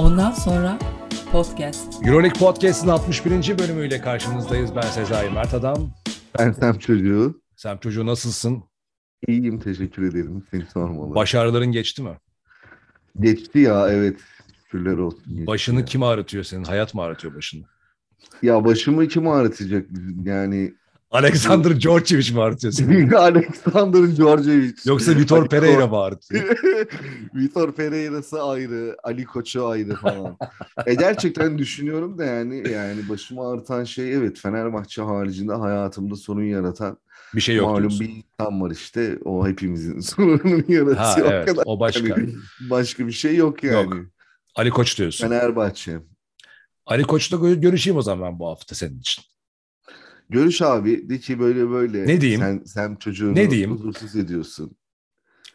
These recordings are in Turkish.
Ondan sonra podcast. Euroleague Podcast'ın 61. bölümüyle karşınızdayız. Ben Sezai Mert Adam. Ben Sem Çocuğu. Sem Çocuğu nasılsın? İyiyim teşekkür ederim. Seni sormalı. Baş ağrıların geçti mi? Geçti ya evet. Şükürler olsun. geçti Başını ya. kim ağrıtıyor senin? Hayat mı ağrıtıyor başını? Ya başımı kim ağrıtacak? Yani Alexander Georgievich mi ağrıtıyor seni? Alexander Georgievich. Yoksa Vitor Pereira Koç. mı ağrıtıyor? Vitor Pereira'sı ayrı, Ali Koç'u ayrı falan. e gerçekten düşünüyorum da yani yani başımı ağrıtan şey evet Fenerbahçe haricinde hayatımda sorun yaratan Bir şey yok malum diyorsun. bir insan var işte. O hepimizin sorununu yaratıyor. Ha o evet kadar. o başka. Yani başka bir şey yok yani. Yok. Ali Koç diyorsun. Fenerbahçe. Ali Koç'la gö- görüşeyim o zaman ben bu hafta senin için. Görüş abi de ki böyle böyle. Ne diyeyim? Sen, sen çocuğunu Ne diyeyim? huzursuz ediyorsun.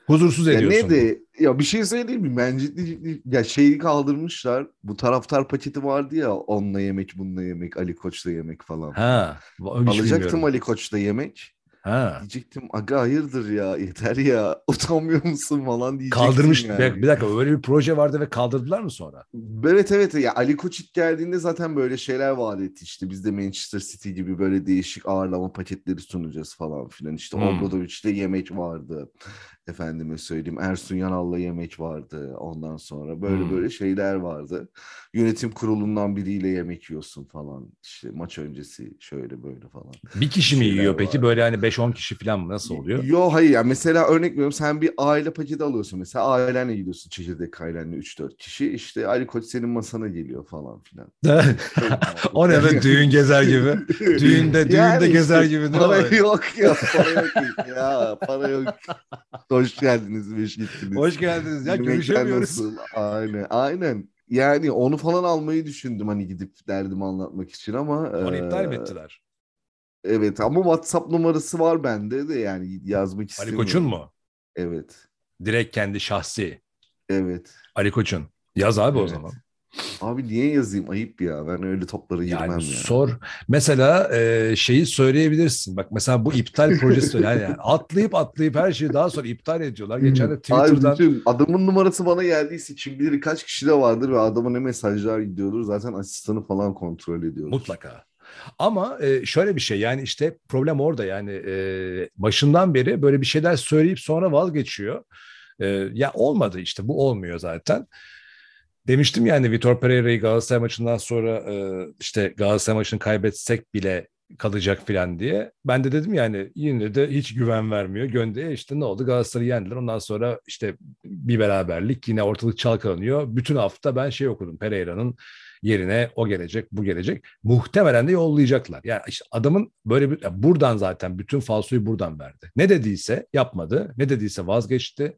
Huzursuz Ya ediyorsun. ne de ya bir şey söyleyeyim mi? Ben ciddi ciddi ya şeyi kaldırmışlar. Bu taraftar paketi vardı ya onunla yemek bununla yemek Ali Koç'la yemek falan. Ha. Alacaktım bilmiyorum. Ali Koç'la yemek. Ha. Diyecektim aga hayırdır ya yeter ya utanmıyor musun falan diyecektim Kaldırmış. yani. Bir, dakika öyle bir proje vardı ve kaldırdılar mı sonra? Evet evet ya Ali Koç ilk geldiğinde zaten böyle şeyler vaat etti işte biz de Manchester City gibi böyle değişik ağırlama paketleri sunacağız falan filan işte Hmm. Obradovic'te yemek vardı efendime söyleyeyim Ersun Yanal'la yemek vardı ondan sonra böyle Hmm. böyle şeyler vardı yönetim kurulundan biriyle yemek yiyorsun falan işte maç öncesi şöyle böyle falan. Bir kişi mi yiyor peki? Böyle hani 5-10 kişi falan mı? Nasıl oluyor? Yo hayır yani mesela örnek veriyorum sen bir aile paketi alıyorsun mesela ailenle gidiyorsun çekirdek ailenle 3-4 kişi işte Ali Koç senin masana geliyor falan filan. o ne be düğün gezer gibi. Düğünde düğünde Yani gezer işte gibi. Para yok ya para yok ya para yok. Hoş geldiniz beş gittiniz. Hoş geldiniz ya Yemekler görüşemiyoruz. nasıl? Aynen aynen. Yani onu falan almayı düşündüm hani gidip derdimi anlatmak için ama. Onu iptal mi ettiler? Evet ama WhatsApp numarası var bende de yani yazmak Ali istemiyorum. Koç'un mu? Evet. Direkt kendi şahsi. Evet. Ali Koç'un. Yaz abi o Evet. zaman. Abi niye yazayım? Ayıp ya. Ben öyle toplara girmem Yani ya. sor. Mesela e, şeyi söyleyebilirsin. Bak mesela bu iptal projesi yani, yani atlayıp atlayıp her şeyi daha sonra iptal ediyorlar. Geçen de Abi Twitter'dan bütün adamın numarası bana geldiyse kim bilir kaç kişi de vardır ve adama ne mesajlar gidiyordur. Zaten asistanı falan kontrol ediyordur. Mutlaka. Ama e, şöyle bir şey yani işte problem orada yani e, başından beri böyle bir şeyler söyleyip sonra vazgeçiyor. E, ya olmadı işte bu olmuyor zaten. Demiştim yani Vitor Pereira'yı Galatasaray maçından sonra e, işte Galatasaray maçını kaybetsek bile kalacak filan diye. Ben de dedim yani yine de hiç güven vermiyor. Gönde işte ne oldu Galatasaray'ı yendiler. Ondan sonra işte bir beraberlik yine ortalık çalkalanıyor. Bütün hafta ben şey okudum Pereira'nın yerine o gelecek, bu gelecek. Muhtemelen de yollayacaklar. Yani işte adamın böyle bir ya buradan zaten bütün falsoyu buradan verdi. Ne dediyse yapmadı, ne dediyse vazgeçti.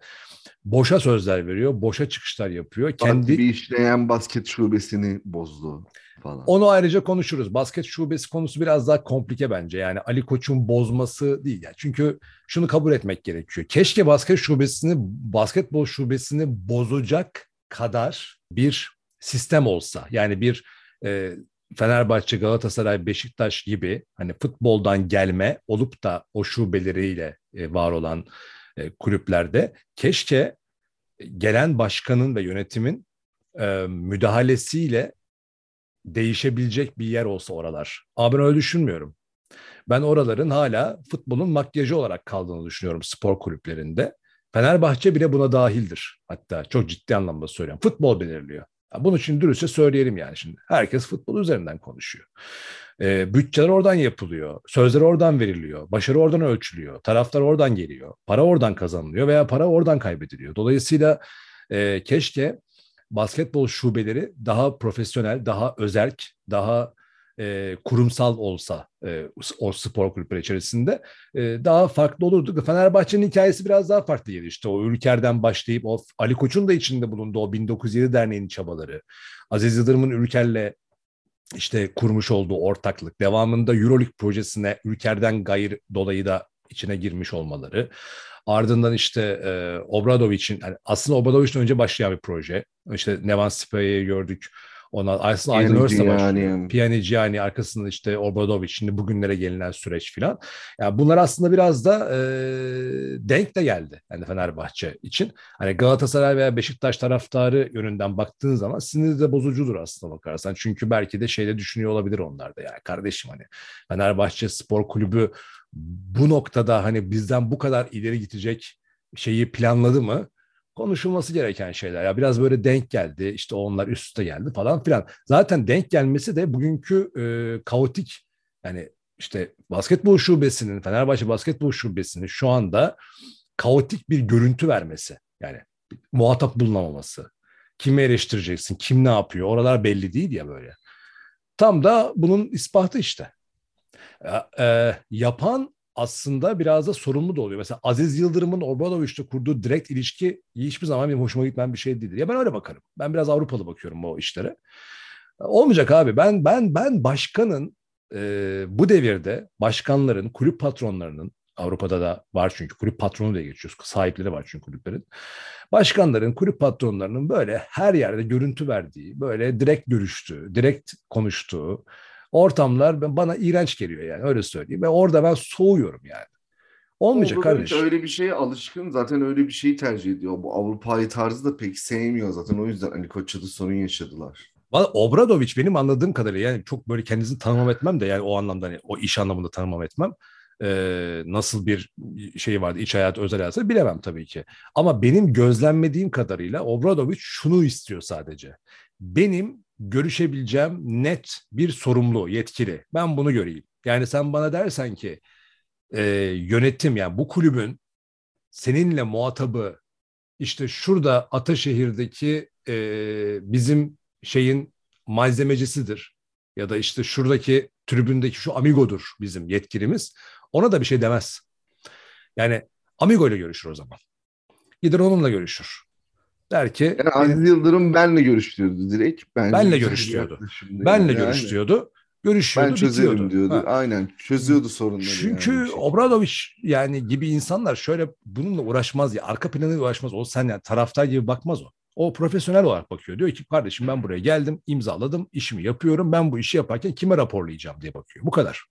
Boşa sözler veriyor, boşa çıkışlar yapıyor. Kendi Kendi bir işleyen basket şubesini bozdu falan. onu ayrıca konuşuruz. Basket şubesi konusu biraz daha komplike bence. Yani Ali Koç'un bozması değil. Yani çünkü şunu kabul etmek gerekiyor. Keşke basket şubesini, basketbol şubesini bozacak kadar bir sistem olsa. Yani bir e, Fenerbahçe, Galatasaray, Beşiktaş gibi hani futboldan gelme olup da o şubeleriyle e, var olan e, kulüplerde keşke gelen başkanın ve yönetimin e, müdahalesiyle değişebilecek bir yer olsa oralar. Ama ben öyle düşünmüyorum. Ben oraların hala futbolun makyajı olarak kaldığını düşünüyorum spor kulüplerinde. Fenerbahçe bile buna dahildir. Hatta çok ciddi anlamda söylüyorum. Futbol belirliyor. Ya Bunu için dürüstçe söyleyelim yani şimdi. Herkes futbol üzerinden konuşuyor. Ee, bütçeler oradan yapılıyor. Sözler oradan veriliyor. Başarı oradan ölçülüyor. Taraftar oradan geliyor. Para oradan kazanılıyor veya para oradan kaybediliyor. Dolayısıyla e, keşke basketbol şubeleri daha profesyonel, daha özerk, daha e, kurumsal olsa e, o spor kulüpleri içerisinde e, daha farklı olurdu. Fenerbahçe'nin hikayesi biraz daha farklı gelişti. O Ülker'den başlayıp o Ali Koç'un da içinde bulunduğu o 1907 Derneği'nin çabaları, Aziz Yıldırım'ın Ülker'le işte kurmuş olduğu ortaklık, devamında Euroleague projesine Ülker'den gayr dolayı da içine girmiş olmaları. Ardından işte e, Obradovic'in, yani aslında Obradovic'den önce başlayan bir proje. İşte Nevan Spaya'yı gördük. Ona aslında Aydın Örsa başlıyor. Pjanic yani arkasında işte Obradovic şimdi bugünlere gelinen süreç filan. Yani bunlar aslında biraz da e, denk de geldi yani Fenerbahçe için. Hani Galatasaray veya Beşiktaş taraftarı yönünden baktığın zaman sinir de bozucudur aslında bakarsan. Çünkü belki de şeyde düşünüyor olabilir onlar da yani kardeşim hani Fenerbahçe Spor Kulübü bu noktada hani bizden bu kadar ileri gidecek şeyi planladı mı? Konuşulması gereken şeyler. Ya biraz böyle denk geldi. işte onlar üst üste geldi falan filan. Zaten denk gelmesi de bugünkü e, kaotik yani işte basketbol şubesinin Fenerbahçe basketbol şubesinin şu anda kaotik bir görüntü vermesi. Yani muhatap bulunamaması. Kimi eleştireceksin? Kim ne yapıyor? Oralar belli değil ya böyle. Tam da bunun ispatı işte. E, e, yapan aslında biraz da sorumlu da oluyor. Mesela Aziz Yıldırım'ın Obradoviç'te kurduğu direkt ilişki hiçbir zaman benim hoşuma gitmeyen bir şey değildir. Ya ben öyle bakarım. Ben biraz Avrupalı bakıyorum o işlere. Olmayacak abi. Ben ben ben başkanın e, bu devirde başkanların, kulüp patronlarının Avrupa'da da var çünkü kulüp patronu diye geçiyoruz. Sahipleri var çünkü kulüplerin. Başkanların, kulüp patronlarının böyle her yerde görüntü verdiği, böyle direkt görüştüğü, direkt konuştuğu, ortamlar bana iğrenç geliyor yani öyle söyleyeyim. Ve orada ben soğuyorum yani. Olmayacak Obradovic kardeşim. Öyle bir şeye alışkın zaten öyle bir şeyi tercih ediyor. Bu Avrupa'yı tarzı da pek sevmiyor zaten. O yüzden Ali Koç'ta da sorun yaşadılar. Valla Obradovic benim anladığım kadarıyla yani çok böyle kendisini tanımam etmem de yani o anlamda hani o iş anlamında tanımam etmem. Ee, nasıl bir şey vardı iç hayat özel hayatı bilemem tabii ki. Ama benim gözlemlediğim kadarıyla Obradovic şunu istiyor sadece. Benim görüşebileceğim net bir sorumlu, yetkili. Ben bunu göreyim. Yani sen bana dersen ki e, yönetim yani bu kulübün seninle muhatabı işte şurada Ataşehir'deki e, bizim şeyin malzemecisidir ya da işte şuradaki tribündeki şu amigodur bizim yetkilimiz. Ona da bir şey demez. Yani amigo ile görüşür o zaman. Gider onunla görüşür. Der ki yani Aziz Yıldırım benle görüşüyordu direkt. Bence benle görüşüyordu. Benle yani. görüşüyordu. Görüşüyordu, ben çözerim bitiyordu. diyordu. Ha. Aynen çözüyordu sorunları. Çünkü yani. Obradoviç yani gibi insanlar şöyle bununla uğraşmaz ya arka planıyla uğraşmaz. O sen yani taraftar gibi bakmaz o. O profesyonel olarak bakıyor. Diyor ki kardeşim ben buraya geldim, imzaladım, işimi yapıyorum. Ben bu işi yaparken kime raporlayacağım diye bakıyor. Bu kadar.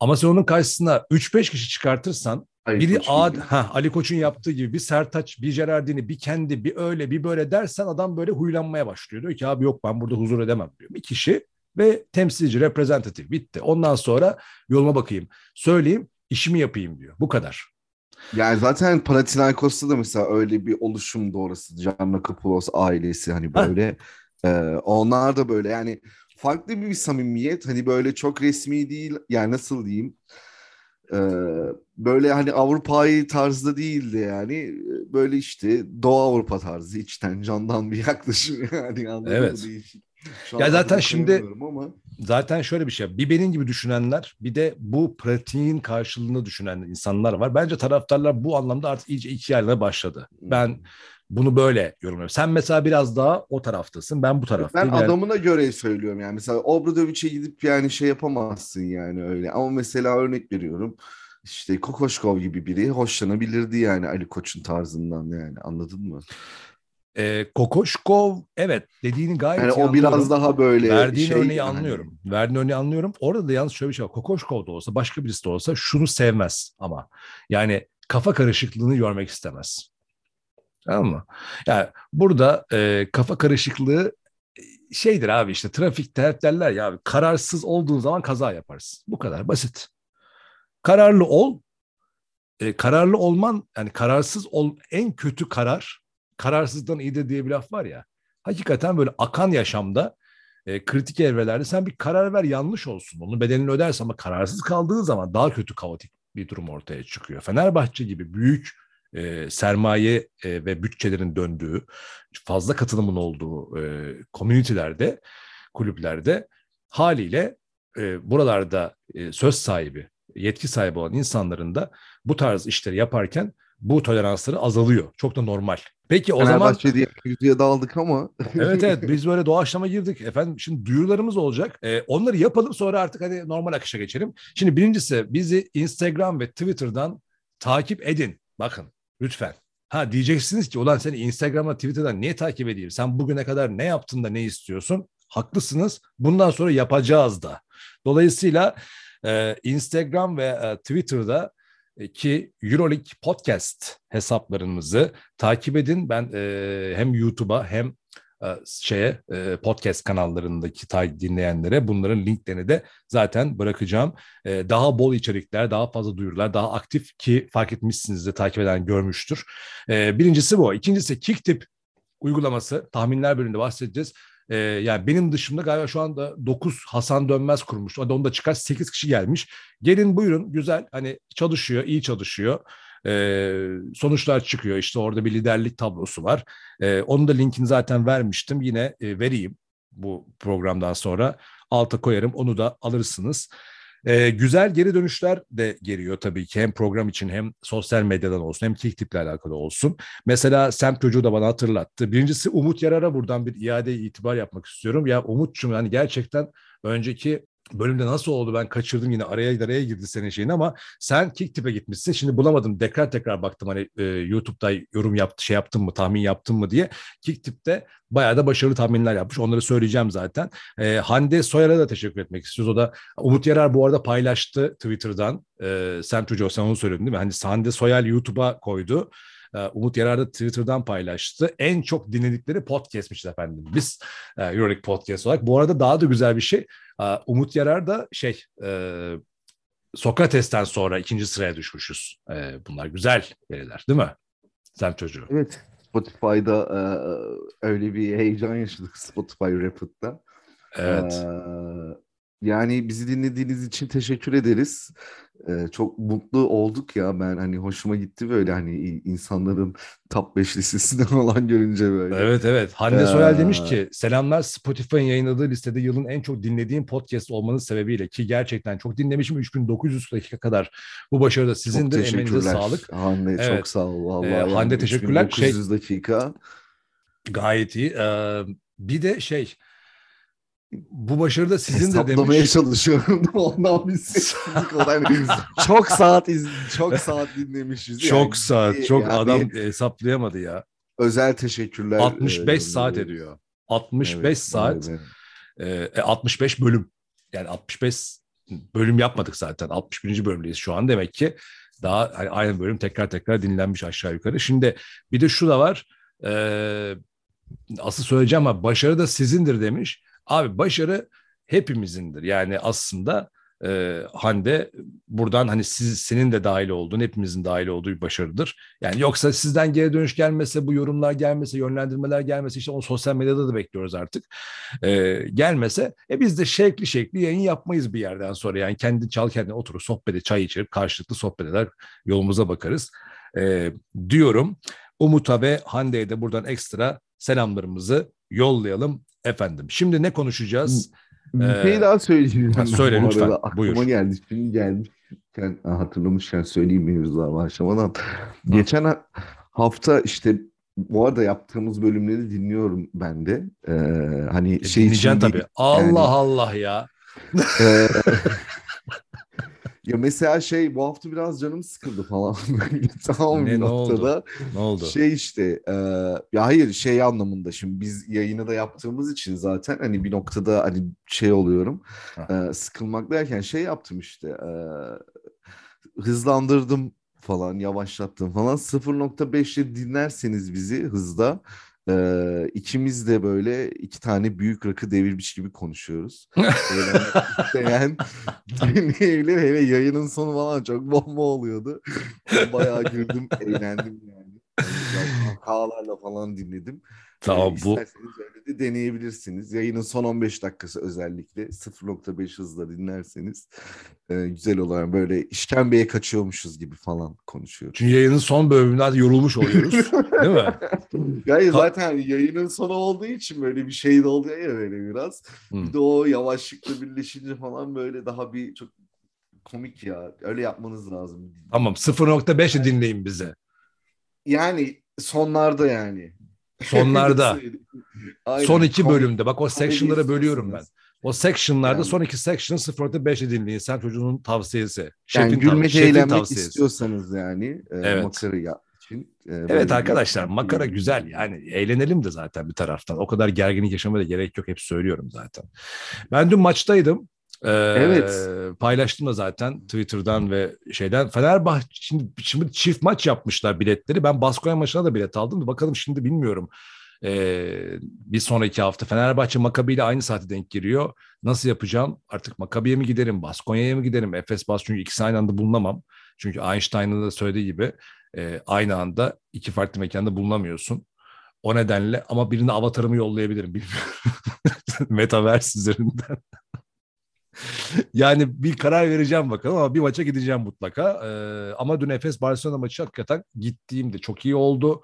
Ama sen onun karşısına 3-5 kişi çıkartırsan Ali biri Ad, ha, Ali Koç'un yaptığı gibi bir Sertaç, bir Gerardini, bir kendi, bir öyle, bir böyle dersen adam böyle huylanmaya başlıyor. Diyor ki abi yok ben burada huzur edemem diyor. Bir kişi ve temsilci, reprezentatif bitti. Ondan sonra yoluma bakayım, söyleyeyim, işimi yapayım diyor. Bu kadar. Yani zaten Panathinaikos'ta da mesela öyle bir oluşum doğrusu. Giannakopulos ailesi hani böyle. e, onlar da böyle yani farklı bir samimiyet. Hani böyle çok resmi değil. Yani nasıl diyeyim? Ee, böyle hani Avrupa'yı tarzda değildi yani. Böyle işte Doğu Avrupa tarzı içten candan bir yaklaşım yani. Evet. ya zaten şimdi ama. zaten şöyle bir şey. Bir benim gibi düşünenler bir de bu pratiğin karşılığını düşünen insanlar var. Bence taraftarlar bu anlamda artık iyice iki ayrılmaya başladı. Ben hmm. Bunu böyle yorumluyorum. Sen mesela biraz daha o taraftasın. Ben bu taraftayım. Ben yani... adamına göre söylüyorum yani. Mesela Obradovic'e gidip yani şey yapamazsın yani öyle. Ama mesela örnek veriyorum. İşte Kokoşkov gibi biri hoşlanabilirdi yani Ali Koç'un tarzından yani anladın mı? E, Kokoşkov evet dediğini gayet yani iyi o biraz daha böyle Verdiğin şey örneği yani. anlıyorum. Verdiğin örneği anlıyorum. Orada da yalnız şöyle bir şey var. Kokoşkov da olsa başka birisi de olsa şunu sevmez ama. Yani kafa karışıklığını görmek istemez. Tamam mı? Yani burada e, kafa karışıklığı e, şeydir abi işte trafikte hep derler ya abi, kararsız olduğun zaman kaza yaparsın. Bu kadar basit. Kararlı ol. E, kararlı olman yani kararsız ol en kötü karar kararsızdan iyidir diye bir laf var ya. Hakikaten böyle akan yaşamda e, kritik evrelerde sen bir karar ver yanlış olsun. Onun bedelini ödersin ama kararsız kaldığın zaman daha kötü kaotik bir durum ortaya çıkıyor. Fenerbahçe gibi büyük e, sermaye e, ve bütçelerin döndüğü, fazla katılımın olduğu e, komünitelerde, kulüplerde haliyle e, buralarda e, söz sahibi, yetki sahibi olan insanların da bu tarz işleri yaparken bu toleransları azalıyor. Çok da normal. Peki o zaman... diye yüzüye daldık ama. evet evet biz böyle doğaçlama girdik. Efendim şimdi duyurularımız olacak. Ee, onları yapalım sonra artık hani normal akışa geçelim. Şimdi birincisi bizi Instagram ve Twitter'dan takip edin. Bakın Lütfen. Ha diyeceksiniz ki ulan seni Instagram'a Twitter'dan niye takip edeyim? Sen bugüne kadar ne yaptın da ne istiyorsun? Haklısınız. Bundan sonra yapacağız da. Dolayısıyla e, Instagram ve e, Twitter'da e, ki Euroleague Podcast hesaplarımızı takip edin. Ben e, hem YouTube'a hem şeye e, podcast kanallarındaki dinleyenlere bunların linklerini de zaten bırakacağım. E, daha bol içerikler, daha fazla duyurular, daha aktif ki fark etmişsiniz de takip eden görmüştür. Birincisi bu. İkincisi Kicktip uygulaması. Tahminler bölümünde bahsedeceğiz. yani benim dışımda galiba şu anda 9 Hasan Dönmez kurmuş. Onda da çıkar 8 kişi gelmiş. Gelin buyurun güzel hani çalışıyor, iyi çalışıyor e, sonuçlar çıkıyor. İşte orada bir liderlik tablosu var. E, onun da linkini zaten vermiştim. Yine e, vereyim bu programdan sonra. Alta koyarım onu da alırsınız. Ee, güzel geri dönüşler de geliyor tabii ki hem program için hem sosyal medyadan olsun hem Kiktip'le alakalı olsun. Mesela Semt çocuğu da bana hatırlattı. Birincisi Umut Yarar'a buradan bir iade itibar yapmak istiyorum. Ya Umut'cum yani gerçekten önceki bölümde nasıl oldu ben kaçırdım yine araya araya girdi senin şeyin ama sen Kicktip'e gitmişsin. Şimdi bulamadım tekrar tekrar baktım hani e, YouTube'da yorum yaptı şey yaptın mı tahmin yaptın mı diye. Kicktip'te bayağı da başarılı tahminler yapmış. Onları söyleyeceğim zaten. E, Hande Soyer'e de teşekkür etmek istiyoruz. O da Umut Yarar bu arada paylaştı Twitter'dan. E, sen çocuğu sen onu söyledin değil mi? Hani Hande Soyer YouTube'a koydu. E, Umut Yarar da Twitter'dan paylaştı. En çok dinledikleri podcastmiş efendim. Biz e, Euroleague Podcast olarak. Bu arada daha da güzel bir şey. Umut Yarar da şey e, Sokrates'ten sonra ikinci sıraya düşmüşüz. E, bunlar güzel veriler değil mi? Sen çocuğu. Evet. Spotify'da öyle bir heyecan yaşadık Spotify Rapid'da. Evet. Ee, yani bizi dinlediğiniz için teşekkür ederiz. Ee, çok mutlu olduk ya ben hani hoşuma gitti böyle hani insanların top 5 listesinde falan görünce böyle. Evet evet. Hande Soyal demiş ki selamlar Spotify'ın yayınladığı listede yılın en çok dinlediğim podcast olmanız sebebiyle ki gerçekten çok dinlemişim 3900 dakika kadar bu başarıda sizindir emeğinize sağlık. Hande evet. çok sağ ol vallahi. Ee, yani Hande teşekkürler. 3900 şey, dakika. Gayet iyi. Ee, bir de şey bu başarı da sizin de demiş. çalışıyorum ondan biz çok saat iz, çok saat dinlemişiz. Çok yani. saat. Çok yani, adam hesaplayamadı ya. Özel teşekkürler. 65 e, saat ediyor. 65 evet, saat. Evet. E, 65 bölüm. Yani 65 bölüm yapmadık zaten. 61. bölümdeyiz şu an demek ki. Daha hani aynı bölüm tekrar tekrar dinlenmiş aşağı yukarı. Şimdi bir de şu da var. E, asıl söyleyeceğim ama başarı da sizindir demiş. Abi başarı hepimizindir. Yani aslında e, Hande buradan hani siz senin de dahil olduğun, hepimizin dahil olduğu bir başarıdır. Yani yoksa sizden geri dönüş gelmese, bu yorumlar gelmese, yönlendirmeler gelmese işte onu sosyal medyada da bekliyoruz artık. E, gelmese e biz de şekli şekli yayın yapmayız bir yerden sonra. Yani kendi çal kendine oturup sohbete çay içirip karşılıklı sohbet eder, yolumuza bakarız e, diyorum. Umut'a ve Hande'ye de buradan ekstra selamlarımızı yollayalım efendim. Şimdi ne konuşacağız? Bir ee, şey daha söyleyeceğim. Ha, söyle lütfen. Aklıma Buyur. geldi. Şimdi gelmişken hatırlamışken söyleyeyim mevzular başlamadan. Geçen hafta işte bu arada yaptığımız bölümleri dinliyorum ben de. Ee, hani e, şey dinleyeceksin tabii. Allah yani, Allah ya. E, Ya mesela şey bu hafta biraz canım sıkıldı falan tamam ne, bir noktada. Oldu? Ne oldu? Şey işte e, ya hayır şey anlamında şimdi biz yayını da yaptığımız için zaten hani bir noktada hani şey oluyorum e, sıkılmak derken şey yaptım işte e, hızlandırdım falan yavaşlattım falan 0.5'le dinlerseniz bizi hızda ee, ikimiz de böyle iki tane büyük rakı devirmiş gibi konuşuyoruz. yani dinleyebilir. Hele yayının sonu falan çok bomba oluyordu. Bayağı güldüm, eğlendim yani. Kahkahalarla falan dinledim. Tamam ee, bu. İsterseniz öyle de deneyebilirsiniz. Yayının son 15 dakikası özellikle 0.5 hızla dinlerseniz e, güzel olur. Böyle işkembeye kaçıyormuşuz gibi falan konuşuyoruz. Çünkü yayının son bölümünde yorulmuş oluyoruz. değil mi? Yani zaten yayının sonu olduğu için böyle bir şey de oluyor ya böyle biraz. Hmm. Bir de o yavaşlıkla birleşince falan böyle daha bir çok komik ya. Öyle yapmanız lazım. Tamam 0.5'i dinleyin bize. Yani sonlarda yani. Sonlarda. son iki bölümde. Bak o section'lara bölüyorum ben. O section'larda yani. son iki section 0.5'i dinleyin. Sen çocuğunun tavsiyesi. Şefin yani gülmek, tav- eğlenmek tavsiyesi. istiyorsanız yani. E, evet. Makarı ya, için. e, Evet arkadaşlar bir- makara güzel yani eğlenelim de zaten bir taraftan. O kadar gerginlik yaşamaya da gerek yok hep söylüyorum zaten. Ben dün maçtaydım. Ee, Evet. Paylaştım da zaten Twitter'dan ve şeyden. Fenerbahçe şimdi, şimdi çift maç yapmışlar biletleri. Ben Baskonya maçına da bilet aldım da bakalım şimdi bilmiyorum. Ee, bir sonraki hafta Fenerbahçe Makabi ile aynı saate denk giriyor. Nasıl yapacağım? Artık Makabi'ye mi giderim? Baskonya'ya mı giderim? Efes Bas çünkü ikisi aynı anda bulunamam. Çünkü Einstein'ın da söylediği gibi e, aynı anda iki farklı mekanda bulunamıyorsun. O nedenle ama birine avatarımı yollayabilirim. Metaverse üzerinden. yani bir karar vereceğim bakalım ama bir maça gideceğim mutlaka. Ee, ama dün Efes Barcelona maçı hakikaten gittiğimde çok iyi oldu.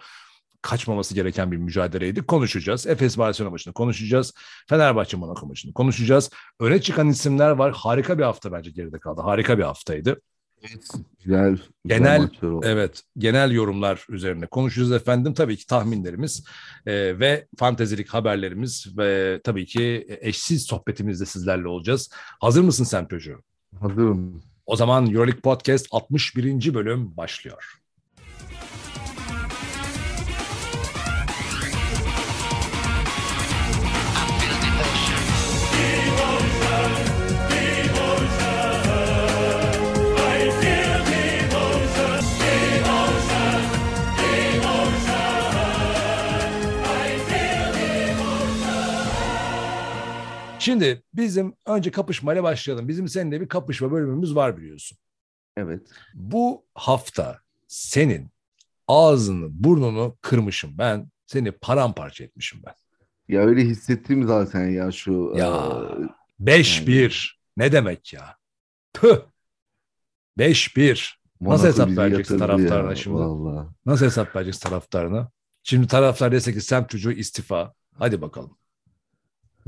Kaçmaması gereken bir mücadeleydi. Konuşacağız. Efes Barcelona maçını konuşacağız. Fenerbahçe Monaco maçını konuşacağız. Öne çıkan isimler var. Harika bir hafta bence geride kaldı. Harika bir haftaydı. Evet, güzel, güzel Genel-. Evet, genel yorumlar üzerine konuşacağız efendim. Tabii ki tahminlerimiz e, ve fantezilik haberlerimiz ve tabii ki eşsiz sohbetimizde sizlerle olacağız. Hazır mısın sen çocuğu? Hazırım. O zaman Euroleague Podcast 61. bölüm başlıyor. Şimdi bizim önce kapışmayla başlayalım. Bizim seninle bir kapışma bölümümüz var biliyorsun. Evet. Bu hafta senin ağzını burnunu kırmışım ben. Seni paramparça etmişim ben. Ya öyle hissettim zaten ya şu Ya. e, 5-1 ne demek ya? Tüh. 5-1. Monaco hesap vereceksin taraftarına ya, şimdi? Vallahi. Nasıl hesap vereceksin taraftarına? Şimdi taraftar dese ki semt çocuğu istifa. Hadi bakalım.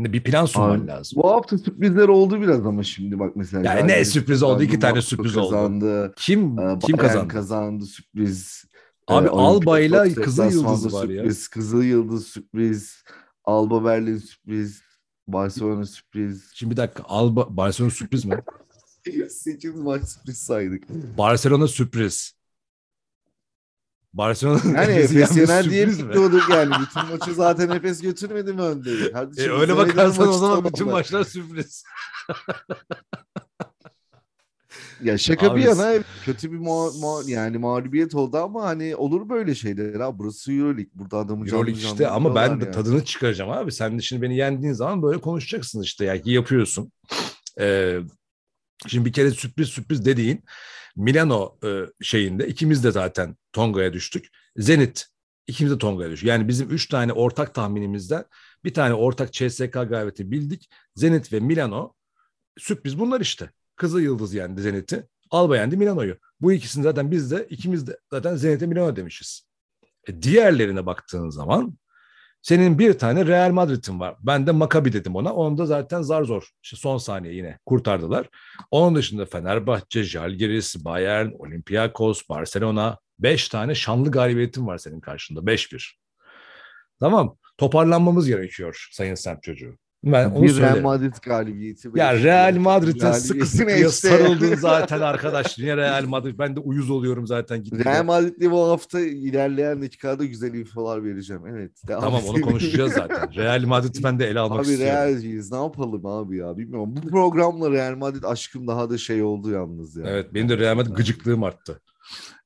Bir plan sunman Abi, lazım. Bu hafta sürprizler oldu biraz ama şimdi bak mesela. Yani ne sürpriz oldu? İki tane sürpriz oldu. kazandı. Kim Ee, kim kazandı? kazandı sürpriz. Abi Ee, Alba'yla Kızıl Yıldız var ya. sürpriz, Kızıl Yıldız sürpriz. Alba Berlin sürpriz. Barcelona sürpriz. Şimdi bir dakika. Alba Barcelona sürpriz mi? 8 maç sürpriz saydık. Barcelona sürpriz. Barcelona Yani Efes diye mi? bekliyorduk yani. Bütün maçı zaten Efes götürmedi mi önde? E, öyle bakarsan o zaman bütün maçlar sürpriz. Ya şaka Abi, bir yana kötü bir ma- ma- yani mağlubiyet oldu ama hani olur böyle şeyler ha. Burası Euroleague. Burada adamı canlı Euroleague işte ama ben yani. tadını çıkaracağım abi. Sen de şimdi beni yendiğin zaman böyle konuşacaksın işte. Yani yapıyorsun. Ee, şimdi bir kere sürpriz sürpriz dediğin Milano e, şeyinde ikimiz de zaten Tonga'ya düştük. Zenit ikimiz de Tonga'ya düştük. Yani bizim üç tane ortak tahminimizden bir tane ortak CSK galibiyeti bildik. Zenit ve Milano sürpriz bunlar işte. Kızıl Yıldız yendi Zenit'i. Alba yendi Milano'yu. Bu ikisini zaten biz de ikimiz de zaten Zenit'e Milano demişiz. E, diğerlerine baktığın zaman senin bir tane Real Madrid'in var. Ben de Maccabi dedim ona. Onu da zaten zar zor. İşte son saniye yine kurtardılar. Onun dışında Fenerbahçe, Žalgiris, Bayern, Olympiakos, Barcelona. Beş tane şanlı galibiyetin var senin karşında. 5-1. Tamam. Toparlanmamız gerekiyor sayın semt çocuğu. Ben onu bir Real söylerim. Madrid galibiyeti. Ya Real Madrid'e galibiyeti sıkı sıkıya işte? sarıldın zaten arkadaş. Niye Real Madrid? Ben de uyuz oluyorum zaten. gitgide. Real Madrid'le bu hafta ilerleyen dakikada güzel infolar vereceğim. Evet. devam Tamam onu konuşacağız zaten. Real Madrid'i ben de ele almak Abi istiyorum. Realciyiz. Ne yapalım abi ya? Bilmiyorum. Bu programla Real Madrid aşkım daha da şey oldu yalnız ya. Evet benim de Real Madrid gıcıklığım arttı.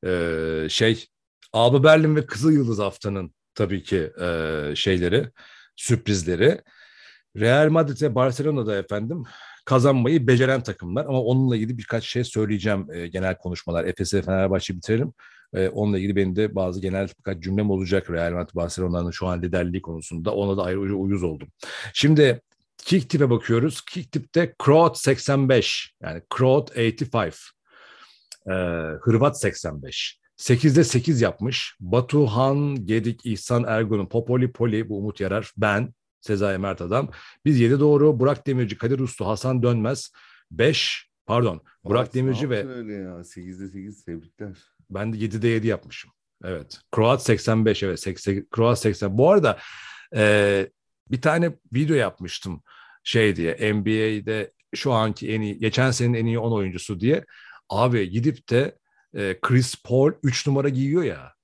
Ee, şey Alba Berlin ve Kızıl Yıldız haftanın tabii ki e, şeyleri sürprizleri. Real Madrid ve Barcelona'da efendim kazanmayı beceren takımlar ama onunla ilgili birkaç şey söyleyeceğim e, genel konuşmalar. Efes'e Fenerbahçe bitirelim. E, onunla ilgili benim de bazı genel birkaç cümlem olacak Real Madrid Barcelona'nın şu an liderliği konusunda. Ona da ayrıca uyuz oldum. Şimdi Kicktip'e bakıyoruz. Kicktip'te Kroat 85 yani Kroat 85. Ee, Hırvat 85. 8'de 8 yapmış. Batuhan, Gedik, İhsan Ergun'un, Popoli, Poli, bu Umut Yarar, ben, Sezai Mert Adam. Biz 7 doğru. Burak Demirci, Kadir Uslu, Hasan Dönmez. 5, pardon. Burak Abi, Demirci ve öyle ya. 8'de 8 tebrikler. ben de 7'de 7 yapmışım. Evet. Kroat 85 evet. 80, Kroat 80. Bu arada e, bir tane video yapmıştım şey diye NBA'de şu anki en iyi geçen senenin en iyi 10 oyuncusu diye. Abi gidip de e, Chris Paul 3 numara giyiyor ya.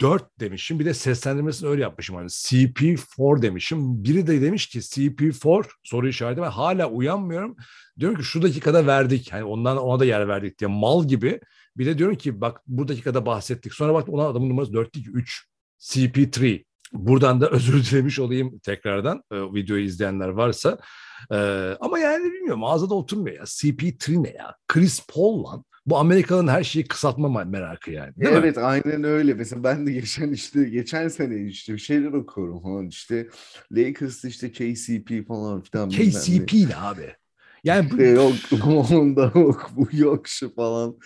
4 demişim. Bir de seslendirmesini öyle yapmışım. Hani CP4 demişim. Biri de demiş ki CP4 soru işareti. Ben hala uyanmıyorum. Diyorum ki şu dakikada verdik. Hani ondan ona da yer verdik diye mal gibi. Bir de diyorum ki bak bu dakikada bahsettik. Sonra bak ona adamın numarası 4 değil 3. CP3. Buradan da özür dilemiş olayım tekrardan e, videoyu izleyenler varsa. E, ama yani bilmiyorum mağazada oturmuyor ya. CP3 ne ya? Chris Paul lan. Bu Amerika'nın her şeyi kısaltma merakı yani. Değil evet mi? aynen öyle. Mesela ben de geçen işte geçen sene işte bir şeyler okuyorum falan işte Lakers işte KCP falan filan. KCP ne abi? Yani bu... yok onda yok bu yok şu falan.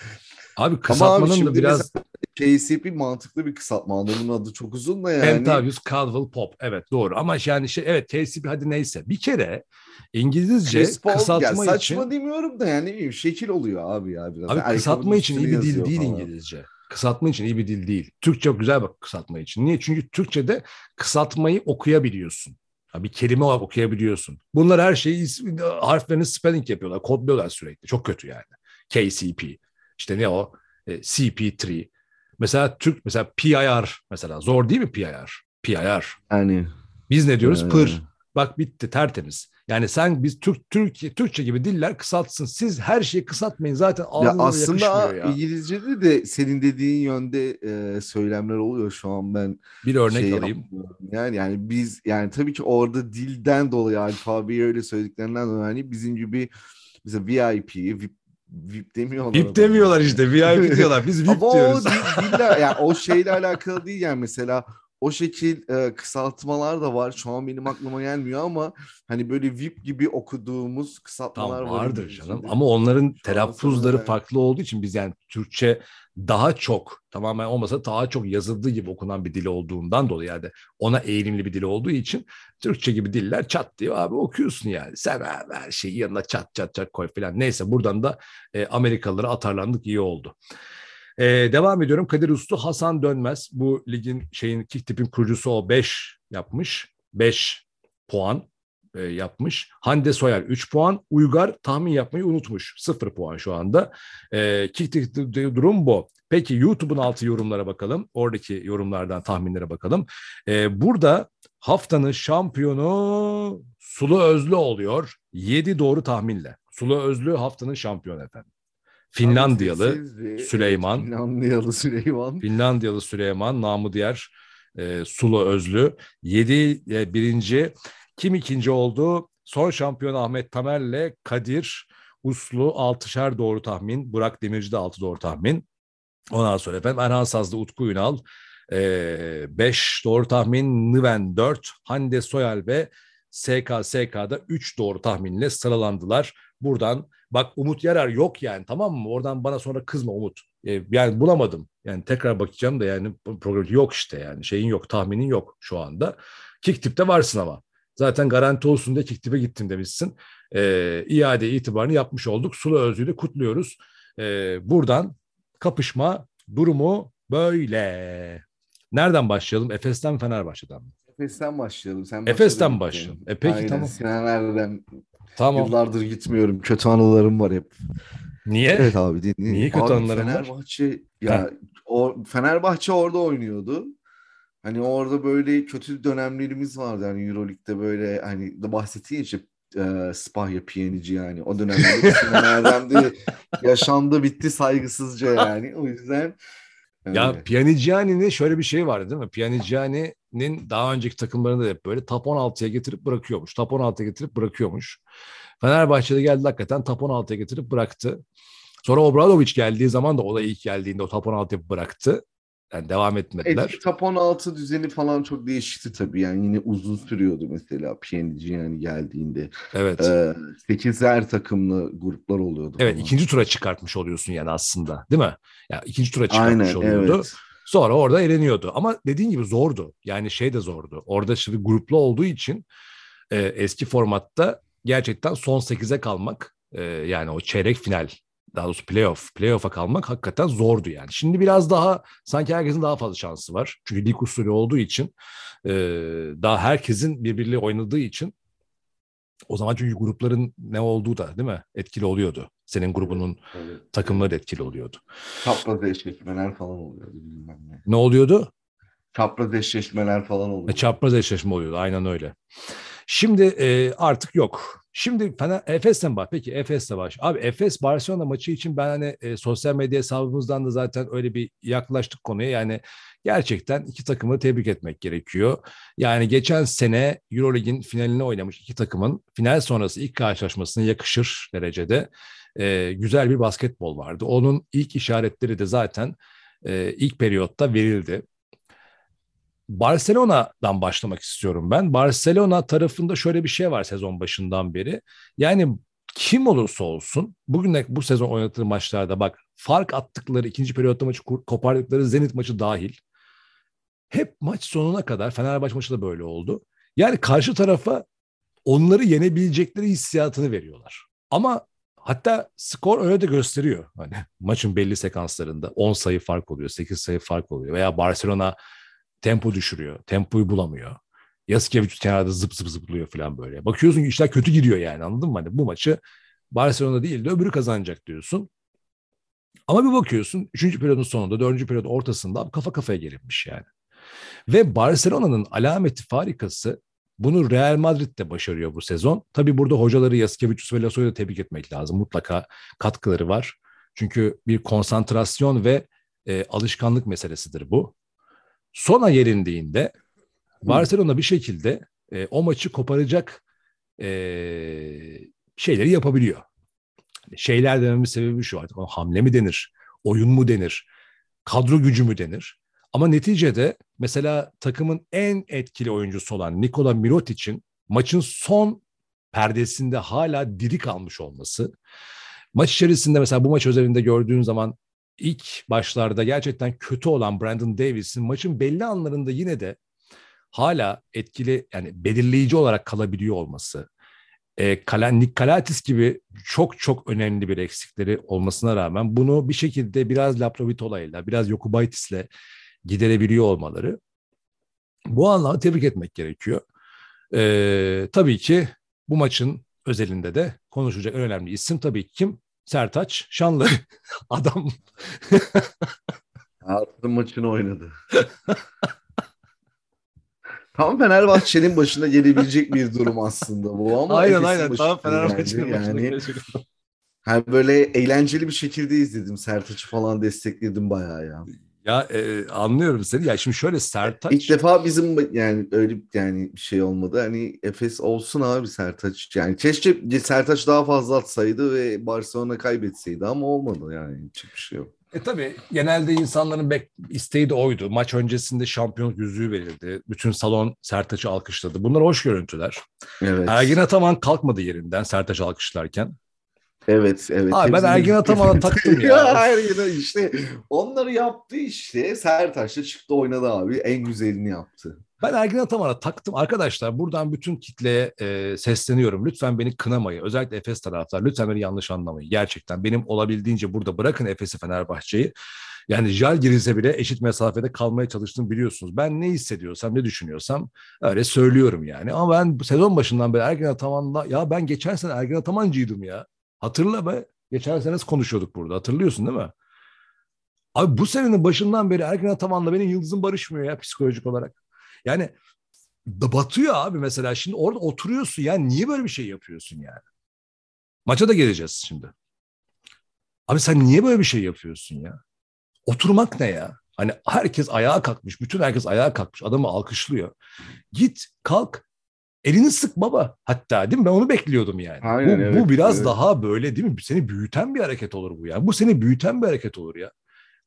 Abi kısaltmanın da biraz KCP mantıklı bir kısaltma. Adamın adı çok uzun da yani. Kentavius Caldwell Pop. Evet doğru. Ama yani şey evet KCP hadi neyse. Bir kere İngilizce Paul, kısaltma ya, saçma için. Saçma demiyorum da yani şekil oluyor abi ya biraz. Abi yani kısaltma için iyi bir dil değil falan. İngilizce. Kısaltma için iyi bir dil değil. Türkçe güzel bak kısaltma için. Niye? Çünkü Türkçe'de kısaltmayı okuyabiliyorsun. Bir kelime olarak okuyabiliyorsun. Bunlar her şeyi harflerini spelling yapıyorlar, kodluyorlar sürekli. Çok kötü yani. KCP. İşte ne o? E, CP3. Mesela Türk mesela PIR mesela zor değil mi PIR? PIR. Yani biz ne diyoruz? Pır. Bak bitti tertemiz. Yani sen biz Türk Türk Türkçe gibi diller kısaltsın. Siz her şeyi kısaltmayın. Zaten ya aslında ya. İngilizce'de de senin dediğin yönde e, söylemler oluyor şu an ben. Bir örnek şey alayım. Yani yani biz yani tabii ki orada dilden dolayı alfabeyi öyle söylediklerinden dolayı hani bizim gibi mesela VIP, VIP VIP demiyorlar. VIP demiyorlar işte VIP diyorlar. Biz VIP Ama diyoruz. O dille, yani o şeyle alakalı değil yani mesela o şekil e, kısaltmalar da var. Şu an benim aklıma gelmiyor ama hani böyle VIP gibi okuduğumuz kısaltmalar tamam, var. vardır canım. Şimdi. Ama onların telaffuzları yani. farklı olduğu için biz yani Türkçe daha çok tamamen olmasa daha çok yazıldığı gibi okunan bir dil olduğundan dolayı yani ona eğilimli bir dil olduğu için Türkçe gibi diller çat diye abi okuyorsun yani. Sen abi her şeyi yanına çat çat çat koy falan. Neyse buradan da e, Amerikalılara atarlandık iyi oldu. Ee, devam ediyorum. Kadir Uslu, Hasan Dönmez. Bu ligin şeyin tipin kurucusu o 5 yapmış. 5 puan e, yapmış. Hande Soyer 3 puan. Uygar tahmin yapmayı unutmuş. 0 puan şu anda. E, Kick durum bu. Peki YouTube'un altı yorumlara bakalım. Oradaki yorumlardan tahminlere bakalım. E, burada haftanın şampiyonu Sulu Özlü oluyor. 7 doğru tahminle. Sulu Özlü haftanın şampiyonu efendim. Finlandiyalı Süleyman. Finlandiyalı Süleyman. Finlandiyalı Süleyman, namı diğer e, Sulu Özlü. Yedi e, birinci. Kim ikinci oldu? Son şampiyon Ahmet Tamer'le Kadir Uslu altışar doğru tahmin. Burak Demirci de altı doğru tahmin. Ondan sonra efendim Erhan Sazlı Utku Ünal 5 e, doğru tahmin, Nıven 4, Hande Soyal ve SK SK'da 3 doğru tahminle sıralandılar. Buradan bak Umut Yarar yok yani tamam mı? Oradan bana sonra kızma Umut. E, yani bulamadım. Yani tekrar bakacağım da yani program yok işte yani şeyin yok tahminin yok şu anda. Kicktip'te varsın ama. Zaten garanti olsun diye Kicktip'e gittin demişsin. E, iade itibarını yapmış olduk. Sulu Özlü'yü kutluyoruz. E, buradan kapışma durumu böyle. Nereden başlayalım? Efes'ten Fenerbahçe'den mi? Efes'ten başlayalım. Sen Efes'ten başlayalım. E peki Aynen, tamam. Senelerden Tamam. Yıllardır gitmiyorum. Kötü anılarım var hep. Niye? Evet abi dinleyin. Niye kötü abi, anılarım Fenerbahçe, var? ya o Fenerbahçe orada oynuyordu. Hani orada böyle kötü dönemlerimiz vardı yani Euroleague'de böyle hani de bahsettiğin işte e, Spahya Piyanici yani o dönemde Sinan Erdem'de yaşandı bitti saygısızca yani o yüzden ya öyle. Pianiciani'nin şöyle bir şey vardı değil mi? Pianiciani'nin daha önceki takımlarında da hep böyle top 16'ya getirip bırakıyormuş. Top 16'ya getirip bırakıyormuş. Fenerbahçe'de geldi hakikaten top 16'ya getirip bıraktı. Sonra Obradoviç geldiği zaman da o da ilk geldiğinde o top 16'ya bıraktı. Yani devam etmediler. Evet, top 16 düzeni falan çok değişti tabii. Yani yine uzun sürüyordu mesela PNG yani geldiğinde. Evet. Ee, 8'er takımlı gruplar oluyordu. Evet falan. ikinci tura çıkartmış oluyorsun yani aslında değil mi? Ya yani ikinci tura çıkartmış Aynen, oluyordu. Evet. Sonra orada eleniyordu. Ama dediğin gibi zordu. Yani şey de zordu. Orada şimdi gruplu olduğu için e, eski formatta gerçekten son 8'e kalmak e, yani o çeyrek final daha doğrusu playoff, playoff'a kalmak hakikaten zordu yani. Şimdi biraz daha sanki herkesin daha fazla şansı var. Çünkü lig usulü olduğu için e, daha herkesin birbiriyle oynadığı için o zaman çünkü grupların ne olduğu da değil mi etkili oluyordu. Senin grubunun Evet. takımları etkili oluyordu. Çapraz eşleşmeler falan oluyordu bilmem ne. Ne oluyordu? Çapraz eşleşmeler falan E, oluyordu. Çapraz eşleşme oluyordu. Aynen öyle. Şimdi e, artık yok. Şimdi Fener, Efes'ten bak. Peki Efes'le baş. Abi Efes Barcelona maçı için ben hani e, sosyal medya hesabımızdan da zaten öyle bir yaklaştık konuya. Yani gerçekten iki takımı tebrik etmek gerekiyor. Yani geçen sene Euroleague'in finalini oynamış iki takımın final sonrası ilk karşılaşmasına yakışır derecede e, güzel bir basketbol vardı. Onun ilk işaretleri de zaten e, ilk periyotta verildi. Barcelona'dan başlamak istiyorum ben. Barcelona tarafında şöyle bir şey var sezon başından beri. Yani kim olursa olsun bugün bu sezon oynadığı maçlarda bak fark attıkları ikinci periyotta maçı kopardıkları Zenit maçı dahil hep maç sonuna kadar Fenerbahçe maçı da böyle oldu. Yani karşı tarafa onları yenebilecekleri hissiyatını veriyorlar. Ama hatta skor öyle de gösteriyor. Hani maçın belli sekanslarında 10 sayı fark oluyor, 8 sayı fark oluyor veya Barcelona tempo düşürüyor. Tempoyu bulamıyor. Yasikevicius kenarda zıp zıp zıplıyor falan böyle. Bakıyorsun ki işler kötü gidiyor yani anladın mı? Hani bu maçı Barcelona değil de öbürü kazanacak diyorsun. Ama bir bakıyorsun 3. periyodun sonunda 4. periyodun ortasında kafa kafaya gelinmiş yani. Ve Barcelona'nın alameti farikası bunu Real Madrid de başarıyor bu sezon. Tabii burada hocaları Yasikevicius ve Lasso'yu da tebrik etmek lazım. Mutlaka katkıları var. Çünkü bir konsantrasyon ve e, alışkanlık meselesidir bu. Sona yerindiğinde Barcelona bir şekilde e, o maçı koparacak e, şeyleri yapabiliyor. Şeyler dememin sebebi şu artık hamle mi denir, oyun mu denir, kadro gücü mü denir? Ama neticede mesela takımın en etkili oyuncusu olan Nikola Mirotic'in maçın son perdesinde hala diri kalmış olması. Maç içerisinde mesela bu maç özelinde gördüğün zaman ilk başlarda gerçekten kötü olan Brandon Davis'in maçın belli anlarında yine de hala etkili yani belirleyici olarak kalabiliyor olması. E, Nick Kalatis gibi çok çok önemli bir eksikleri olmasına rağmen bunu bir şekilde biraz Laprovitola biraz Yokubaitis'le giderebiliyor olmaları. Bu anlamda tebrik etmek gerekiyor. E, tabii ki bu maçın özelinde de konuşacak en önemli isim tabii ki kim? Sertaç Şanlı adam. Hayatının maçını oynadı. Tam Fenerbahçe'nin başına gelebilecek bir durum aslında bu ama aynen aynen tam Fenerbahçe'nin geldi. başına yani, gelecek. böyle eğlenceli bir şekilde izledim. Sertaç'ı falan destekledim bayağı ya. Ya e, anlıyorum seni. Ya şimdi şöyle Sertaç. İlk defa bizim yani öyle yani bir şey olmadı. Hani Efes olsun abi Sertaç. Yani keşke Sertaç daha fazla atsaydı ve Barcelona kaybetseydi ama olmadı yani. Hiç bir şey yok. E tabii genelde insanların bek isteği de oydu. Maç öncesinde şampiyonluk yüzüğü verildi. Bütün salon Sertaç'ı alkışladı. Bunlar hoş görüntüler. Evet. Ergin Ataman kalkmadı yerinden Sertaç'ı alkışlarken. Evet, evet. Abi ben Ergin Ataman'a taktım ya. Ergin işte onları yaptı işte. Sertaç da çıktı oynadı abi. En güzelini yaptı. Ben Ergin Ataman'a taktım. Arkadaşlar buradan bütün kitleye e, sesleniyorum. Lütfen beni kınamayın. Özellikle Efes taraftar. Lütfen beni yanlış anlamayın. Gerçekten benim olabildiğince burada bırakın Efes'i Fenerbahçe'yi. Yani Jal girilse bile eşit mesafede kalmaya çalıştım biliyorsunuz. Ben ne hissediyorsam, ne düşünüyorsam öyle söylüyorum yani. Ama ben sezon başından beri Ergin Ataman'la ya ben geçen sene Ergin Atamancıydım ya. Hatırla be. Geçen sene konuşuyorduk burada hatırlıyorsun değil mi? Abi bu senenin başından beri Ergin Ataman'la benim yıldızım barışmıyor ya psikolojik olarak. Yani batıyor abi mesela şimdi orada oturuyorsun ya niye böyle bir şey yapıyorsun yani? Maça da geleceğiz şimdi. Abi sen niye böyle bir şey yapıyorsun ya? Oturmak ne ya? Hani herkes ayağa kalkmış, bütün herkes ayağa kalkmış, adamı alkışlıyor. Git kalk, elini sık baba hatta değil mi? Ben onu bekliyordum yani. Aynen, bu, evet, bu biraz evet. daha böyle değil mi? Seni büyüten bir hareket olur bu ya. Bu seni büyüten bir hareket olur ya.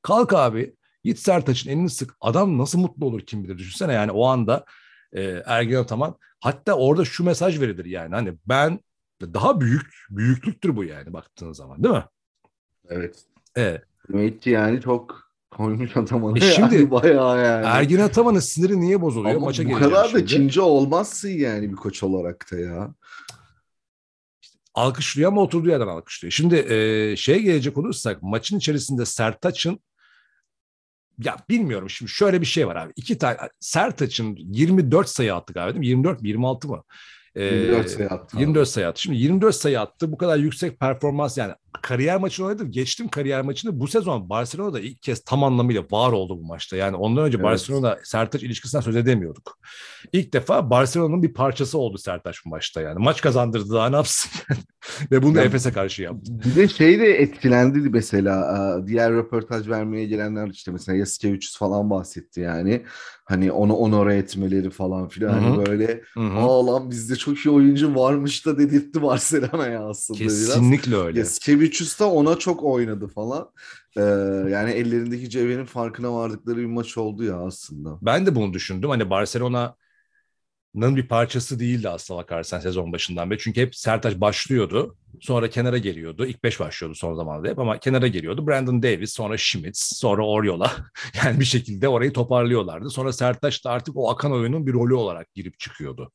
Kalk abi, git Sertaç'ın elini sık. Adam nasıl mutlu olur kim bilir düşünsene yani o anda e, Ergin Ataman. Hatta orada şu mesaj verilir yani hani ben daha büyük, büyüklüktür bu yani baktığın zaman değil mi? Evet. Evet. Demek ki yani çok koymuş Ataman'a E şimdi yani bayağı yani. Ergin Ataman'ın siniri niye bozuluyor? Ama Maça bu kadar da cinci olmazsın yani bir koç olarak da ya. alkışlıyor ama oturduğu yerden alkışlıyor. Şimdi e, şeye gelecek olursak maçın içerisinde Sertaç'ın ya bilmiyorum şimdi şöyle bir şey var abi. İki tane Sertaç'ın 24 sayı attı galiba değil mi? 24 mi 26 mı? Ee, 24 sayı attı. 24 sayı attı. Şimdi 24 sayı attı. Bu kadar yüksek performans yani kariyer maçını oynadım. Geçtim kariyer maçını. Bu sezon Barcelona'da ilk kez tam anlamıyla var oldu bu maçta. Yani ondan önce evet. Barcelona Sertaç ilişkisinden söz edemiyorduk. İlk defa Barcelona'nın bir parçası oldu Sertaç bu maçta yani. Maç kazandırdı daha ne yapsın? Ve bunu Efes'e karşı yaptı. Bir de şey de etkilendi mesela. Diğer röportaj vermeye gelenler işte mesela Yasikevicius falan bahsetti yani. Hani onu onore etmeleri falan filan. Hani böyle Hı-hı. aa lan bizde çok iyi oyuncu varmış da dedirtti Barcelona'ya aslında Kesinlikle biraz. öyle. Yasikevicius da ona çok oynadı falan. Ee, yani ellerindeki cevherin farkına vardıkları bir maç oldu ya aslında. Ben de bunu düşündüm. Hani Barcelona bir parçası değildi aslında bakarsan sezon başından beri. Çünkü hep Sertaç başlıyordu. Sonra kenara geliyordu. İlk beş başlıyordu son zamanlarda hep ama kenara geliyordu. Brandon Davis, sonra Schmitz, sonra Oriola. yani bir şekilde orayı toparlıyorlardı. Sonra Sertaç da artık o akan oyunun bir rolü olarak girip çıkıyordu.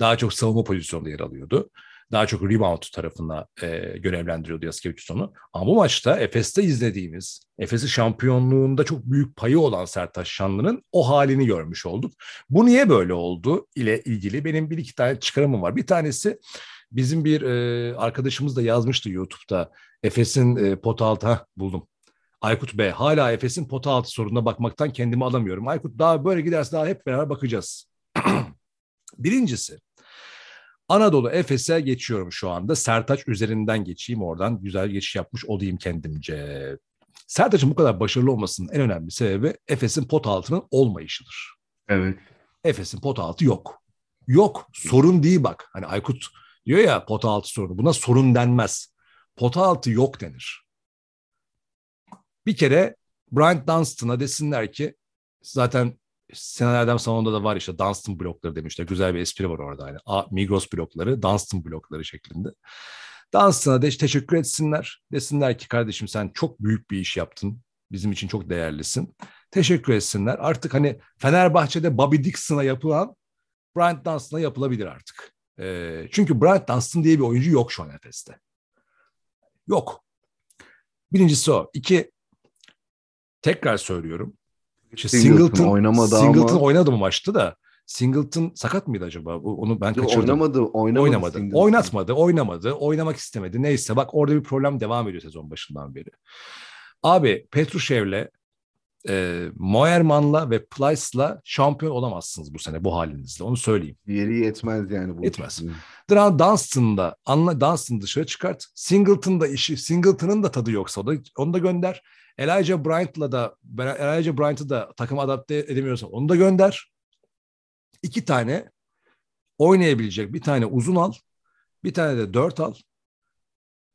Daha çok savunma pozisyonunda yer alıyordu daha çok rebound tarafına e, görevlendiriyordu Yaskevicius onu. Ama bu maçta Efes'te izlediğimiz, Efes'i şampiyonluğunda çok büyük payı olan Sertaş Şanlı'nın o halini görmüş olduk. Bu niye böyle oldu ile ilgili benim bir iki tane çıkarımım var. Bir tanesi bizim bir e, arkadaşımız da yazmıştı YouTube'da Efes'in e, pot altı, buldum. Aykut Bey hala Efes'in pota altı sorununa bakmaktan kendimi alamıyorum. Aykut daha böyle giderse daha hep beraber bakacağız. Birincisi Anadolu Efes'e geçiyorum şu anda. Sertaç üzerinden geçeyim oradan. Güzel geçiş yapmış olayım kendimce. Sertaç'ın bu kadar başarılı olmasının en önemli sebebi Efes'in pot altının olmayışıdır. Evet. Efes'in pot altı yok. Yok. Sorun değil bak. Hani Aykut diyor ya pot altı sorunu. Buna sorun denmez. Pot altı yok denir. Bir kere Bryant Dunstan'a desinler ki zaten Sinan Erdem salonunda da var işte Dunstan blokları demişler. Güzel bir espri var orada. Yani. A, Migros blokları, Dunstan blokları şeklinde. Dunstan'a de teşekkür etsinler. Desinler ki kardeşim sen çok büyük bir iş yaptın. Bizim için çok değerlisin. Teşekkür etsinler. Artık hani Fenerbahçe'de Bobby Dixon'a yapılan Bryant Dunstan'a yapılabilir artık. E, çünkü Bryant Dunstan diye bir oyuncu yok şu an Efes'te. Yok. Birincisi o. İki, tekrar söylüyorum. İşte Singleton, Singleton oynamadı Singleton ama... oynadı mı maçta da Singleton sakat mıydı acaba? Onu ben kaçırdım. Oynamadı, oynamadı. Oynamadı. Oynatmadı, oynamadı, oynamak istemedi. Neyse bak orada bir problem devam ediyor sezon başından beri. Abi Petrushev'le e, Moerman'la ve Plyce'la şampiyon olamazsınız bu sene bu halinizle. Onu söyleyeyim. Yeri yetmez yani bu. Yetmez. Dran Dunstan'da anla Dunstan dışarı çıkart. Singleton'da işi Singleton'ın da tadı yoksa o da, onu da gönder. Elijah Bryant'la da Elijah Bryant'ı da takım adapte edemiyorsan onu da gönder. İki tane oynayabilecek bir tane uzun al. Bir tane de dört al.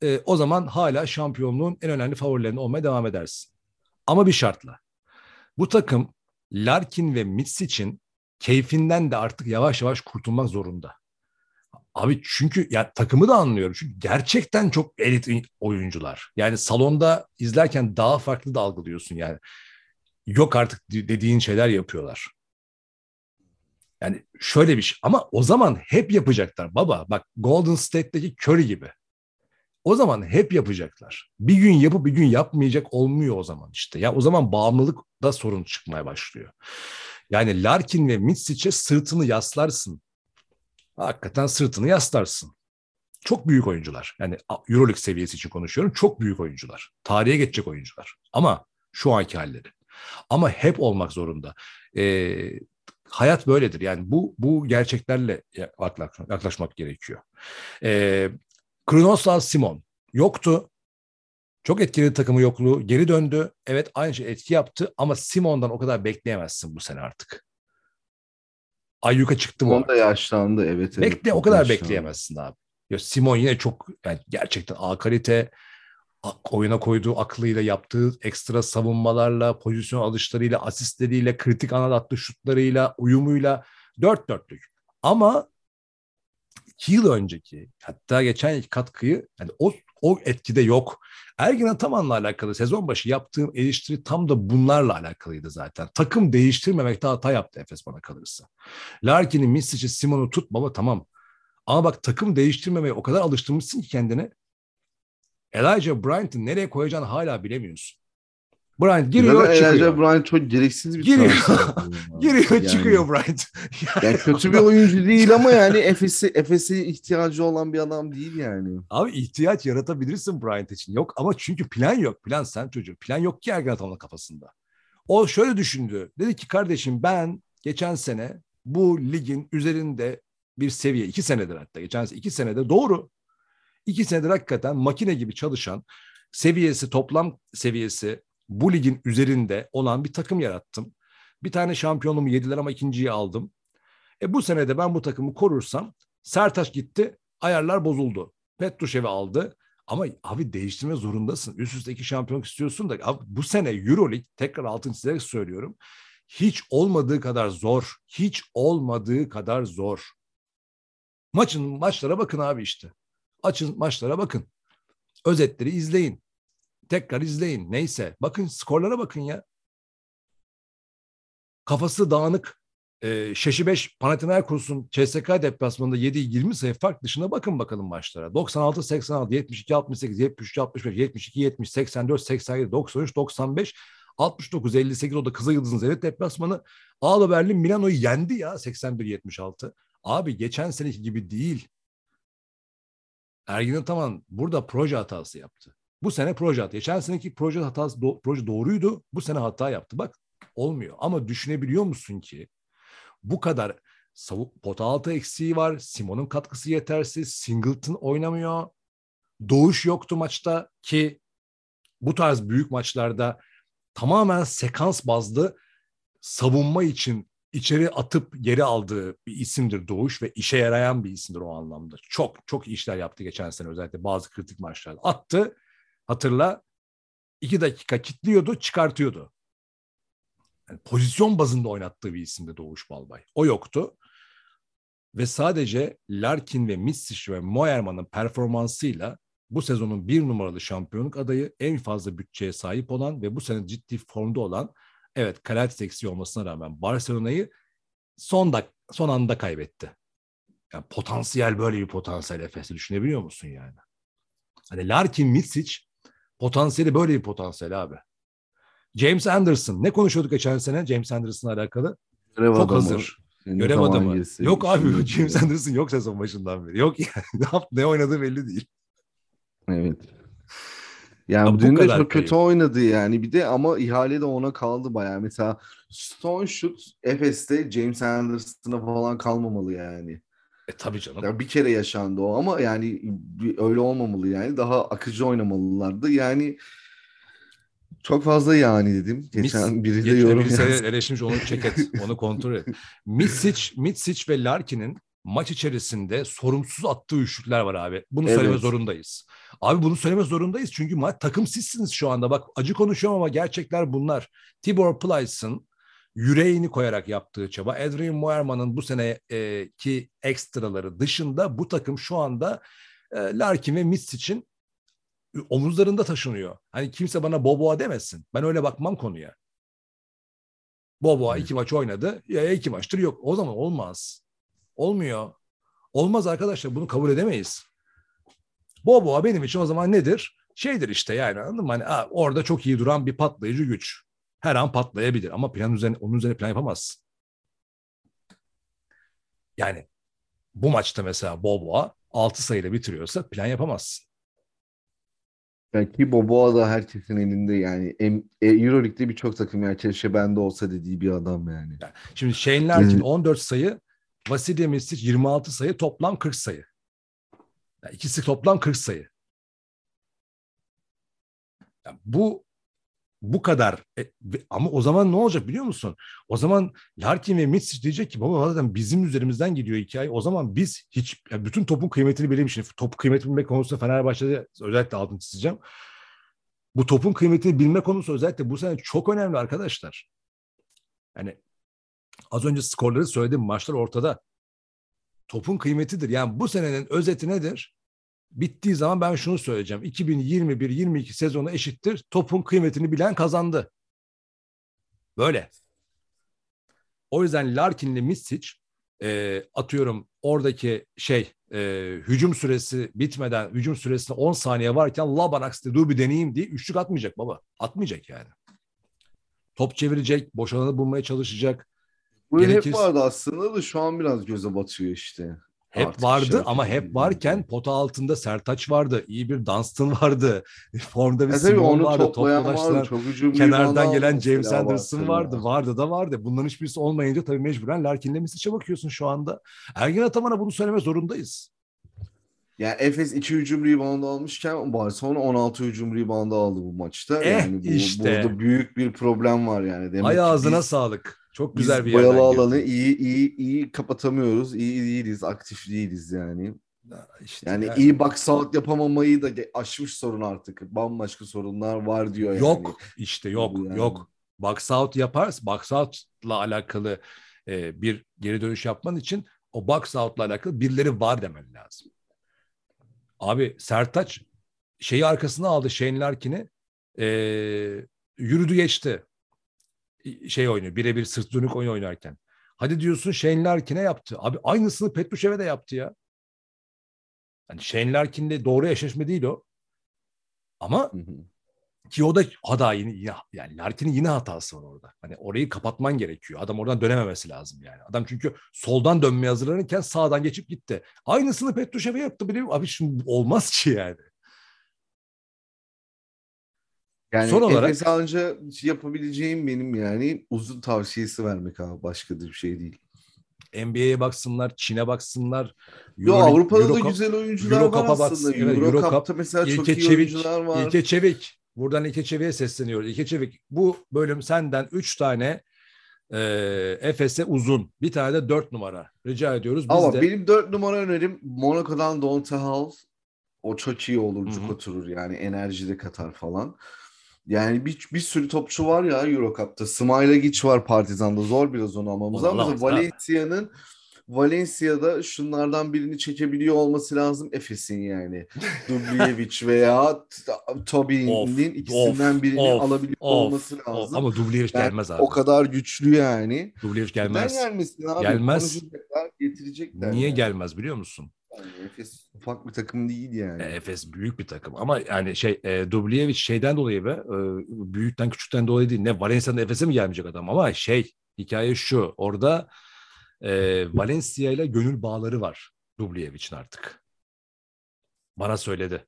E, o zaman hala şampiyonluğun en önemli favorilerinde olmaya devam edersin. Ama bir şartla. Bu takım Larkin ve Mitz için keyfinden de artık yavaş yavaş kurtulmak zorunda. Abi çünkü ya takımı da anlıyorum. Çünkü gerçekten çok elit oyuncular. Yani salonda izlerken daha farklı da algılıyorsun yani. Yok artık dediğin şeyler yapıyorlar. Yani şöyle bir şey ama o zaman hep yapacaklar baba. Bak Golden State'deki Curry gibi. O zaman hep yapacaklar. Bir gün yapıp bir gün yapmayacak olmuyor o zaman işte. Ya o zaman bağımlılık da sorun çıkmaya başlıyor. Yani Larkin ve Mitsic'e sırtını yaslarsın hakikaten sırtını yaslarsın. Çok büyük oyuncular. Yani Euroleague seviyesi için konuşuyorum. Çok büyük oyuncular. Tarihe geçecek oyuncular. Ama şu anki halleri. Ama hep olmak zorunda. Ee, hayat böyledir. Yani bu bu gerçeklerle yaklaşmak gerekiyor. Ee, Kronoslas Simon yoktu. Çok etkili takımı yokluğu. Geri döndü. Evet aynı şey etki yaptı ama Simon'dan o kadar bekleyemezsin bu sene artık. Ayyuka çıktı mı? Simon da yaşlandı evet. evet Bekle o kadar yaşlandı. bekleyemezsin abi. Ya Simon yine çok yani gerçekten A kalite oyuna koyduğu aklıyla yaptığı ekstra savunmalarla, pozisyon alışlarıyla, asistleriyle, kritik anal attı şutlarıyla, uyumuyla dört dörtlük. Ama iki yıl önceki hatta geçen katkıyı yani o, o etkide yok. Ergin Ataman'la alakalı sezon başı yaptığım eleştiri tam da bunlarla alakalıydı zaten. Takım değiştirmemekte hata yaptı Efes bana kalırsa. Larkin'i, Misic'i, Simon'u tut baba tamam. Ama bak takım değiştirmemeye o kadar alıştırmışsın ki kendini. Elijah Bryant'ı nereye koyacağını hala bilemiyorsun. Bryant giriyor Zaten çıkıyor. Bryant çok gereksiz bir Giriyor. Giriyor Yani- çıkıyor Bryant. Yani kötü bir oyuncu değil ama yani Efes'e Efes'e ihtiyacı olan bir adam değil yani. Abi ihtiyaç yaratabilirsin Bryant için. Yok ama çünkü plan yok. Plan sen çocuğu. Plan yok ki Ergen Ataman'ın kafasında. O şöyle düşündü. Dedi ki kardeşim ben geçen sene bu ligin üzerinde bir seviye. iki senedir hatta. Geçen sene iki senedir doğru. İki senedir hakikaten makine gibi çalışan seviyesi toplam seviyesi bu ligin üzerinde olan bir takım yarattım. Bir tane şampiyonumu yediler ama ikinciyi aldım. E bu senede ben bu takımı korursam Sertaç gitti, ayarlar bozuldu. Petruşev'i aldı. Ama abi değiştirme zorundasın. Üst üste iki şampiyonluk istiyorsun da abi bu sene Euroleague tekrar altını çizerek söylüyorum. Hiç olmadığı kadar zor. Hiç olmadığı kadar zor. Maçın maçlara bakın abi işte. Açın maçlara bakın. Özetleri izleyin. Tekrar izleyin. Neyse. Bakın skorlara bakın ya. Kafası dağınık. E, Şeşi 5 Panathinaikos'un CSK deplasmanında yediği 20 sayı fark dışına bakın bakalım maçlara. 96 86 72 68 73 65 72 70 84 87 93 95 69 58 o da Kızıl Yıldız'ın Zenit deplasmanı. Ağla Berlin Milano'yu yendi ya 81 76. Abi geçen seneki gibi değil. Ergin Ataman burada proje hatası yaptı. Bu sene proje hatası. Geçen seneki proje hatası do, proje doğruydu. Bu sene hata yaptı. Bak olmuyor. Ama düşünebiliyor musun ki bu kadar savuk pota altı eksiği var. Simon'un katkısı yetersiz. Singleton oynamıyor. Doğuş yoktu maçta ki bu tarz büyük maçlarda tamamen sekans bazlı savunma için içeri atıp geri aldığı bir isimdir Doğuş ve işe yarayan bir isimdir o anlamda. Çok çok işler yaptı geçen sene özellikle bazı kritik maçlarda. Attı hatırla iki dakika kitliyordu çıkartıyordu. Yani pozisyon bazında oynattığı bir isimdi Doğuş Balbay. O yoktu. Ve sadece Larkin ve Mitsic ve Moerman'ın performansıyla bu sezonun bir numaralı şampiyonluk adayı en fazla bütçeye sahip olan ve bu sene ciddi formda olan evet Kalates eksiği olmasına rağmen Barcelona'yı son dak son anda kaybetti. Yani potansiyel böyle bir potansiyel Efes'i düşünebiliyor musun yani? Hani Larkin, Mitsic potansiyeli böyle bir potansiyel abi. James Anderson. Ne konuşuyorduk geçen sene James Anderson'la alakalı? Görev Çok adamı. hazır. Ne Görev adamı. girse Yok abi James. Anderson yok sezon başından beri. Yok yani. ne yaptı ne oynadığı belli değil. Evet. Ya Yani bu dün de çok kötü kayıp. oynadı yani. Bir de ama ihale de ona kaldı bayağı. Mesela son şut Efes'te James Anderson'a falan kalmamalı yani. E tabii canım. Ya bir kere yaşandı o ama yani bir- öyle olmamalı yani. Daha akıcı oynamalılardı. Yani çok fazla yani dedim. Geçen Mis- biri de yorum yazdı. eleştirmiş onu check et. Onu kontrol et. Mitsic, Mitsic ve Larkin'in maç içerisinde sorumsuz attığı üçlükler var abi. Bunu Evet. söyleme zorundayız. Abi bunu söyleme zorundayız çünkü ma- takım sizsiniz şu anda. Bak acı konuşuyorum ama gerçekler bunlar. Tibor Plyce'ın yüreğini koyarak yaptığı çaba. Adrian Moerman'ın bu seneki ekstraları dışında bu takım şu anda e, Larkin ve Mitsic'in omuzlarında taşınıyor. Hani kimse bana Boboa demesin. Ben öyle bakmam konuya. Boboa iki maç oynadı. Ya iki maçtır yok. O zaman olmaz. Olmuyor. Olmaz arkadaşlar. Bunu kabul edemeyiz. Boboa benim için o zaman nedir? Şeydir işte yani anladın mı? Hani, ha, orada çok iyi duran bir patlayıcı güç. Her an patlayabilir ama plan üzerine, onun üzerine plan yapamazsın. Yani bu maçta mesela Boboa 6 sayıyla bitiriyorsa plan yapamazsın. Yani ki Boboa da herkesin elinde yani. E, Euroleague'de birçok takım ya keşke bende olsa dediği bir adam yani. Şimdi Shane Larkin Evet. 14 sayı, Vasilya Misic 26 sayı, toplam 40 sayı. Yani ikisi toplam 40 sayı. Yani bu bu kadar E, ama o zaman ne olacak biliyor musun? O zaman Larkin ve Misic diyecek ki baba zaten bizim üzerimizden gidiyor hikaye. O zaman biz hiç yani bütün topun kıymetini bilemişiz. Top kıymetini bilme konusunda Fenerbahçe'de özellikle altını çizeceğim. Bu topun kıymetini bilme konusu özellikle bu sene çok önemli arkadaşlar. Yani Az önce skorları söyledim. Maçlar ortada. Topun kıymetidir. Yani bu senenin özeti nedir? Bittiği zaman ben şunu söyleyeceğim. 2021-22 sezonu eşittir. Topun kıymetini bilen kazandı. Böyle. O yüzden Larkin'le Misic e, atıyorum oradaki şey e, hücum süresi bitmeden hücum süresine 10 saniye varken Labanaks dur bir deneyeyim diye üçlük atmayacak baba. Atmayacak yani. top çevirecek, boş alanı bulmaya çalışacak. Bu Gerekirse- hep vardı aslında da şu an biraz göze batıyor işte. Hep Artık vardı şey ama hep varken pota altında Sertaç vardı. iyi bir Dunstan vardı. Formda bir Ya tabii Simon onu vardı. hücum kenardan gelen James Anderson vardı. Vardı da vardı. Bunların hiçbirisi olmayınca tabii mecburen Larkin'le Misic'e bakıyorsun şu anda. Ergin Ataman'a bunu söyleme zorundayız. Yani Efes 2 hücum reboundu almışken Barcelona 16 hücum reboundu aldı bu maçta. Eh, yani bu, işte. burada büyük bir problem var yani. Demek Ay ağzına biz- sağlık. Çok Biz güzel bir yerden boyalı alanı iyi iyi iyi kapatamıyoruz. İyi değiliz, aktif değiliz yani. İşte Yani yani. iyi box out yapamamayı da aşmış sorun artık. Bambaşka sorunlar var diyor yani. Yok işte yok yani. yok. Box out yaparız. Box out'la alakalı e, bir geri dönüş yapman için o box out'la alakalı birileri var demen lazım. Abi Sertaç şeyi arkasına aldı Shane Larkin'i e, yürüdü geçti. Şey oynuyor birebir sırt dönük oyun oynarken. Hadi diyorsun Shane Larkin'e yaptı. Abi aynısını Petrushev'e de yaptı ya. Yani Shane Larkin'le doğru eşleşme değil o. Ama Hı hı. ki o da hata yine, yine yani Larkin'in yine hatası var orada. Hani orayı kapatman gerekiyor. Adam oradan dönememesi lazım yani. Adam çünkü soldan dönmeye hazırlanırken sağdan geçip gitti. Aynısını Petrushev'e yaptı bile. Abi şimdi olmaz ki yani. Yani Son olarak- Efes'e anca yapabileceğim benim yani uzun tavsiyesi vermek abi. Başka bir şey değil. NBA'ye baksınlar, Çin'e baksınlar. Yo Euro- Avrupa'da Euro da Cup- güzel oyuncular Eurocup'a var baksın. aslında. Evet, Euro Eurocup, Cup'ta mesela çok İlke iyi Çevik, oyuncular var. İlke Çevik. Buradan İlke Çevik'e sesleniyoruz. İlke Çevik bu bölüm senden 3 tane e, Efes'e uzun. Bir tane de 4 numara. Rica ediyoruz. Biz Ama de benim dört numara önerim Monaco'dan Donta Hall. O çok iyi olur. Cuk oturur yani. Enerji de katar falan. Yani bir, bir sürü topçu var ya Eurocup'ta. Smailagic var Partizan'da. Zor biraz onu almamız ama Valencia'nın Valencia'da şunlardan birini çekebiliyor olması lazım Efes'in yani. Dubljevic veya Tobin'in Of, ikisinden birini of, alabiliyor of, olması of. lazım. ama Dubljevic Yani gelmez abi. O kadar güçlü yani. Dubljevic Neden gelmez. gelmesin abi? Gelmez. Getirecekler. Niye yani. gelmez biliyor musun? Yani Efes ufak bir takım değil yani. E, Efes büyük bir takım ama yani şey e, Dubljevic şeyden dolayı be e, büyükten küçükten dolayı değil. Ne Valencia'dan Efes'e mi gelmeyecek adam ama şey hikaye şu orada e, Valencia ile gönül bağları var Dublejevic'in artık. Bana söyledi.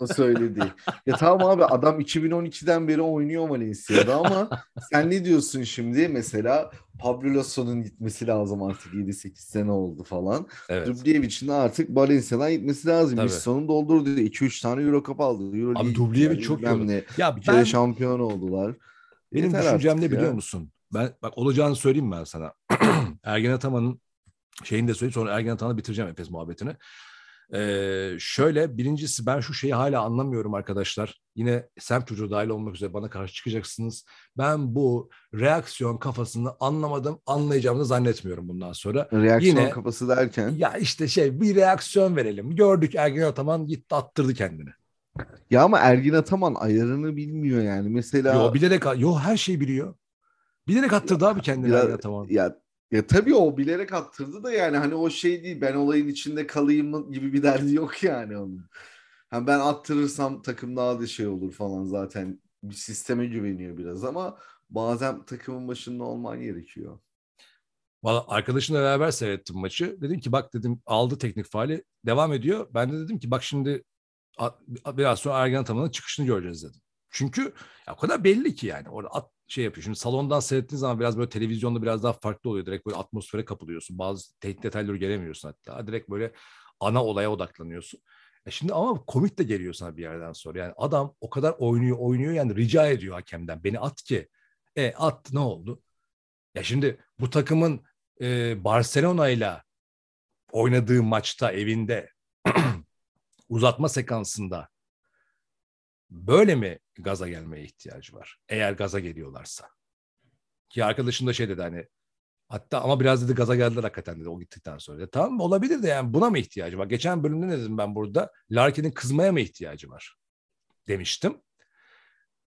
O söyledi. ya tamam abi adam 2012'den beri oynuyor Valencia'da ama sen ne diyorsun şimdi? Mesela Pablo Lasso'nun gitmesi lazım artık 7-8 sene oldu falan. Evet. Dubljevich'in de artık Valencia'dan gitmesi lazım. Tabii. Bisson'un doldurdu. 2-3 tane Euro Cup aldı. Euro Abi Dubljevic çok iyi. Ya Bir kere ben şampiyon oldular. benim Yeter düşüncem ne biliyor ya. musun? Ben bak olacağını söyleyeyim ben sana. Ergen Ataman'ın şeyini de söyleyeyim sonra Ergen Ataman'la bitireceğim Efes muhabbetini. Ee, şöyle birincisi ben şu şeyi hala anlamıyorum arkadaşlar. Yine semt çocuğu dahil olmak üzere bana karşı çıkacaksınız. Ben bu reaksiyon kafasını anlamadım, anlayacağımı zannetmiyorum bundan sonra. Reaksiyon Yine- kafası derken. Ya işte şey bir reaksiyon verelim. Gördük Ergen Ataman gitti attırdı kendini. Ya ama Ergin Ataman ayarını bilmiyor yani. Mesela Yo bilerek yo her şeyi biliyor. Bilerek attırdı abi kendini Biraz- Ergen Ataman. Ya ya tabii o bilerek attırdı da yani hani o şey değil ben olayın içinde kalayım gibi bir derdi yok yani onun. Ha ben attırırsam takım daha da şey olur falan zaten bir sisteme güveniyor biraz ama bazen takımın başında olman gerekiyor. Valla arkadaşımla beraber seyrettim maçı. Dedim ki bak dedim aldı teknik faali devam ediyor. Ben de dedim ki bak şimdi biraz sonra Ergen Ataman'ın çıkışını göreceğiz dedim. Çünkü ya o kadar belli ki yani orada at, şey yapıyor. Şimdi salondan seyrettiğin zaman biraz böyle televizyonda biraz daha farklı oluyor. Direkt böyle atmosfere kapılıyorsun. Bazı detayları göremiyorsun hatta. Direkt böyle ana olaya odaklanıyorsun. E şimdi ama komik de geliyor sana bir yerden sonra. Yani adam o kadar oynuyor oynuyor yani rica ediyor hakemden. Beni at ki. E at ne oldu? Ya şimdi bu takımın e, Barcelona ile oynadığı maçta evinde uzatma sekansında böyle mi gaza gelmeye ihtiyacı var? Eğer gaza geliyorlarsa. Ki arkadaşım da şey dedi hani hatta ama biraz dedi gaza geldiler hakikaten dedi o gittikten sonra. Dedi, tamam olabilir de yani buna mı ihtiyacı var? Geçen bölümde ne dedim ben burada? Larkin'in kızmaya mı ihtiyacı var? Demiştim.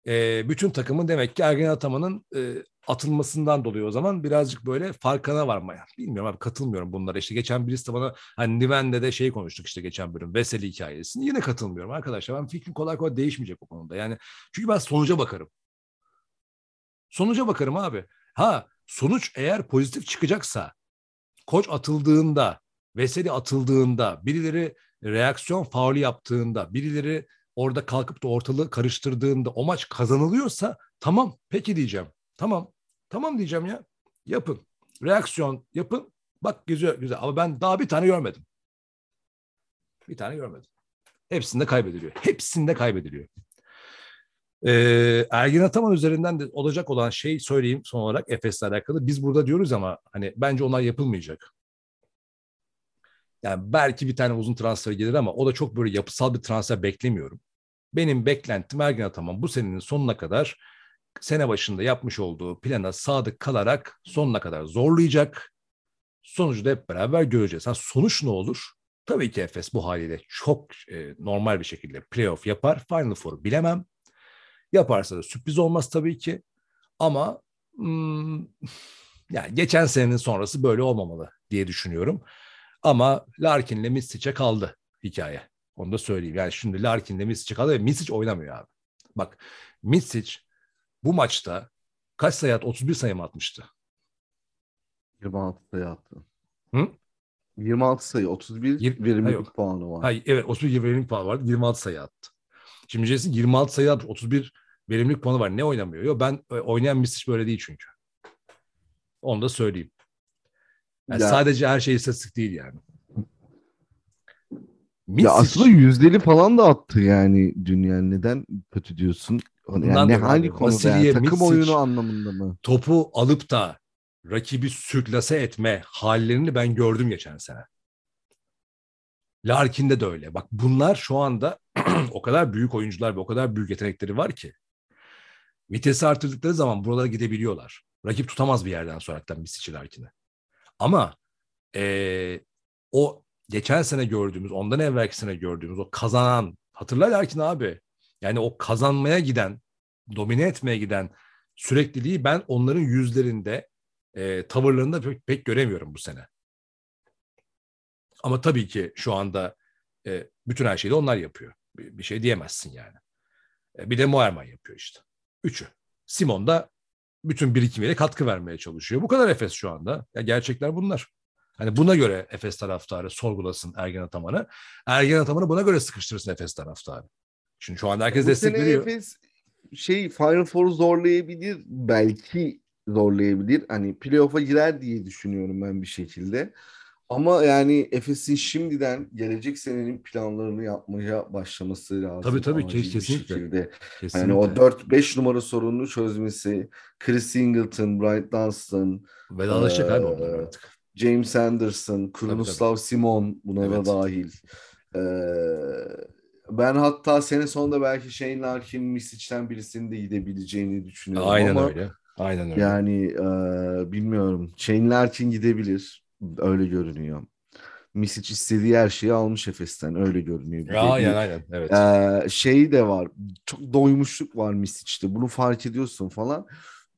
E, bütün takımın demek ki Ergen Ataman'ın e, atılmasından dolayı o zaman birazcık böyle farkına varmaya. Bilmiyorum abi katılmıyorum bunlara. İşte geçen birisi de bana hani Niven'de de şey konuştuk işte geçen bölüm. Veseli hikayesini. Yine katılmıyorum arkadaşlar. Ben fikrim kolay kolay değişmeyecek o konuda. Yani çünkü ben sonuca bakarım. Sonuca bakarım abi. Ha sonuç eğer pozitif çıkacaksa koç atıldığında, Veseli atıldığında, birileri reaksiyon faulü yaptığında, birileri orada kalkıp da ortalığı karıştırdığında o maç kazanılıyorsa tamam peki diyeceğim. Tamam. Tamam diyeceğim ya. Yapın. Reaksiyon yapın. Bak güzel güzel ama ben daha bir tane görmedim. Bir tane görmedim. Hepsinde kaybediliyor. Hepsinde kaybediliyor. Ee, Ergin Ataman üzerinden de olacak olan şey söyleyeyim son olarak Efes'le alakalı. Biz burada diyoruz ama hani bence onlar yapılmayacak. Yani belki bir tane uzun transfer gelir ama o da çok böyle yapısal bir transfer beklemiyorum. Benim beklentim Ergin Ataman bu senenin sonuna kadar sene başında yapmış olduğu plana sadık kalarak sonuna kadar zorlayacak. Sonucu da hep beraber göreceğiz. Ha, sonuç ne olur? Tabii ki Efes bu haliyle çok e, normal bir şekilde playoff yapar. Final Four bilemem. Yaparsa da sürpriz olmaz tabii ki. Ama hmm, yani geçen senenin sonrası böyle olmamalı diye düşünüyorum. Ama Larkin'le Misic'e kaldı hikaye. Onu da söyleyeyim. Yani şimdi Larkin'le Misic'e kaldı ve Misic oynamıyor abi. Bak Misic bu maçta kaç sayı attı? 31 sayı mı atmıştı? 26 sayı attı. Hı? 26 sayı, 31 Yir- verimlilik Ha, yok. puanı var. Hayır, evet 31 verimlilik puanı vardı. 26 sayı attı. Şimdi Jason 26 sayı attı. 31 verimlilik puanı var. Ne oynamıyor? Yo, ben e, oynayan Misic böyle değil çünkü. Onu da söyleyeyim. Yani Ya- sadece her şey istatistik değil yani. Misic, Ya aslında yüzdeli falan da attı yani dünya neden kötü diyorsun? Yani Bundan ne hangi konuda yani? Takım Misic- oyunu anlamında mı? topu alıp da rakibi sürklase etme hallerini ben gördüm geçen sene. Larkin'de de öyle. Bak bunlar şu anda o kadar büyük oyuncular ve o kadar büyük yetenekleri var ki vitesi artırdıkları zaman buralara gidebiliyorlar. Rakip tutamaz bir yerden sonra hatta Misic'i Larkin'i. Ama eee, o geçen sene gördüğümüz, ondan evvelki sene gördüğümüz o kazanan, hatırla Larkin abi. Yani o kazanmaya giden, domine etmeye giden sürekliliği ben onların yüzlerinde, e, tavırlarında pek, pek göremiyorum bu sene. Ama tabii ki şu anda e, bütün her şeyi de onlar yapıyor. Bir, bir şey diyemezsin yani. E, bir de Moerman yapıyor işte. Üçü. Simon da bütün birikimiyle katkı vermeye çalışıyor. Bu kadar Efes şu anda. Ya gerçekler bunlar. Hani buna göre Efes taraftarı sorgulasın Ergen Ataman'ı. Ergen Ataman'ı buna göre sıkıştırsın Efes taraftarı. Çünkü şu anda herkes Bu destek veriyor. Efes şey Final Four'u zorlayabilir. Belki zorlayabilir. Hani playoff'a girer diye düşünüyorum ben bir şekilde. Ama yani Efes'in şimdiden gelecek senenin planlarını yapmaya başlaması lazım. Tabii, tabii, bir kesinlikle. şekilde. Kesinlikle. Yani o 4-5 numara sorununu çözmesi, Chris Singleton, Bryant Dunstan, Vedalaşacak abi onlar artık. James Anderson, Krunoslav Simon buna Evet. da dahil. Ee, ben hatta sene sonunda belki Shane Larkin, Misic'ten birisinin de gidebileceğini düşünüyorum Aynen ama öyle. Aynen öyle. yani e, bilmiyorum. Shane Larkin gidebilir. Öyle görünüyor. Misic istediği her şeyi almış Efes'ten. Öyle görünüyor. Bir aynen bir- aynen. Evet. ee, şey de var. Çok doymuşluk var Misic'te. Bunu fark ediyorsun falan.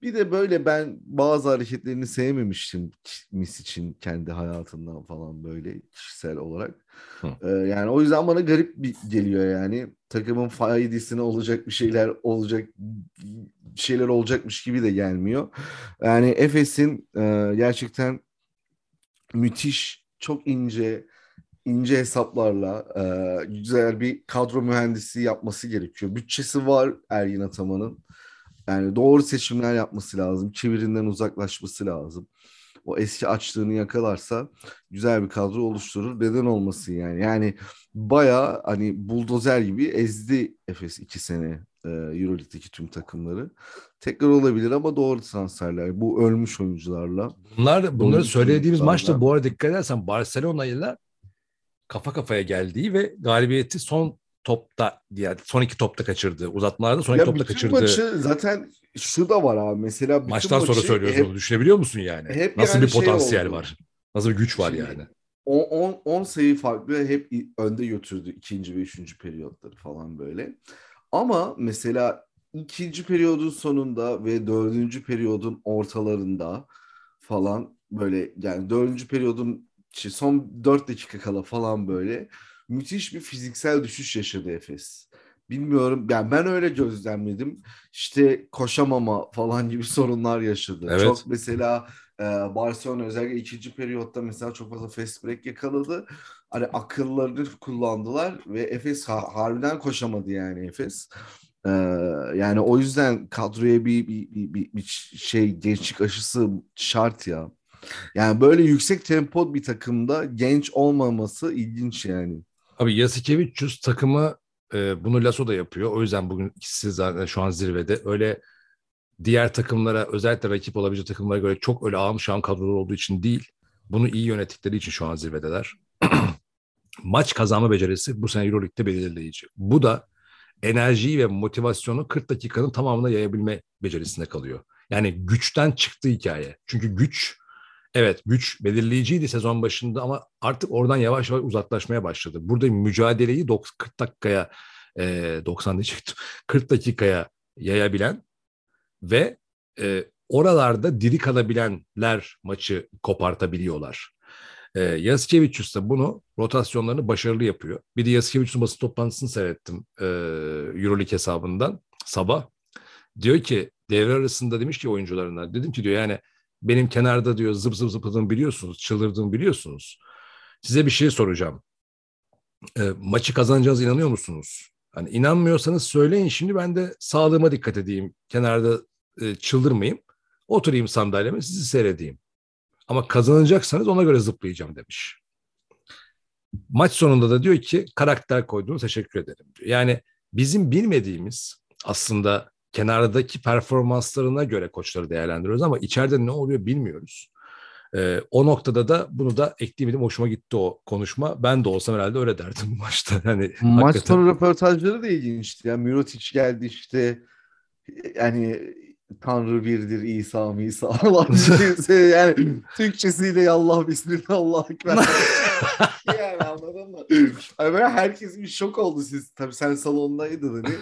Bir de böyle ben bazı hareketlerini sevmemiştim Misic'in kendi hayatından falan böyle kişisel olarak. Hı. Ee, yani o yüzden bana garip bir geliyor yani. Takımın faydasına olacak bir şeyler olacak bir şeyler olacakmış gibi de gelmiyor. Yani Efes'in e, gerçekten müthiş, çok ince ince hesaplarla e, güzel bir kadro mühendisi yapması gerekiyor. Bütçesi var Ergin Ataman'ın. Yani doğru seçimler yapması lazım. Çevirinden uzaklaşması lazım. O eski açlığını yakalarsa güzel bir kadro oluşturur. Neden olmasın yani? Yani baya hani buldozer gibi ezdi Efes iki sene e, Euroleague'deki tüm takımları. Tekrar olabilir ama doğru transferler. Bu ölmüş oyuncularla. Bunlar bunları Doğru söylediğimiz maçta bu arada dikkat edersen Barcelona ile kafa kafaya geldiği ve galibiyeti son topta yani son iki topta kaçırdı. Uzatmalarda son iki Ya topta kaçırdı. maçı zaten şu da var abi. Mesela bütün Maçtan sonra maçı söylüyoruz hep bunu. Düşünebiliyor musun yani? hep Nasıl yani bir şey potansiyel oldu. var? Nasıl bir güç var Şimdi- yani? 10 10 sayı farklı hep önde götürdü ikinci ve üçüncü periyotları falan böyle. Ama mesela ikinci periyodun sonunda ve dördüncü periyodun ortalarında falan böyle yani dördüncü periyodun son dört dakika kala falan böyle müthiş bir fiziksel düşüş yaşadı Efes. bilmiyorum yani ben öyle gözlemledim. İşte koşamama falan gibi sorunlar yaşadı. Evet. Çok mesela e, Barcelona özellikle ikinci periyotta mesela çok fazla fast break yakaladı. Hani akıllarını kullandılar ve Efes ha- harbiden koşamadı yani Efes. Ee, yani o yüzden kadroya bir, bir, bir, bir, bir şey gençlik aşısı şart ya. Yani böyle yüksek tempo bir takımda genç olmaması ilginç yani. Abi Yasikevicius takımı e, bunu Lasso da yapıyor. O yüzden bugün ikisi zaten şu an zirvede. Öyle diğer takımlara özellikle rakip olabilecek takımlara göre çok öyle ağım şahım kadroları olduğu için değil. Bunu iyi yönettikleri için şu an zirvedeler. Maç kazanma becerisi bu sene Euroleague'de belirleyici. Bu da enerjiyi ve motivasyonu 40 dakikanın tamamına yayabilme becerisinde kalıyor. Yani güçten çıktı hikaye. Çünkü güç evet güç belirleyiciydi sezon başında ama artık oradan yavaş yavaş uzaklaşmaya başladı. Burada mücadeleyi 90, 40 dakikaya e, 90 diyecektim 40 dakikaya yayabilen ve e, oralarda diri kalabilenler maçı kopartabiliyorlar. E, Yasikevicius da bunu rotasyonlarını başarılı yapıyor. Bir de Yasikevicius'un basın toplantısını seyrettim e, Euroleague hesabından sabah. Diyor ki devre arasında demiş ki oyuncularına dedim ki diyor yani benim kenarda diyor zıp zıp zıpladığımı biliyorsunuz, çıldırdığımı biliyorsunuz. Size bir şey soracağım. E, maçı kazanacağınıza inanıyor musunuz? Hani inanmıyorsanız söyleyin şimdi ben de sağlığıma dikkat edeyim. Kenarda e, çıldırmayayım. Oturayım sandalyeme sizi seyredeyim. Ama kazanacaksanız ona göre zıplayacağım demiş. Maç sonunda da diyor ki karakter koyduğunu teşekkür ederim diyor. Yani bizim bilmediğimiz aslında kenardaki performanslarına göre koçları değerlendiriyoruz ama içeride ne oluyor bilmiyoruz. Ee, o noktada da bunu da ekleyeyim hoşuma gitti o konuşma. Ben de olsam herhalde öyle derdim bu maçta. Yani Maç hakikaten- sonu röportajları da ilginçti. Yani Mirotic geldi işte yani Tanrı birdir İsa mı İsa Allah birdir. yani Türkçesiyle yallah bismillah Allah ekber. yani anladın mı? Yani böyle herkes bir şok oldu siz. Tabii sen salondaydın hani.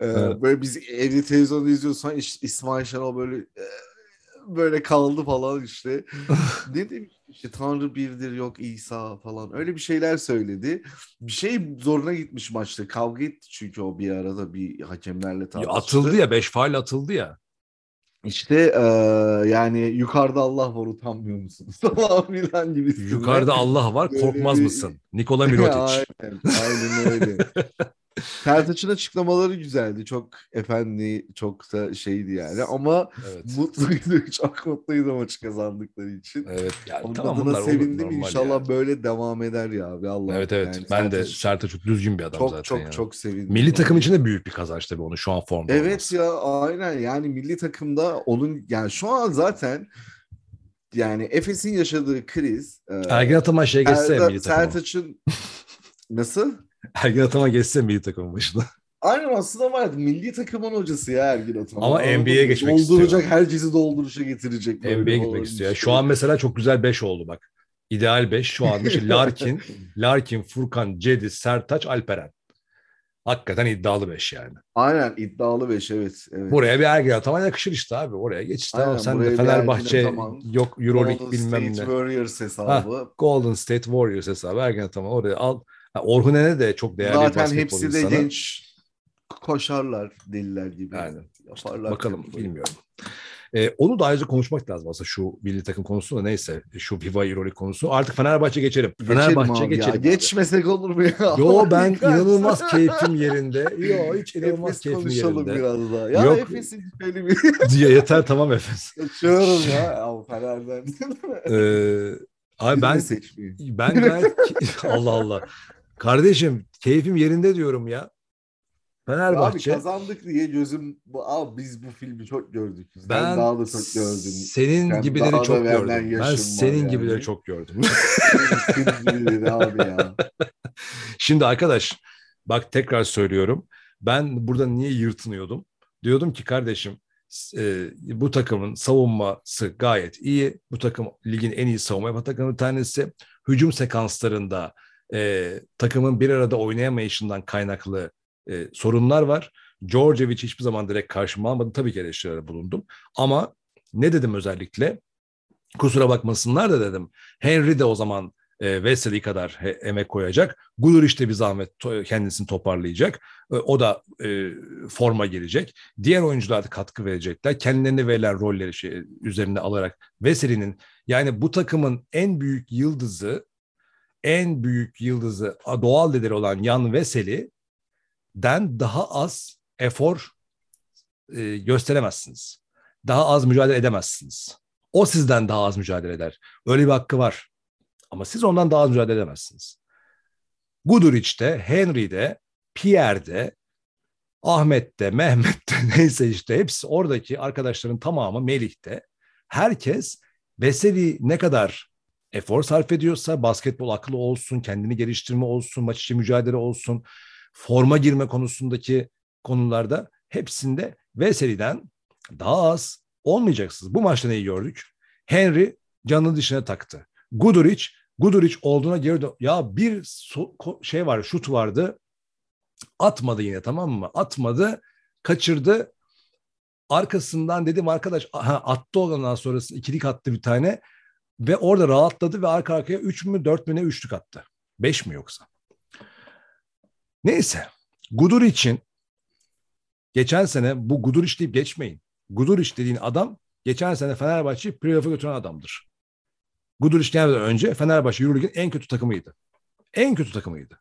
Ee. Böyle biz evde televizyonda İş- İsmail Şenol böyle e, böyle kaldı falan işte. ne demiş işte Tanrı birdir yok İsa falan öyle bir şeyler söyledi. Bir şey zoruna gitmiş maçta. Kavga etti çünkü o bir arada bir hakemlerle Ya tartıştı. atıldı ya beş faal atıldı ya. İşte e, yani yukarıda Allah var utanmıyor musunuz falan filan gibi. Yukarıda Allah var Böyle korkmaz bir- mısın? Nikola Mirotic. aynen, aynen öyle. Sertaç'ın açıklamaları güzeldi. Çok efendi, çok da şeydi yani. Ama evet. mutluydu, çok mutluydu maçı kazandıkları için. Evet. Yani Onun tamam adına olur, sevindim. normal İnşallah yani. böyle devam eder ya abi Allah. Evet evet. Yani ben de Sertaç Sertaç çok düzgün bir adam çok zaten. çok yani. çok sevindim. Milli takım için de büyük bir kazanç tabii onu şu an formda Evet olması. ya aynen yani milli takımda onun yani şu an zaten yani Efes'in yaşadığı kriz e, Ergin Ataman şey geçse Serdar- milli takıma. Sertaç'ın nasıl? Ergin Ataman geçse milli takımın başına. Aynen aslında var. Milli takımın hocası ya Ergin Ataman. Ama NBA'ye geçmek Dolduracak, istiyor. herkesi dolduruşa getirecek. NBA'ye gitmek istiyor. Şu an mesela çok güzel 5 oldu bak. İdeal 5 şu an işte Larkin, Larkin, Furkan, Cedi, Sertaç, Alperen. Hakikaten iddialı 5 yani. Aynen iddialı beş evet. evet. Buraya bir Ergin Ataman yakışır işte abi. Oraya geç işte. Tamam Aynen, sen de Fenerbahçe Ataman, yok Euroleague Golden bilmem State ne. Warriors hesabı. Golden State Warriors hesabı Ergin Ataman oraya al. Orhunen'e de çok değerli bir Zaten basketbol hepsi de insanı. genç koşarlar deliler gibi. Aynen. Yaparlar. Bakalım tempoyu. bilmiyorum. Ee, onu da ayrıca konuşmak lazım aslında şu milli takım konusu da neyse şu FIFA Euroleague konusu. Artık Fenerbahçe geçelim. Geçelim Fenerbahçe abi geçelim. ya. abi. Geçmesek olur mu ya? Yo ben inanılmaz keyfim yerinde. Yo hiç inanılmaz Efes keyfim konuşalım yerinde. biraz daha. Ya Yok. Efes'in şöyle bir Diye yeter tamam Efes. kaçıyorum ya. Ama Fener'den. Ee, abi ben ben gayet Allah Allah. Kardeşim keyfim yerinde diyorum ya. Abi Fenerbahçe kazandık diye gözüm abi biz bu filmi çok gördük. Ben, ben daha da çok gördüm. senin Ben gibileri çok gördüm. Ben senin yani. gibileri çok gördüm. Senin gibileri abi ya. Şimdi arkadaş bak tekrar söylüyorum. Ben burada niye yırtınıyordum? Diyordum ki kardeşim e, bu takımın savunması gayet iyi. Bu takım ligin en iyi savunma yapan takımı tanesi. Hücum sekanslarında e, takımın bir arada oynayamayışından kaynaklı e, sorunlar var. Djordjevic hiçbir zaman direkt karşıma almadı. Tabii ki eleştirilerde bulundum. Ama ne dedim özellikle? Kusura bakmasınlar da dedim. Henry de o zaman e, Vesely kadar he, emek koyacak. Guduric de bir zahmet to- kendisini toparlayacak. E, o da e, forma girecek. Diğer oyuncular da katkı verecekler. Kendilerine verilen rolleri şey, üzerine alarak Vesely'nin yani bu takımın en büyük yıldızı en büyük yıldızı doğal lideri olan Yan Vesely'den daha az efor e, gösteremezsiniz. Daha az mücadele edemezsiniz. O sizden daha az mücadele eder. Öyle bir hakkı var. Ama siz ondan daha az mücadele edemezsiniz. Guduric'te, Henry'de, Pierre'de, Ahmet'te, Mehmet'te neyse işte hepsi oradaki arkadaşların tamamı Melih'te. Herkes Veseli ne kadar efor sarf ediyorsa basketbol aklı olsun, kendini geliştirme olsun, maç içi mücadele olsun, forma girme konusundaki konularda hepsinde Veseli'den daha az olmayacaksınız. Bu maçta neyi gördük? Henry canını dışına taktı. Guduric, Guduric olduğuna geri dön. Ya bir so- şey var, şut vardı. Atmadı yine tamam mı? Atmadı, kaçırdı. Arkasından dedim arkadaş aha, attı ondan sonrası ikilik attı bir tane. Ve orada rahatladı ve arka arkaya 3 mü 4 mü ne üçlük attı. 5 mi yoksa? Neyse. Gudur için geçen sene bu Guduric deyip geçmeyin. Guduric dediğin adam geçen sene Fenerbahçe'yi playoff'a götüren adamdır. Guduric gelmeden önce Fenerbahçe Euroleague'in en kötü takımıydı. En kötü takımıydı.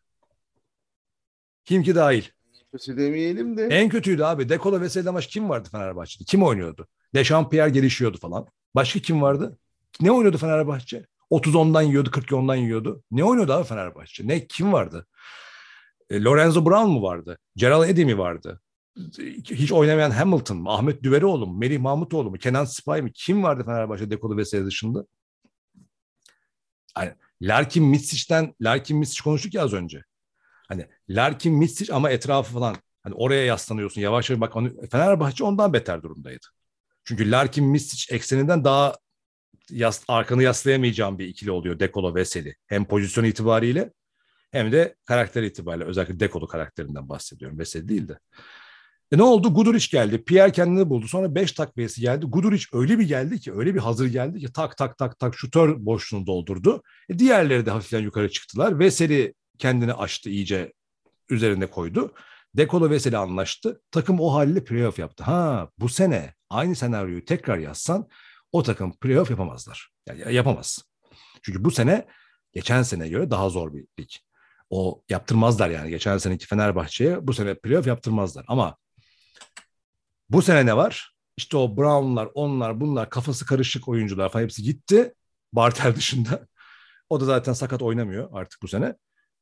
Kim ki dahil. Kötü demeyelim de. En kötüydü abi. Dekola ve Seydamaş kim vardı Fenerbahçe'de? Kim oynuyordu? Dechampierre gelişiyordu falan. Başka kim vardı? Ne oynuyordu Fenerbahçe? 30 ondan yiyordu, 40 ondan yiyordu. Ne oynuyordu abi Fenerbahçe? Ne kim vardı? E, Lorenzo Brown mu vardı? Gerald Eddy mi vardı? Hiç oynamayan Hamilton mı? Ahmet Düveroğlu mu? Melih Mahmutoğlu mu? Kenan Spy mi? Kim vardı Fenerbahçe Dekolu ve dışında? Yani Larkin Mitsic'ten Larkin Mitsic konuştuk ya az önce. Hani Larkin Mitsic ama etrafı falan hani oraya yaslanıyorsun yavaş yavaş bak onu, Fenerbahçe ondan beter durumdaydı. Çünkü Larkin Mitsic ekseninden daha yas, arkanı yaslayamayacağım bir ikili oluyor Dekolo Veseli. Hem pozisyon itibariyle hem de karakter itibariyle özellikle Dekolo karakterinden bahsediyorum. Veseli değil de. E ne oldu? Guduric geldi. Pierre kendini buldu. Sonra 5 takviyesi geldi. Guduric öyle bir geldi ki, öyle bir hazır geldi ki tak tak tak tak şutör boşluğunu doldurdu. E diğerleri de hafiften yukarı çıktılar. Veseli kendini açtı iyice üzerine koydu. Dekolo Veseli anlaştı. Takım o haliyle playoff yaptı. Ha bu sene aynı senaryoyu tekrar yazsan o takım playoff yapamazlar. Yani yapamaz. Çünkü bu sene geçen seneye göre daha zor bir lig. O yaptırmazlar yani. Geçen seneki Fenerbahçe'ye bu sene playoff yaptırmazlar. Ama bu sene ne var? İşte o Brown'lar, onlar, bunlar kafası karışık oyuncular falan hepsi gitti. Bartel dışında. O da zaten sakat oynamıyor artık bu sene.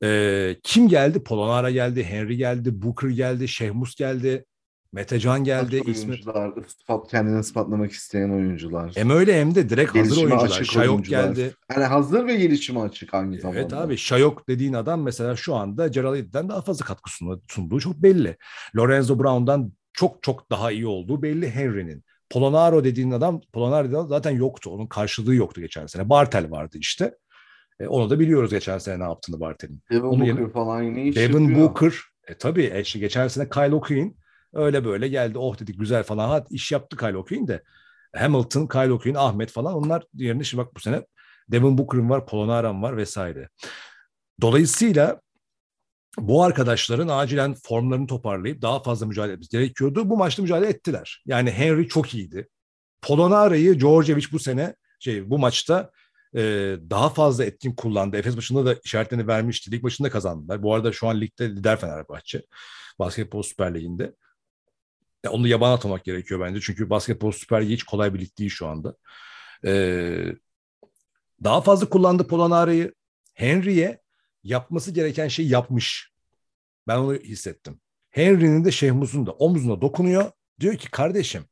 Ee, kim geldi? Polonara geldi, Henry geldi, Booker geldi, Şehmus geldi, Metecan geldi. oyuncular, ispat, kendini ispatlamak isteyen oyuncular. Hem öyle hem de direkt gelişime hazır oyuncular. Şayok oyuncular. geldi. Yani hazır ve gelişime açık aynı zamanda. Evet abi Şayok dediğin adam mesela şu anda Geraldi'den daha fazla katkı sunduğu çok belli. Lorenzo Brown'dan çok çok daha iyi olduğu belli Henry'nin. Polonaro dediğin adam, Polonaro zaten yoktu. Onun karşılığı yoktu geçen sene. Bartel vardı işte. E, onu da biliyoruz geçen sene ne yaptığını Bartel'in. Devin Onun Booker yeni, falan yine iş Devin yapıyor. Booker. E tabii e, işte geçen sene Kyle O'Quinn öyle böyle geldi. Oh dedik güzel falan. Ha, iş yaptı Kyle O'Quinn de. Hamilton, Kyle O'Quinn, Ahmet falan onlar yerine şimdi bak bu sene Devin Booker'ın var, Polonaram var vesaire. Dolayısıyla bu arkadaşların acilen formlarını toparlayıp daha fazla mücadele etmesi gerekiyordu. Bu maçta mücadele ettiler. Yani Henry çok iyiydi. Polonara'yı Djordjevic bu sene şey bu maçta e, daha fazla etkin kullandı. Efes başında da işaretlerini vermişti. Lig başında kazandılar. Bu arada şu an ligde lider Fenerbahçe. Basketbol Süper Ligi'nde. Ya onu yaban atmak gerekiyor bence. Çünkü Basketbol Süper hiç kolay bir lig değil şu anda. Ee, daha fazla kullandı Polonara'yı. Henry'e yapması gereken şeyi yapmış. Ben onu hissettim. Henry'nin de Şehmuz'un da omzuna dokunuyor. Diyor ki kardeşim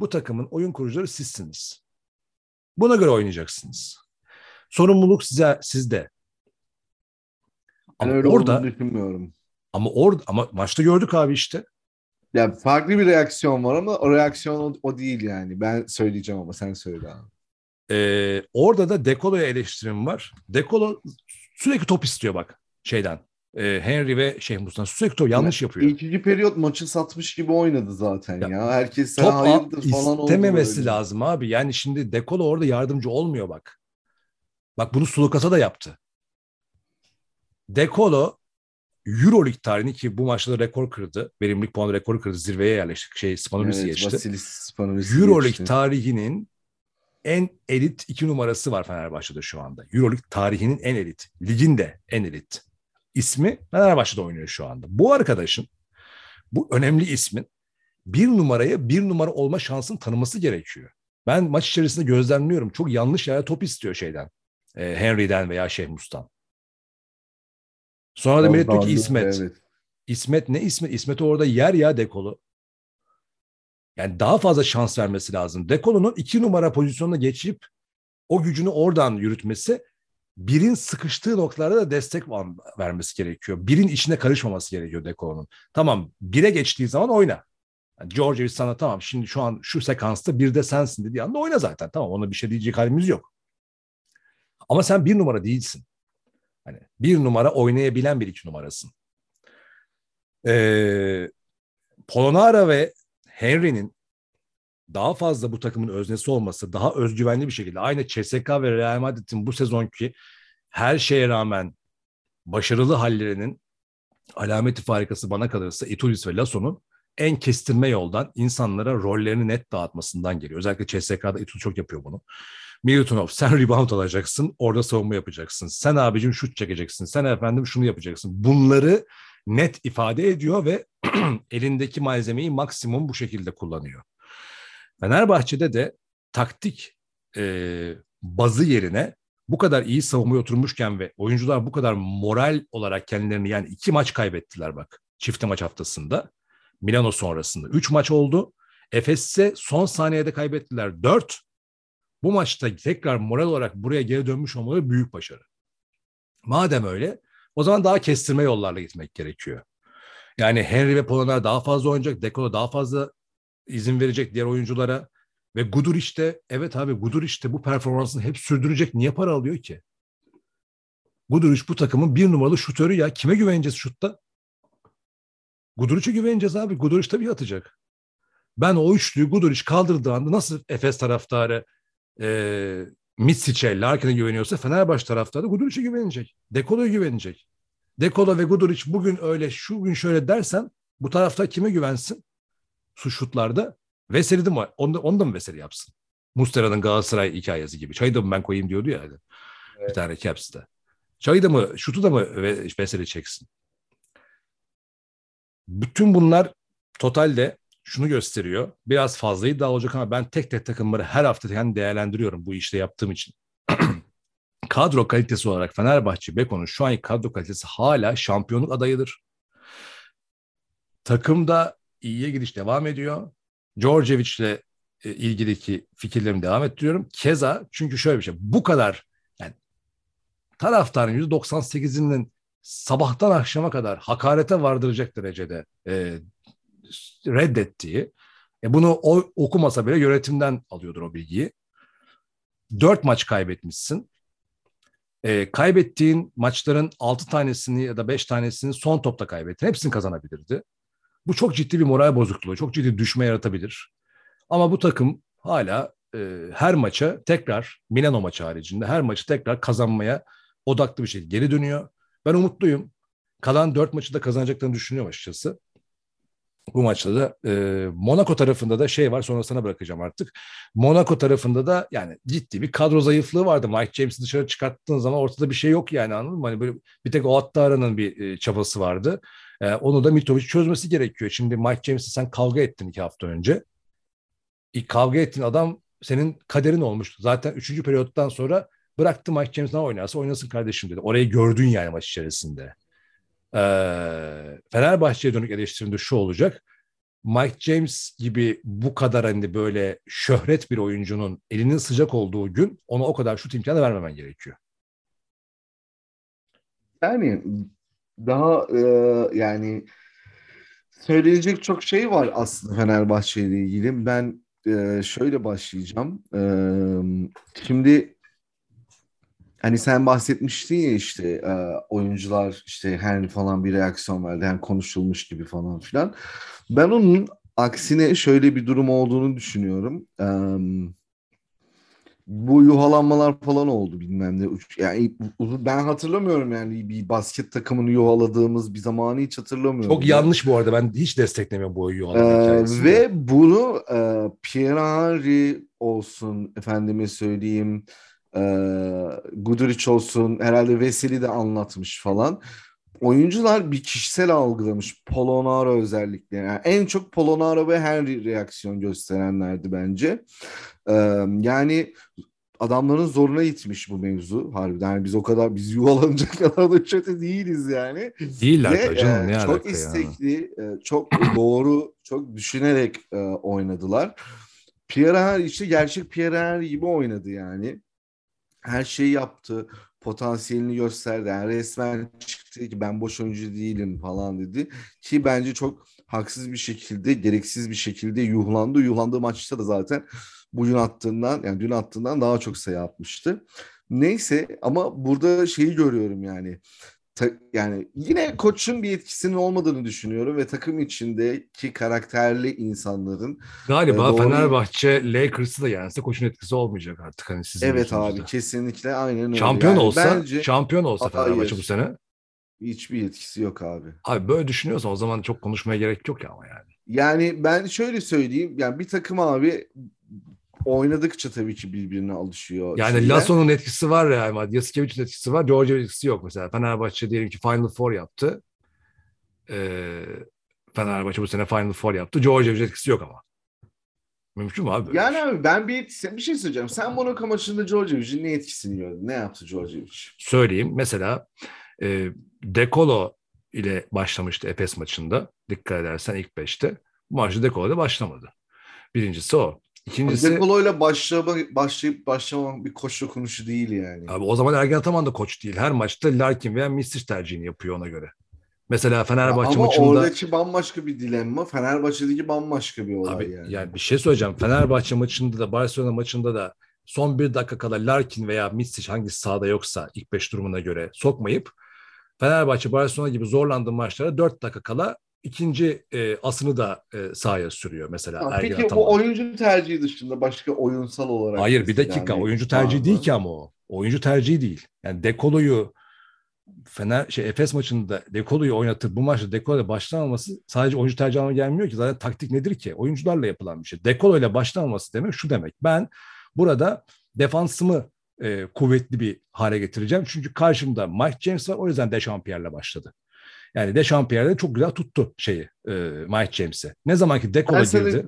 bu takımın oyun kurucuları sizsiniz. Buna göre oynayacaksınız. Sorumluluk size sizde. Ama ben öyle orada düşünmüyorum. Ama orada ama maçta gördük abi işte. Ya farklı bir reaksiyon var ama o reaksiyon o, o değil yani. Ben söyleyeceğim ama sen söyle abi. Ee, orada da Dekolo'ya eleştirim var. Dekolo sürekli top istiyor bak şeyden. E, Henry ve Şeyh Musa'dan sürekli top yanlış yapıyor. İkinci periyot maçı satmış gibi oynadı zaten ya. ya. Herkes top hayırdır falan istememesi lazım abi. Yani şimdi Dekolo orada yardımcı olmuyor bak. Bak bunu Sulukas'a da yaptı. Dekolo Euroleague tarihini ki bu maçta rekor kırdı. Verimlilik puanı rekoru kırdı. Zirveye yerleştik. Şey Spanulis'i Evet, geçti. Vasilis Spanulis'i Euroleague geçti. tarihinin en elit iki numarası var Fenerbahçe'de şu anda. Euroleague tarihinin en elit. Ligin de en elit. İsmi Fenerbahçe'de oynuyor şu anda. Bu arkadaşın, bu önemli ismin bir numaraya bir numara olma şansını tanıması gerekiyor. Ben maç içerisinde gözlemliyorum. Çok yanlış yere top istiyor şeyden. e, Henry'den veya Şehmus'tan. Sonra da millet diyor ki İsmet. Evet. İsmet ne İsmet? İsmet orada yer ya dekolu. Yani daha fazla şans vermesi lazım. Dekolo'nun iki numara pozisyonuna geçip o gücünü oradan yürütmesi birin sıkıştığı noktalarda da destek vermesi gerekiyor. Birin içine karışmaması gerekiyor Dekolo'nun. Tamam bire geçtiği zaman oyna. Yani Georgievic sana tamam şimdi şu an şu sekansta bir de sensin dediği anda oyna zaten. Tamam ona bir şey diyecek halimiz yok. Ama sen bir numara değilsin. Hani bir numara oynayabilen bir iki numarasın. Ee, Polonara ve Henry'nin daha fazla bu takımın öznesi olması, daha özgüvenli bir şekilde aynı CSK ve Real Madrid'in bu sezonki her şeye rağmen başarılı hallerinin alameti farikası bana kalırsa Ituris ve Lasso'nun en kestirme yoldan insanlara rollerini net dağıtmasından geliyor. Özellikle CSK'da Ituris çok yapıyor bunu. Milutinov sen rebound alacaksın, orada savunma yapacaksın. Sen abicim şut çekeceksin, sen efendim şunu yapacaksın. Bunları net ifade ediyor ve elindeki malzemeyi maksimum bu şekilde kullanıyor. Fenerbahçe'de de taktik e, bazı yerine bu kadar iyi savunmaya oturmuşken ve oyuncular bu kadar moral olarak kendilerini yani iki maç kaybettiler bak çifte maç haftasında. Milano sonrasında. Üç maç oldu. Efes'e son saniyede kaybettiler. Dört. Bu maçta tekrar moral olarak buraya geri dönmüş olmaları büyük başarı. Madem öyle o zaman daha kestirme yollarla gitmek gerekiyor. Yani Henry ve Polonar daha fazla oynayacak. Dekolo daha fazla izin verecek diğer oyunculara. Ve Guduric de evet abi Guduric de bu performansını hep sürdürecek. Niye para alıyor ki? Guduric bu takımın bir numaralı şutörü ya. Kime güveneceğiz şutta? Guduric'e güveneceğiz abi. Guduric tabii atacak. Ben o üçlüyü Guduric kaldırdığı anda nasıl Efes taraftarı e, Mitsic'e, Larkin'e güveniyorsa Fenerbahçe taraftarı Guduric'e güvenecek. Dekolo'ya güvenecek. Dekolo ve Guduric bugün öyle, şu gün şöyle dersen bu tarafta kime güvensin? Su şutlarda. Veseli de mi? Onu onu da mı Veseli yapsın? Mustera'nın Galatasaray hikayesi gibi. Çayı da mı ben koyayım diyordu ya. Bir Evet. tane Caps'te. Çayı da mı, şutu da mı Ve- Veseli çeksin? Bütün bunlar totalde şunu gösteriyor. Biraz fazla iddia olacak ama ben tek tek takımları her hafta kendi değerlendiriyorum bu işte yaptığım için. kadro kalitesi olarak Fenerbahçe Beko'nun şu anki kadro kalitesi hala şampiyonluk adayıdır. Takımda iyiye gidiş devam ediyor. Djordjevic'le e, ilgili fikirlerimi devam ettiriyorum. Keza çünkü şöyle bir şey. Bu kadar yani taraftarın %98'inin sabahtan akşama kadar hakarete vardıracak derecede e, reddettiği, e, bunu o okumasa bile yönetimden alıyordur o bilgiyi. Dört maç kaybetmişsin. E, kaybettiğin maçların altı tanesini ya da beş tanesini son topta kaybettin. Hepsini kazanabilirdi. Bu çok ciddi bir moral bozukluğu, çok ciddi düşme yaratabilir. Ama bu takım hala e, her maça tekrar, Milano maçı haricinde her maçı tekrar kazanmaya odaklı bir şekilde geri dönüyor. Ben umutluyum. Kalan dört maçı da kazanacaklarını düşünüyorum açıkçası. Bu maçta da e, Monaco tarafında da şey var sonra sana bırakacağım artık. Monaco tarafında da yani ciddi bir kadro zayıflığı vardı. Mike James'i dışarı çıkarttığın zaman ortada bir şey yok yani anladın mı? Hani böyle bir tek o Attara'nın bir e, çabası vardı. E, onu da Mitrovic çözmesi gerekiyor. Şimdi Mike James'le sen kavga ettin iki hafta önce. İlk kavga ettiğin adam senin kaderin olmuştu. Zaten üçüncü periyottan sonra bıraktı Mike James oynarsa oynasın kardeşim dedi. Orayı gördün yani maç içerisinde. Fenerbahçe'ye dönük eleştirimde şu olacak. Mike James gibi bu kadar hani böyle şöhret bir oyuncunun elinin sıcak olduğu gün ona o kadar şut imkanı vermemen gerekiyor. Yani daha e, yani söyleyecek çok şey var aslında Fenerbahçe ile ilgili. Ben e, şöyle başlayacağım. E, şimdi hani sen bahsetmiştin ya işte e, oyuncular işte Henry falan bir reaksiyon verdi. Yani konuşulmuş gibi falan filan. Ben onun aksine şöyle bir durum olduğunu düşünüyorum. Bu yuhalanmalar falan oldu bilmem ne. Yani ben hatırlamıyorum yani bir basket takımını yuhaladığımız bir zamanı hiç hatırlamıyorum. Çok yanlış bu arada. Ben hiç desteklemiyorum bu yuhalama Ee, ve bunu e, Pierre Henry olsun efendime söyleyeyim e, Guduric olsun herhalde Veseli de anlatmış falan. Oyuncular bir kişisel algılamış. Polonara özellikle. Yani en çok Polonara ve Henry reaksiyon gösterenlerdi bence. Ee, yani adamların zoruna gitmiş bu mevzu harbiden. Yani biz o kadar biz yuvalanacak kadar da kötü değiliz yani. Değiller Ve, canım. e, Ne çok istekli, e, çok doğru, çok düşünerek e, oynadılar. Pierre işte gerçek Pierre gibi oynadı yani. Her şeyi yaptı. Potansiyelini gösterdi. Yani resmen çıktı ki ben boş oyuncu değilim falan dedi. Ki bence çok haksız bir şekilde, gereksiz bir şekilde yuhlandı. Yuhlandığı maçta da zaten bugün attığından yani dün attığından daha çok sayı atmıştı. Neyse ama burada şeyi görüyorum yani. Ta- yani yine koçun bir etkisinin olmadığını düşünüyorum ve takım içindeki karakterli insanların Galiba E, doğru. Fenerbahçe Lakers'ı da yense koçun etkisi olmayacak artık hani sizin evet abi kesinlikle aynen öyle. Şampiyon Yani olsa, bence şampiyon olsa Hayır. Fenerbahçe bu sene. hiçbir etkisi yok abi. Abi böyle düşünüyorsan o zaman çok konuşmaya gerek yok ya ama yani. Yani ben şöyle söyleyeyim yani bir takım abi oynadıkça tabii ki birbirine alışıyor. Yani şeyler. Lasso'nun etkisi var ya ama Yasikevici'nin etkisi var. Georgiev'in etkisi yok mesela. Fenerbahçe diyelim ki Final Four yaptı. Ee, Fenerbahçe bu sene Final Four yaptı. Georgiev'in etkisi yok ama. Mümkün mü abi? Yani şey? abi ben bir bir şey söyleyeceğim. Sen Monaco maçında Djordjevic'in ne etkisini gördün? Ne yaptı Djordjevic? Söyleyeyim. Mesela e, Dekolo ile başlamıştı Efes maçında. Dikkat edersen ilk beşte. Bu maçta Dekolo da başlamadı. Birincisi o. İkincisi Dekolo'yla başlama, başlayıp başlamamak bir koç dokunuşu değil yani. abi o zaman Ergen Ataman da koç değil. Her maçta Larkin veya Misic tercihini yapıyor ona göre. Mesela Fenerbahçe Ama maçında oradaki bambaşka bir dilemma. Fenerbahçe'deki bambaşka bir olay Abi yani. yani. bir şey söyleyeceğim. Fenerbahçe maçında da Barcelona maçında da son bir dakika kala Larkin veya Misic hangisi sahada yoksa ilk beş durumuna göre sokmayıp Fenerbahçe Barcelona gibi zorlandığı maçlara dört dakika kala ikinci e, asını da e, sahaya sürüyor mesela. Ha, Ergin Peki Ataman. bu oyuncu tercihi dışında başka oyunsal olarak Hayır bir dakika hani- oyuncu tercihi değil ki ama o. Oyuncu tercihi değil. Yani Dekolo'yu Fener şey Efes maçında Dekolo'yu oynatıp bu maçta Dekolo'yla başlamaması sadece oyuncu tercihi anlamına gelmiyor ki. Zaten taktik nedir ki? Oyuncularla yapılan bir şey. Dekolo'yla başlamaması demek şu demek. Ben burada defansımı e, kuvvetli bir hale getireceğim. Çünkü karşımda Mike James var. O yüzden Dechampierre'le başladı. Yani Dechampierre de çok güzel tuttu şeyi e, Mike James'i. Ne zaman ki Dekolo Ben sana- girdi.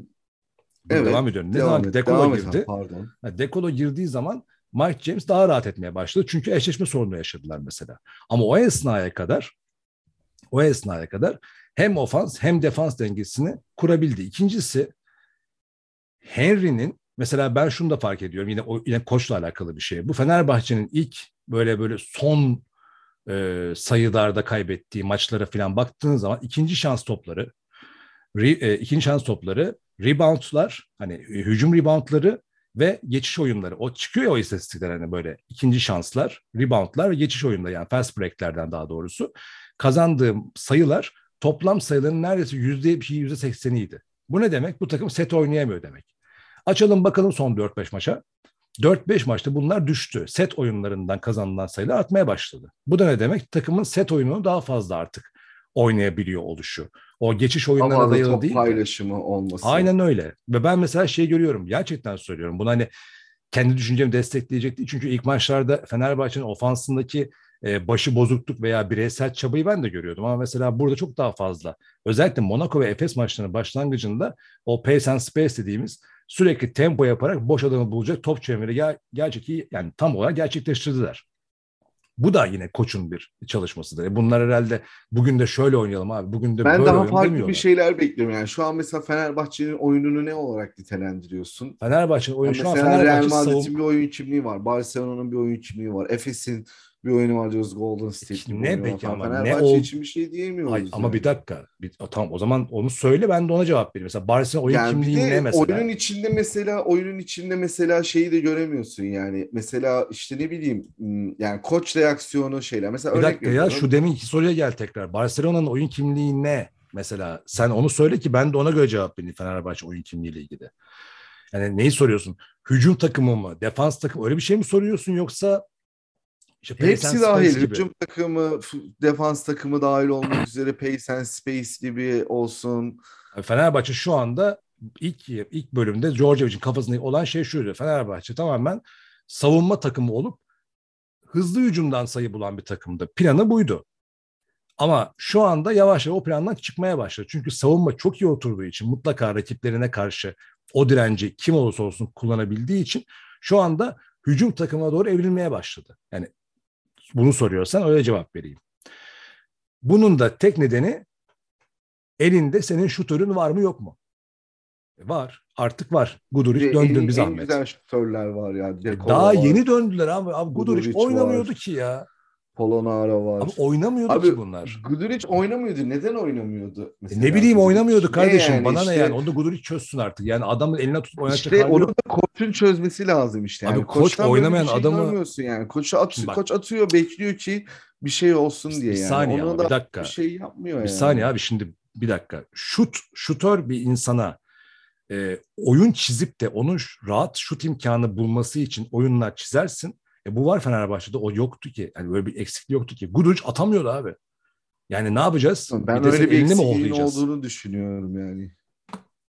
Evet, devam ediyorum. Ne Devam zaman ki et, et girdi. abi, Pardon. Ha, Dekolo girdiği zaman Mike James daha rahat etmeye başladı. Çünkü eşleşme sorunu yaşadılar mesela. Ama o esnaya kadar o esnaya kadar hem ofans hem defans dengesini kurabildi. İkincisi Henry'nin mesela ben şunu da fark ediyorum yine o yine koçla alakalı bir şey. Bu Fenerbahçe'nin ilk böyle böyle son e, sayılarda kaybettiği maçlara falan baktığın zaman ikinci şans topları re, e, ikinci şans topları reboundlar hani e, hücum reboundları ve geçiş oyunları. O çıkıyor ya o istatistikler hani böyle ikinci şanslar, reboundlar ve geçiş oyunları yani fast breaklerden daha doğrusu. Kazandığım sayılar toplam sayıların neredeyse yüzde yüzde sekseniydi. Bu ne demek? Bu takım set oynayamıyor demek. Açalım bakalım son 4-5 maça. 4-5 maçta bunlar düştü. Set oyunlarından kazanılan sayılar artmaya başladı. Bu da ne demek? Takımın set oyununu daha fazla artık oynayabiliyor oluşu. O geçiş oyunlarına dayalı değil. de- paylaşımı olması. Aynen öyle. Ve ben mesela şey görüyorum. Gerçekten söylüyorum. Bunu hani kendi düşüncemi destekleyecek değil. Çünkü ilk maçlarda Fenerbahçe'nin ofansındaki e, başı bozukluk veya bireysel çabayı ben de görüyordum. Ama mesela burada çok daha fazla. Özellikle Monaco ve Efes maçlarının başlangıcında o pace and space dediğimiz sürekli tempo yaparak boş adamı bulacak top çeviri ger- gerçek yani tam olarak gerçekleştirdiler. Bu da yine koçun bir çalışmasıdır. E bunlar herhalde bugün de şöyle oynayalım abi. Bugün de Ben böyle daha farklı bir şeyler bekliyorum. Yani şu an mesela Fenerbahçe'nin oyununu ne olarak nitelendiriyorsun? Fenerbahçe'nin oyunu Yani şu an mesela Real Fenerbahçe Madrid'in savun... bir oyun kimliği var. Barcelona'nın bir oyun kimliği var. Efes'in bir oyunu var diyoruz Golden State'in bir Ne peki ama ne ol- için bir şey diyemiyoruz. Ay, ama yani. bir dakika. Bir, tamam o zaman onu söyle ben de ona cevap vereyim. Mesela Barcelona oyun yani kimliği ne mesela? oyunun içinde mesela oyunun içinde mesela şeyi de göremiyorsun yani. Mesela işte ne bileyim hmm, yani koç reaksiyonu şeyler. Mesela bir örnek dakika ya şu deminki soruya gel tekrar. Barcelona'nın oyun kimliği ne? Mesela sen onu söyle ki ben de ona göre cevap vereyim Fenerbahçe oyun kimliğiyle ilgili. Yani neyi soruyorsun? hücum takımı mı, defans takımı öyle bir şey mi soruyorsun yoksa işte Hepsi dahil. Gibi. Hücum takımı, defans takımı dahil olmak üzere Pace and Space gibi olsun. Fenerbahçe şu anda ilk ilk bölümde Djordjevic'in kafasında olan şey şuydu. Fenerbahçe tamamen savunma takımı olup hızlı hücumdan sayı bulan bir takımdı. Planı buydu. Ama şu anda yavaş yavaş o plandan çıkmaya başladı. Çünkü savunma çok iyi oturduğu için mutlaka rakiplerine karşı o direnci kim olursa olsun kullanabildiği için şu anda hücum takımına doğru evrilmeye başladı. Yani bunu soruyorsan öyle cevap vereyim. Bunun da tek nedeni elinde senin şutörün var mı yok mu? E, var. Artık var. Guduric döndün bir zahmet. En güzel şutörler var ya. Daha var. yeni döndüler abi. abi Guduric, Guduric oynamıyordu var. ki ya. Polonara var. Ama oynamıyordu Abi, ki bunlar. Guduric oynamıyordu. Neden oynamıyordu? Mesela? E ne bileyim oynamıyordu kardeşim. Yani Bana işte, ne yani? Onu da Guduric çözsün artık. Yani adamın eline tutup oynatacak işte onu da koçun çözmesi lazım işte. Yani. Abi koç oynamayan şey adamı yani. Koç at, Bak, koç atıyor, bekliyor ki bir şey olsun diye bir yani. Saniye Ona da bir dakika. Bir şey yapmıyor bir yani. Bir saniye abi şimdi bir dakika. Şut, şutör bir insana e, oyun çizip de onun rahat şut imkanı bulması için oyunlar çizersin. E bu var Fenerbahçe'de o yoktu ki. Yani böyle bir eksikliği yoktu ki. Guduc atamıyordu abi. Yani ne yapacağız? Ben bir öyle bir eksikliğin olduğunu düşünüyorum yani.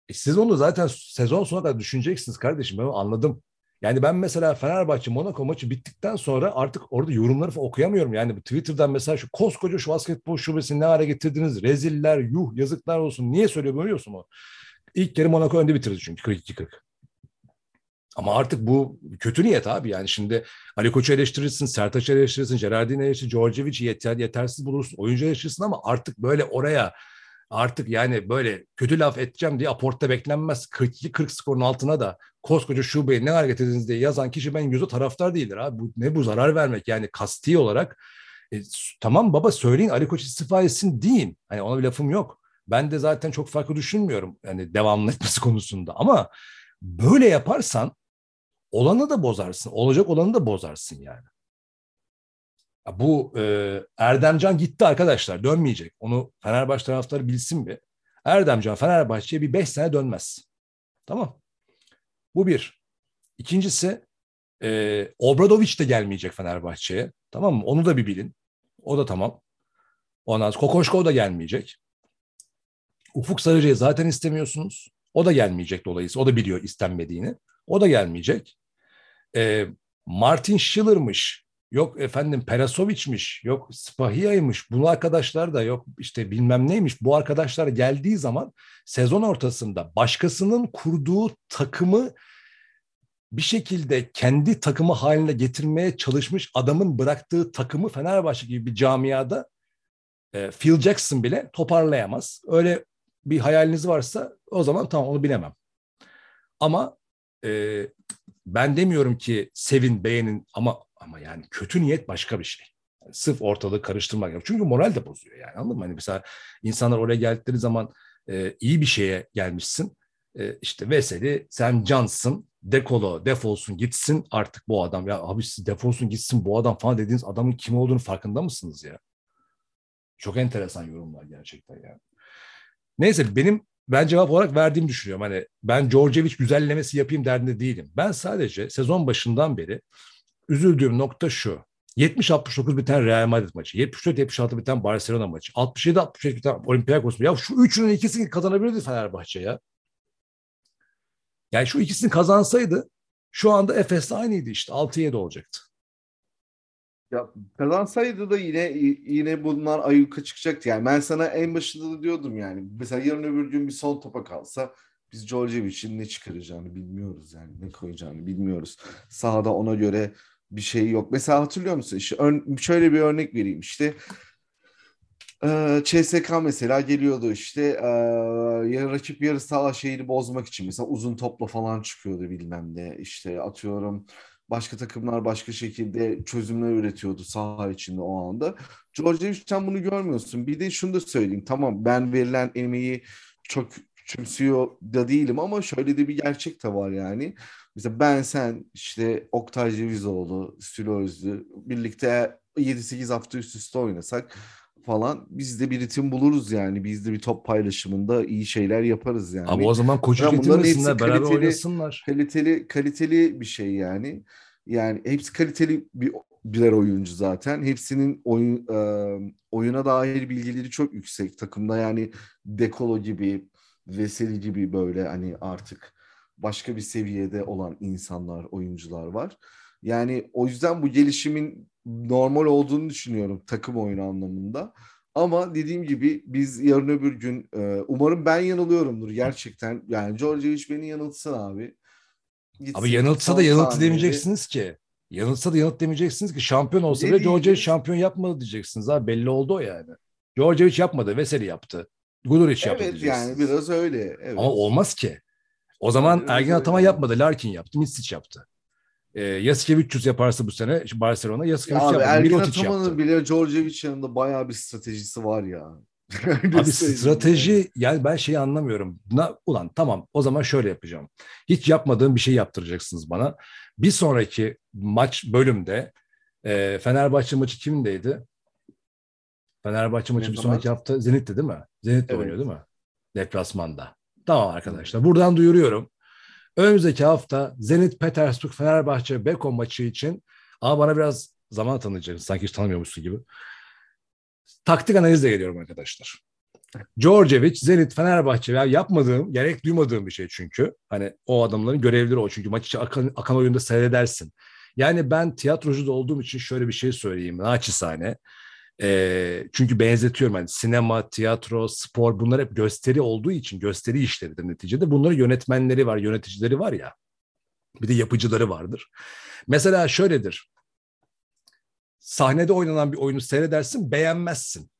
E siz onu zaten sezon sonuna kadar düşüneceksiniz kardeşim. Ben anladım. Yani ben mesela Fenerbahçe Monaco maçı bittikten sonra artık orada yorumları falan okuyamıyorum. Yani Twitter'dan mesela şu koskoca şu basketbol şubesini ne hale getirdiniz? Reziller, yuh, yazıklar olsun. Niye söylüyor biliyorsun o? İlk kere Monaco önde bitirdi çünkü 42-40. Ama artık bu kötü niyet abi yani şimdi Ali Koç'u eleştirirsin, Sertaç'ı eleştirirsin, Gerardini eleştirirsin, Djordjevic'i yeter, yetersiz bulursun, oyuncu eleştirirsin ama artık böyle oraya artık yani böyle kötü laf edeceğim diye aportta beklenmez. 42-40 skorun altına da koskoca şubeyi ne hareket ediniz diye yazan kişi ben yüzü taraftar değildir abi. Bu, ne bu zarar vermek yani kasti olarak. E, tamam baba söyleyin Ali Koç istifa etsin deyin. Hani ona bir lafım yok. Ben de zaten çok farklı düşünmüyorum yani devamlı etmesi konusunda ama böyle yaparsan olanı da bozarsın. Olacak olanı da bozarsın yani. Ya bu e, Erdemcan gitti arkadaşlar dönmeyecek. Onu Fenerbahçe taraftarı bilsin bir. Erdemcan Fenerbahçe'ye bir beş sene dönmez. Tamam. Bu bir. İkincisi e, Obradoviç de gelmeyecek Fenerbahçe'ye. Tamam mı? Onu da bir bilin. O da tamam. Ondan sonra Kokoşko da gelmeyecek. Ufuk Sarıcı'yı zaten istemiyorsunuz. O da gelmeyecek dolayısıyla. O da biliyor istenmediğini. O da gelmeyecek. E, Martin Schiller'mış. Yok efendim Perasovic'miş. Yok Spahia'ymış. Bu arkadaşlar da yok işte bilmem neymiş. Bu arkadaşlar geldiği zaman sezon ortasında başkasının kurduğu takımı bir şekilde kendi takımı haline getirmeye çalışmış adamın bıraktığı takımı Fenerbahçe gibi bir camiada e, Phil Jackson bile toparlayamaz. Öyle bir hayaliniz varsa o zaman tamam onu bilemem. Ama e, ben demiyorum ki sevin beğenin ama ama yani kötü niyet başka bir şey. Yani sırf ortalığı karıştırmak. Çünkü moral de bozuyor yani anladın mı? Hani mesela insanlar oraya geldikleri zaman e, iyi bir şeye gelmişsin. E, işte Veseli sen cansın dekolo defolsun gitsin artık bu adam. Ya abi siz defolsun gitsin bu adam falan dediğiniz adamın kim olduğunu farkında mısınız ya? Çok enteresan yorumlar gerçekten yani. Neyse benim ben cevap olarak verdiğimi düşünüyorum. Hani ben Djordjevic güzellemesi yapayım derdinde değilim. Ben sadece sezon başından beri üzüldüğüm nokta şu. 70-69 biten Real Madrid maçı, 74-76 biten Barcelona maçı, 67-65 biten Olympiakos maçı. Ya şu üçünün ikisini kazanabilirdi Fenerbahçe ya. Yani şu ikisini kazansaydı şu anda Efes'te aynıydı işte. 6-7 olacaktı. Ya kazansaydı da yine yine bunlar ayyuka çıkacaktı. Yani ben sana en başında da diyordum yani. Mesela yarın öbür gün bir son topa kalsa biz Djordjevic'in ne çıkaracağını bilmiyoruz yani. Ne koyacağını bilmiyoruz. Sahada ona göre bir şey yok. Mesela hatırlıyor musun? İşte şöyle bir örnek vereyim işte. Ee, CSK mesela geliyordu işte e, rakip yarı saha şeyini bozmak için mesela uzun topla falan çıkıyordu bilmem ne işte atıyorum Başka takımlar başka şekilde çözümler üretiyordu saha içinde o anda. Djordjevic'ten bunu görmüyorsun. Bir de şunu da söyleyeyim. Tamam ben verilen emeği çok küçümsüyor da değilim ama şöyle de bir gerçek de var yani. Mesela ben sen işte Oktay Cevizoğlu, Sülo Özlü birlikte 7-8 hafta üst üste oynasak falan biz de bir ritim buluruz yani. Biz de bir top paylaşımında iyi şeyler yaparız yani. Ama o zaman koçu getirmesinler beraber kaliteli- oynasınlar. kaliteli kaliteli bir şey yani. Yani hepsi kaliteli bir birer oyuncu zaten. Hepsinin oyun e, oyuna dair bilgileri çok yüksek takımda yani Dekolo gibi, Veseli gibi böyle hani artık başka bir seviyede olan insanlar, oyuncular var. Yani o yüzden bu gelişimin normal olduğunu düşünüyorum takım oyunu anlamında. Ama dediğim gibi biz yarın öbür gün e, umarım ben yanılıyorumdur gerçekten. Yani Djordjevic beni yanıltsın abi. Gitsin Ama yanıltsa da yanıltı demeyeceksiniz ki. Yanıltsa da yanıt demeyeceksiniz ki. Şampiyon olsa bile diyeceğiz? şampiyon yapmadı diyeceksiniz. Abi belli oldu o yani. Djordjevic yapmadı. Veseli yaptı. Guduric yaptı Evet yani biraz öyle. Evet. Ama olmaz ki. O zaman Biraz Ergin. Ataman yapmadı. Larkin yaptı. Misic yaptı. E, Yasikevicius yaparsa bu sene Barcelona Ya Yasikevicius yaptı. Ergin Ataman'ın bile Djordjevic yanında bayağı bir stratejisi var ya. Abi söyleyeyim strateji yani ben şeyi anlamıyorum. Na, ulan tamam o zaman şöyle yapacağım. Hiç yapmadığım bir şey yaptıracaksınız bana. Bir sonraki maç bölümde e, Fenerbahçe maçı kimdeydi? Fenerbahçe maçı bir sonraki hafta Zenit'ti değil mi? Zenit'te Evet. oynuyor değil mi? Deplasmanda. Tamam arkadaşlar. Buradan duyuruyorum. Önümüzdeki hafta Zenit Petersburg Fenerbahçe Beko maçı için ama bana biraz zaman tanıyacaksınız. Sanki hiç tanımıyormuşsun gibi. Taktik analizle geliyorum arkadaşlar. Djordjevic, Zenit, Fenerbahçe ya yapmadığım, gerek duymadığım bir şey çünkü. Hani o adamların görevleri o. Çünkü maç içi akan, akan oyunda seyredersin. Yani ben tiyatrocu da olduğum için şöyle bir şey söyleyeyim. Naçizane. Ee, çünkü benzetiyorum. Yani sinema, tiyatro, spor bunlar hep gösteri olduğu için gösteri işleridir neticede. Bunların yönetmenleri var, yöneticileri var ya. Bir de yapıcıları vardır. Mesela şöyledir. Sahnede oynanan bir oyunu seyredersin, beğenmezsin.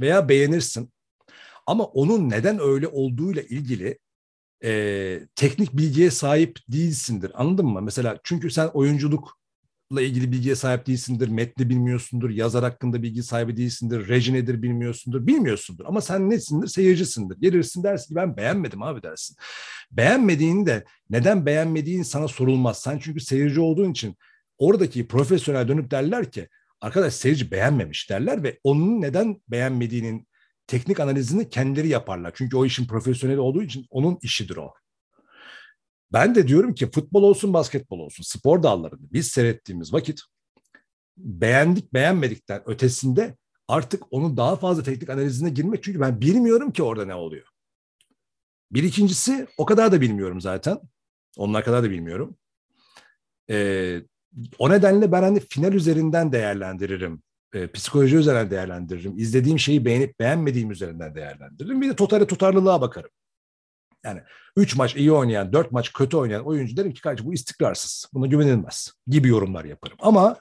Veya beğenirsin. Ama onun neden öyle olduğuyla ilgili e, teknik bilgiye sahip değilsindir. Anladın mı? Mesela çünkü sen oyunculukla ilgili bilgiye sahip değilsindir, metni bilmiyorsundur, yazar hakkında bilgi sahibi değilsindir, reji nedir bilmiyorsundur, bilmiyorsundur. Ama sen nesindir? Seyircisindir. Gelirsin dersin ki ben beğenmedim abi dersin. Beğenmediğini de neden beğenmediğin sana sorulmaz. Sen çünkü seyirci olduğun için oradaki profesyonel dönüp derler ki arkadaş seyirci beğenmemiş derler ve onun neden beğenmediğinin teknik analizini kendileri yaparlar. Çünkü o işin profesyoneli olduğu için onun işidir o. Ben de diyorum ki futbol olsun basketbol olsun spor dallarını biz seyrettiğimiz vakit beğendik beğenmedikten ötesinde artık onun daha fazla teknik analizine girmek çünkü ben bilmiyorum ki orada ne oluyor. Bir ikincisi o kadar da bilmiyorum zaten. Onlar kadar da bilmiyorum. Ee, o nedenle ben hani final üzerinden değerlendiririm e, psikoloji üzerinden değerlendiririm. İzlediğim şeyi beğenip beğenmediğim üzerinden değerlendiririm. Bir de totale tutarlılığa bakarım. Yani 3 maç iyi oynayan, 4 maç kötü oynayan oyuncu derim ki kardeşim bu istikrarsız. Buna güvenilmez gibi yorumlar yaparım. Ama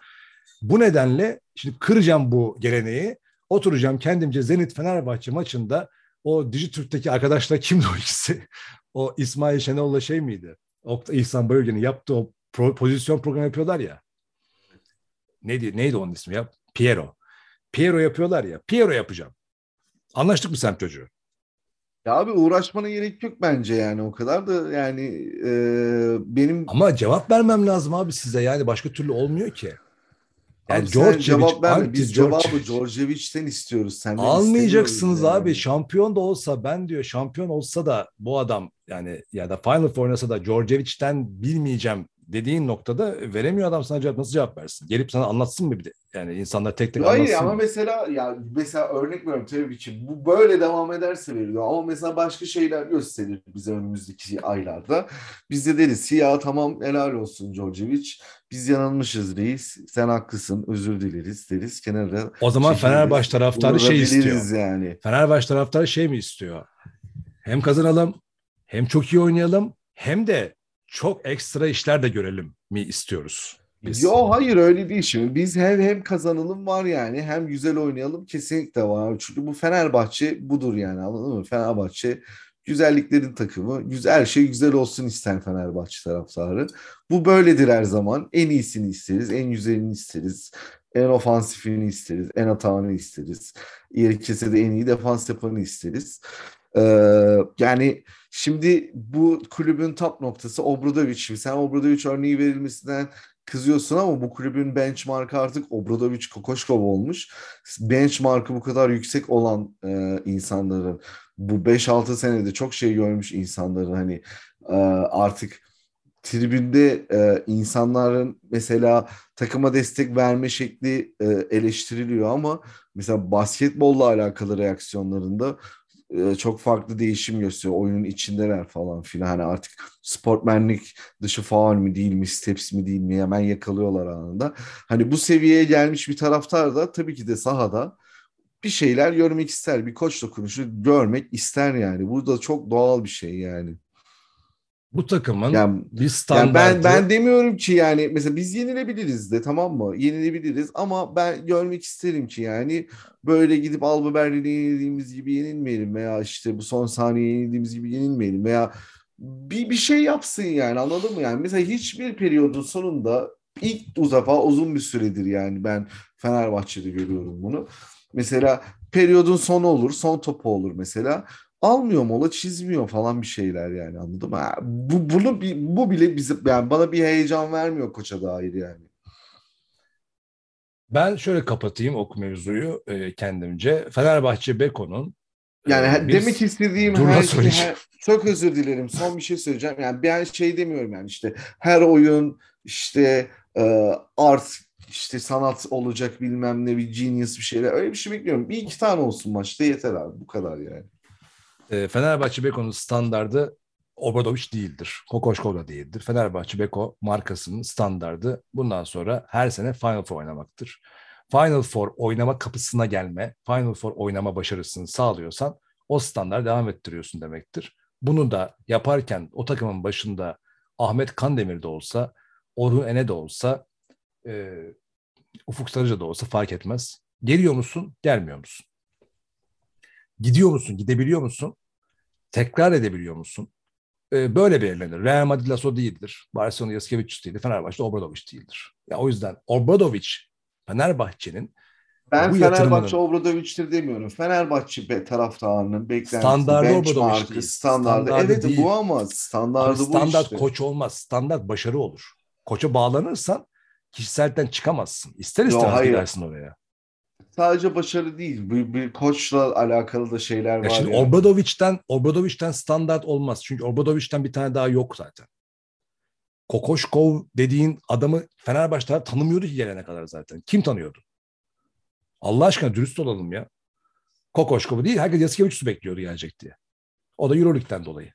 bu nedenle şimdi kıracağım bu geleneği. Oturacağım kendimce Zenit Fenerbahçe maçında o Dijitürk'teki arkadaşlar kimdi o ikisi? O İsmail Şenol'la şey miydi? Oktay İhsan Bayülgen'in yaptığı o pro, pozisyon programı yapıyorlar ya. Neydi, neydi onun ismi ya? Piero. Piero yapıyorlar ya. Piero yapacağım. Anlaştık mı sen çocuğu? Ya abi uğraşmana gerek yok bence yani o kadar da yani e, benim Ama cevap vermem lazım abi size. Yani başka türlü olmuyor ki. Yani Abi Djordjevic, cevap verme. Biz cevabı Djordjevic'ten istiyoruz. Senden Almayacaksınız istemiyoruz abi. yani. Şampiyon da olsa ben diyor şampiyon olsa da bu adam yani ya da Final Four oynasa da Djordjevic'ten bilmeyeceğim dediğin noktada veremiyor adam sana cevap nasıl cevap versin? Gelip sana anlatsın mı bir de? Yani insanlar tek tek Hayır anlatsın. ama mı? mesela ya mesela örnek veriyorum tabii ki bu böyle devam ederse veriliyor ama mesela başka şeyler gösterir bize önümüzdeki aylarda. Biz de deriz ki ya tamam helal olsun Djordjevic biz yanılmışız reis sen haklısın özür dileriz deriz kenara O zaman çekiliriz. Fenerbahçe taraftarı şey istiyor. yani. Fenerbahçe taraftarı şey mi istiyor? Hem kazanalım, hem çok iyi oynayalım, hem de çok ekstra işler de görelim mi istiyoruz? Biz. Yo hayır öyle değil şimdi. Biz hem hem kazanalım var yani hem güzel oynayalım kesinlikle var. Çünkü bu Fenerbahçe budur yani anladın mı? Fenerbahçe güzelliklerin takımı. Güzel şey güzel olsun ister Fenerbahçe taraftarı. Bu böyledir her zaman. En iyisini isteriz, en güzelini isteriz. En ofansifini isteriz, en atağını isteriz. Gerekirse de en iyi defans yapanı isteriz. Ee, yani şimdi bu kulübün top noktası Obradovic. Sen Obradovic örneği verilmesinden kızıyorsun ama bu kulübün benchmarkı artık Obradovic Kokoşkov olmuş. Benchmarkı bu kadar yüksek olan e, insanların bu 5-6 senede çok şey görmüş insanların hani e, artık tribünde e, insanların mesela takıma destek verme şekli e, eleştiriliyor ama mesela basketbolla alakalı reaksiyonlarında e, çok farklı değişim gösteriyor. Oyunun içindeler falan filan. Hani artık sportmenlik dışı faul mü değil mi, steps mi değil mi hemen yakalıyorlar anında. Hani bu seviyeye gelmiş bir taraftar da tabii ki de sahada bir şeyler görmek ister. Bir koç dokunuşu görmek ister yani. Bu da çok doğal bir şey yani. Bu takımın yani, bir standartı... Yani ben, ben demiyorum ki yani mesela biz yenilebiliriz de tamam mı? Yenilebiliriz ama ben görmek isterim ki yani böyle gidip Alba Berlin'e yenildiğimiz gibi yenilmeyelim veya işte bu son saniye yenildiğimiz gibi yenilmeyelim veya bir, bir şey yapsın yani anladın mı? Yani mesela hiçbir periyodun sonunda ilk defa uzun bir süredir yani ben Fenerbahçe'de görüyorum bunu. Mesela periyodun sonu olur, son topu olur mesela almıyor mola çizmiyor falan bir şeyler yani anladın mı? Bu bunu bu bile bize yani bana bir heyecan vermiyor koça dair yani. Ben şöyle kapatayım ok mevzuyu e, kendimce. Fenerbahçe Beko'nun e, yani e, demek istediğim her, şey, her, çok özür dilerim. Son bir şey söyleyeceğim. Yani ben şey demiyorum yani işte her oyun işte e, art işte sanat olacak bilmem ne bir genius bir şeyler öyle bir şey bekliyorum. Bir iki tane olsun maçta yeter abi bu kadar yani e, Fenerbahçe Beko'nun standardı Obradoviç değildir. Kokoşkov da değildir. Fenerbahçe Beko markasının standardı bundan sonra her sene Final Four oynamaktır. Final Four oynama kapısına gelme, Final Four oynama başarısını sağlıyorsan o standart devam ettiriyorsun demektir. Bunu da yaparken o takımın başında Ahmet Kandemir de olsa, Orhun Ene de olsa, e, Ufuk Sarıca da olsa fark etmez. Geliyor musun, gelmiyor musun? Gidiyor musun? Gidebiliyor musun? Tekrar edebiliyor musun? Ee, böyle belirlenir. Real Madrid Lasso değildir. Barcelona Yaskevicius değildir. Fenerbahçe Obradoviç değildir. Ya o yüzden Obradoviç Fenerbahçe'nin ben bu Fenerbahçe Obradoviç'tir demiyorum. Fenerbahçe taraftarının beklentisi, standardı Obradoviç değil. Standardı. standardı evet değil. bu ama standardı Abi standart bu işte. koç olmaz. Standart başarı olur. Koça bağlanırsan kişiselden çıkamazsın. İster istemez gidersin oraya sadece başarı değil. Bir, bir koçla alakalı da şeyler var. Şimdi yani. Obradoviç'ten Obradoviç'ten standart olmaz. Çünkü Obradoviç'ten bir tane daha yok zaten. Kokoşkov dediğin adamı Fenerbahçe tanımıyordu ki gelene kadar zaten. Kim tanıyordu? Allah aşkına dürüst olalım ya. Kokoşkov'u değil, herkes Yasikevicius'u bekliyordu gelecek diye. O da Euroleague'den dolayı.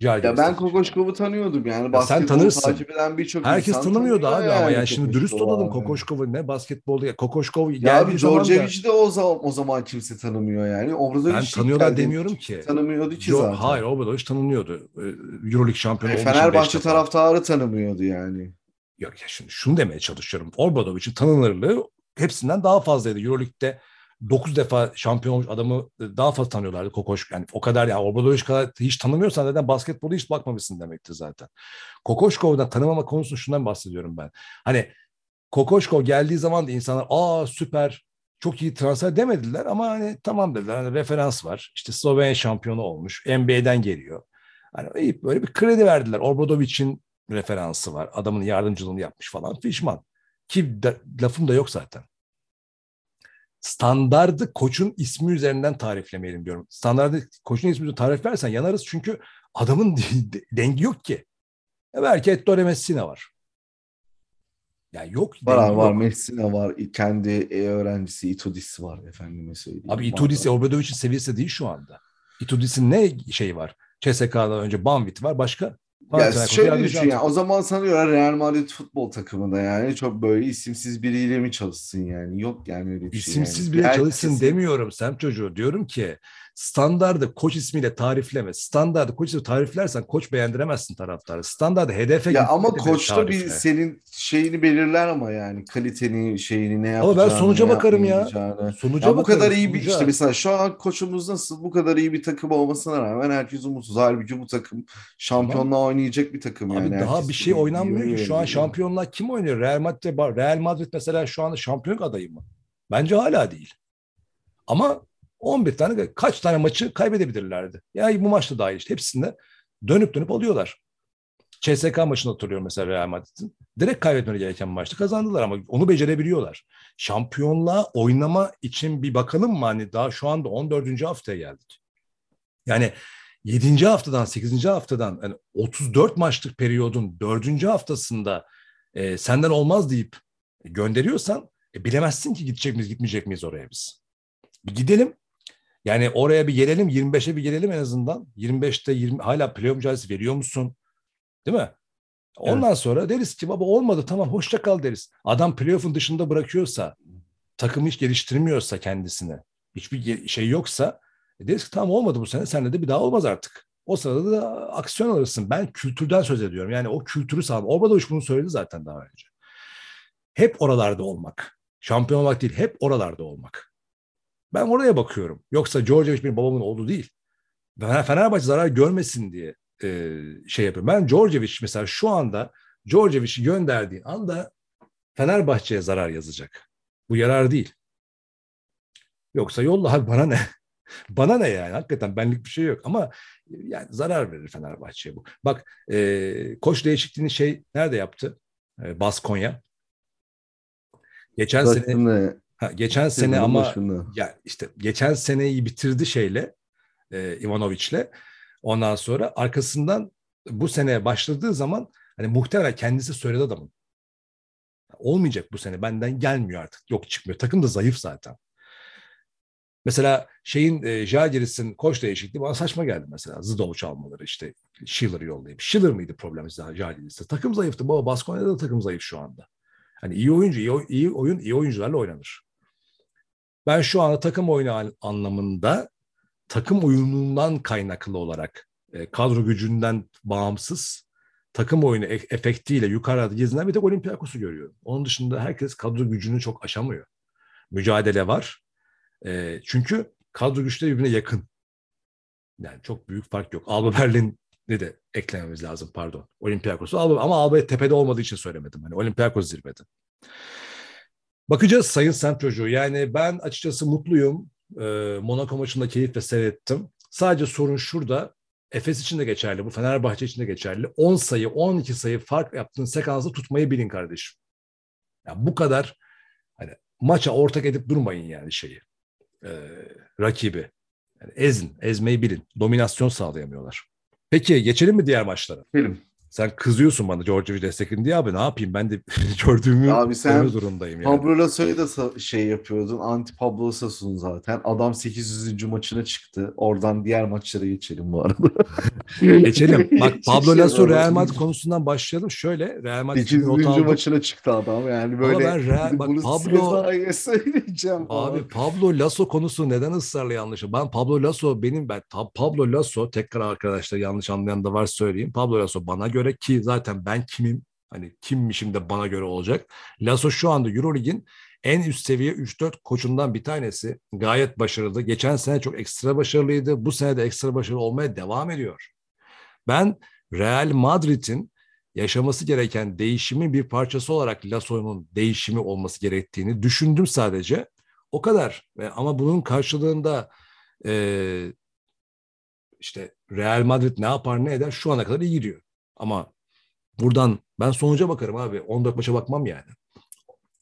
Ya ben Kokoşkov'u tanıyordum yani. Ya sen tanırsın. Takip eden birçok Herkes tanımıyordu abi yani ama yani şimdi dürüst olalım Kokoşkov'u ne basketbolu ya Kokoşkov ya abi Djordjevic'i de o zaman o zaman kimse tanımıyor yani. Obradovic ben tanıyorlar demiyorum ki. Tanımıyordu ki jo, zaten. Hayır Obradovic tanınıyordu. Ee, Euroleague şampiyonu yani Fenerbahçe taraftarı tanımıyordu yani. Yok ya şimdi şunu demeye çalışıyorum. Obradovic'in tanınırlığı hepsinden daha fazlaydı. Euroleague'de 9 defa şampiyon olmuş adamı daha fazla tanıyorlardı Kokoş. Yani o kadar ya Obradoviç kadar hiç tanımıyorsan neden basketbolu hiç bakmamışsın demektir zaten. Kokoşkov'dan tanımama konusunu şundan bahsediyorum ben. Hani Kokoşkov geldiği zaman da insanlar aa süper çok iyi transfer demediler ama hani tamam dediler. Hani referans var. İşte Slovenya şampiyonu olmuş. NBA'den geliyor. Hani böyle bir kredi verdiler. Obradoviç'in referansı var. Adamın yardımcılığını yapmış falan. Fişman. Ki de, lafım da yok zaten standardı koçun ismi üzerinden tariflemeyelim diyorum. Standardı koçun ismi üzerinden tarif versen yanarız çünkü adamın dengi yok ki. E belki Ettore Messina var. Yani yok. Var var yok. Messina var. Kendi öğrencisi Itudis var efendime söyleyeyim. Abi Itudis Obradovic'in seviyesi değil şu anda. Itudis'in ne şey var? CSK'dan önce Banvit var. Başka? Ya şöyle düşün ya o zaman sanıyorlar Real Madrid futbol takımında yani çok böyle isimsiz biriyle mi çalışsın yani yok yani öyle bir şey. İsimsiz yani. biriyle çalışsın demiyorum Sem çocuğu diyorum ki standardı koç ismiyle tarifleme. Standardı koç ismiyle tariflersen koç beğendiremezsin taraftarı. Standardı hedefe Ya ama koçta bir senin şeyini belirler ama yani kaliteni şeyini ne yapacağını. Ama ben sonuca bakarım ya. Sonuca ya bu kadar iyi sonuca. bir işte mesela şu an koçumuz nasıl bu kadar iyi bir takım olmasına rağmen herkes umutsuz. Halbuki bu takım şampiyonluğa tamam. oynayacak bir takım Abi yani. Daha bir şey oynanmıyor ki. Şu an şampiyonlar kim oynuyor? Real Madrid, Real Madrid mesela şu anda şampiyonluk adayı mı? Bence hala değil. Ama 11 tane kaç tane maçı kaybedebilirlerdi. Yani bu maçta dahil işte hepsinde dönüp dönüp alıyorlar. CSK maçını hatırlıyorum mesela Real Madrid'in. Direkt kaybetmeleri gereken maçtı. Kazandılar ama onu becerebiliyorlar. Şampiyonluğa oynama için bir bakalım mı? Hani daha şu anda 14. haftaya geldik. Yani 7. haftadan 8. haftadan yani 34 maçlık periyodun 4. haftasında e, senden olmaz deyip gönderiyorsan e, bilemezsin ki gidecek miyiz gitmeyecek miyiz oraya biz. Bir gidelim. Yani oraya bir gelelim 25'e bir gelelim en azından. 25'te 20 hala playoff mücadelesi veriyor musun? Değil mi? Ondan evet. sonra deriz ki baba olmadı tamam hoşça kal deriz. Adam playoff'un dışında bırakıyorsa, takımı hiç geliştirmiyorsa kendisine, hiçbir şey yoksa e deriz ki tamam olmadı bu sene, senle de bir daha olmaz artık. O sırada da aksiyon alırsın. Ben kültürden söz ediyorum. Yani o kültürü sağlam. Orada bunu söyledi zaten daha önce. Hep oralarda olmak. Şampiyon olmak değil, hep oralarda olmak. Ben oraya bakıyorum. Yoksa Georgievic benim babamın oğlu değil. Ben Fenerbahçe zarar görmesin diye e, şey yapıyorum. Ben Georgievic mesela şu anda Georgievic'i gönderdiğin anda Fenerbahçe'ye zarar yazacak. Bu yarar değil. Yoksa yolla abi bana ne? bana ne yani? Hakikaten benlik bir şey yok ama yani zarar verir Fenerbahçe'ye bu. Bak e, koç değişikliğini şey nerede yaptı? E, Baskonya. Geçen Zaten sene ha, geçen sene ama başında. ya işte geçen seneyi bitirdi şeyle e, Ivanovic'le. Ondan sonra arkasından bu sene başladığı zaman hani muhtemelen kendisi söyledi adamın. Olmayacak bu sene benden gelmiyor artık. Yok çıkmıyor. Takım da zayıf zaten. Mesela şeyin e, Jagiris'in koç değişikliği bana saçma geldi mesela. Zidov'u almaları işte Schiller yollayıp. Schiller mıydı problem Jagiris'te? Takım zayıftı. Baba Baskonya'da da takım zayıf şu anda. Hani iyi oyuncu, iyi, iyi oyun, iyi oyuncularla oynanır. Ben şu anda takım oyunu anlamında takım uyumundan kaynaklı olarak e, kadro gücünden bağımsız takım oyunu e- efektiyle yukarıda gezinen bir tek Olympiakos'u görüyorum. Onun dışında herkes kadro gücünü çok aşamıyor. Mücadele var. E, çünkü kadro güçleri birbirine yakın. Yani çok büyük fark yok. Alba Berlin ne de eklememiz lazım pardon. Olympiakos'u Alba, ama Alba tepede olmadığı için söylemedim. Hani Olympiakos zirvede. Bakacağız Sayın Sen çocuğu. Yani ben açıkçası mutluyum. E, Monaco maçında keyifle seyrettim. Sadece sorun şurada. Efes için de geçerli, bu Fenerbahçe için de geçerli. 10 sayı, 12 sayı fark yaptığın sekansı tutmayı bilin kardeşim. Yani bu kadar hani maça ortak edip durmayın yani şeyi. E, rakibi. Yani ezin, ezmeyi bilin. Dominasyon sağlayamıyorlar. Peki geçelim mi diğer maçlara? Geçelim. Sen kızıyorsun bana George'u destekledin diye abi ne yapayım ben de gördüğümü abi sen zorundayım yani. Pablo Lasso'yu da şey yapıyordun anti Pablo Lasso'sun zaten. Adam 800. maçına çıktı. Oradan diğer maçlara geçelim bu arada. geçelim. Bak Pablo Lasso Real Madrid konusundan başlayalım. Şöyle Real Madrid 800. maçına çıktı adam yani böyle. Ama ben Real, bak Pablo söyleyeceğim. Abi falan. Pablo Lasso konusu neden ısrarla yanlış? Ben Pablo Lasso benim ben Pablo Lasso tekrar arkadaşlar yanlış anlayan da var söyleyeyim. Pablo Lasso bana göre göre ki zaten ben kimim hani kimmişim de bana göre olacak. Lasso şu anda Eurolig'in en üst seviye 3-4 koçundan bir tanesi. Gayet başarılı. Geçen sene çok ekstra başarılıydı. Bu sene de ekstra başarılı olmaya devam ediyor. Ben Real Madrid'in yaşaması gereken değişimin bir parçası olarak Lasso'nun değişimi olması gerektiğini düşündüm sadece. O kadar. Ama bunun karşılığında e, işte Real Madrid ne yapar ne eder şu ana kadar iyi gidiyor. Ama buradan ben sonuca bakarım abi. 14 maça bakmam yani.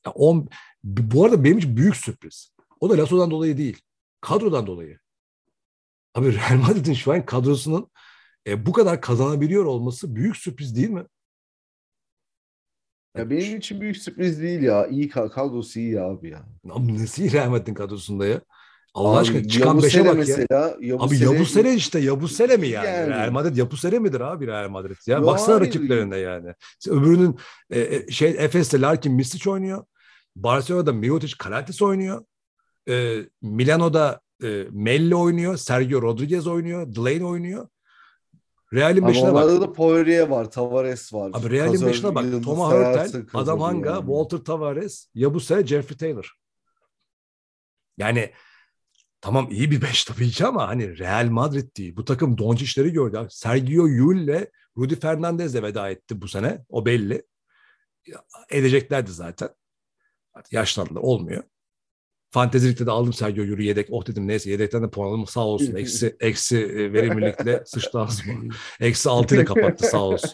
Ya on, bu arada benim için büyük sürpriz. O da Lasso'dan dolayı değil. Kadrodan dolayı. Abi Real Madrid'in şu an kadrosunun e, bu kadar kazanabiliyor olması büyük sürpriz değil mi? Ya benim için büyük sürpriz değil ya. İyi kadrosu iyi abi ya. Nesi Real Madrid'in kadrosunda ya? Allah aşkına çıkan beşe bak mesela, ya. Yabusele, abi Yabusele işte Yabusele mi yani? yani? Real Madrid Yabusele midir abi Real Madrid? Ya Yo, baksana hayır. rakiplerine yani. Öbürünün e, e, şey Efes'te Larkin Misic oynuyor. Barcelona'da Mirotic Karatis oynuyor. E, Milano'da e, Melli oynuyor. Sergio Rodriguez oynuyor. Delaney oynuyor. Real'in beşine bak. da Poirier var, Tavares var. Abi Real'in beşine bak. Thomas Hurtel, Adam Hanga, yani. Walter Tavares, Yabusele, Jeffrey Taylor. Yani Tamam iyi bir beş tabii ki ama hani Real Madrid değil. Bu takım Doncic'leri gördü. Sergio Yul ile Rudy Fernandez de veda etti bu sene. O belli. Edeceklerdi zaten. Artık yaşlandılar olmuyor. Fantezilikte de aldım Sergio Yuri yedek. Oh dedim neyse yedekten de puan aldım sağ olsun. Eksi, eksi verimlilikle sıçtı ağzıma. Eksi altı ile kapattı sağ olsun.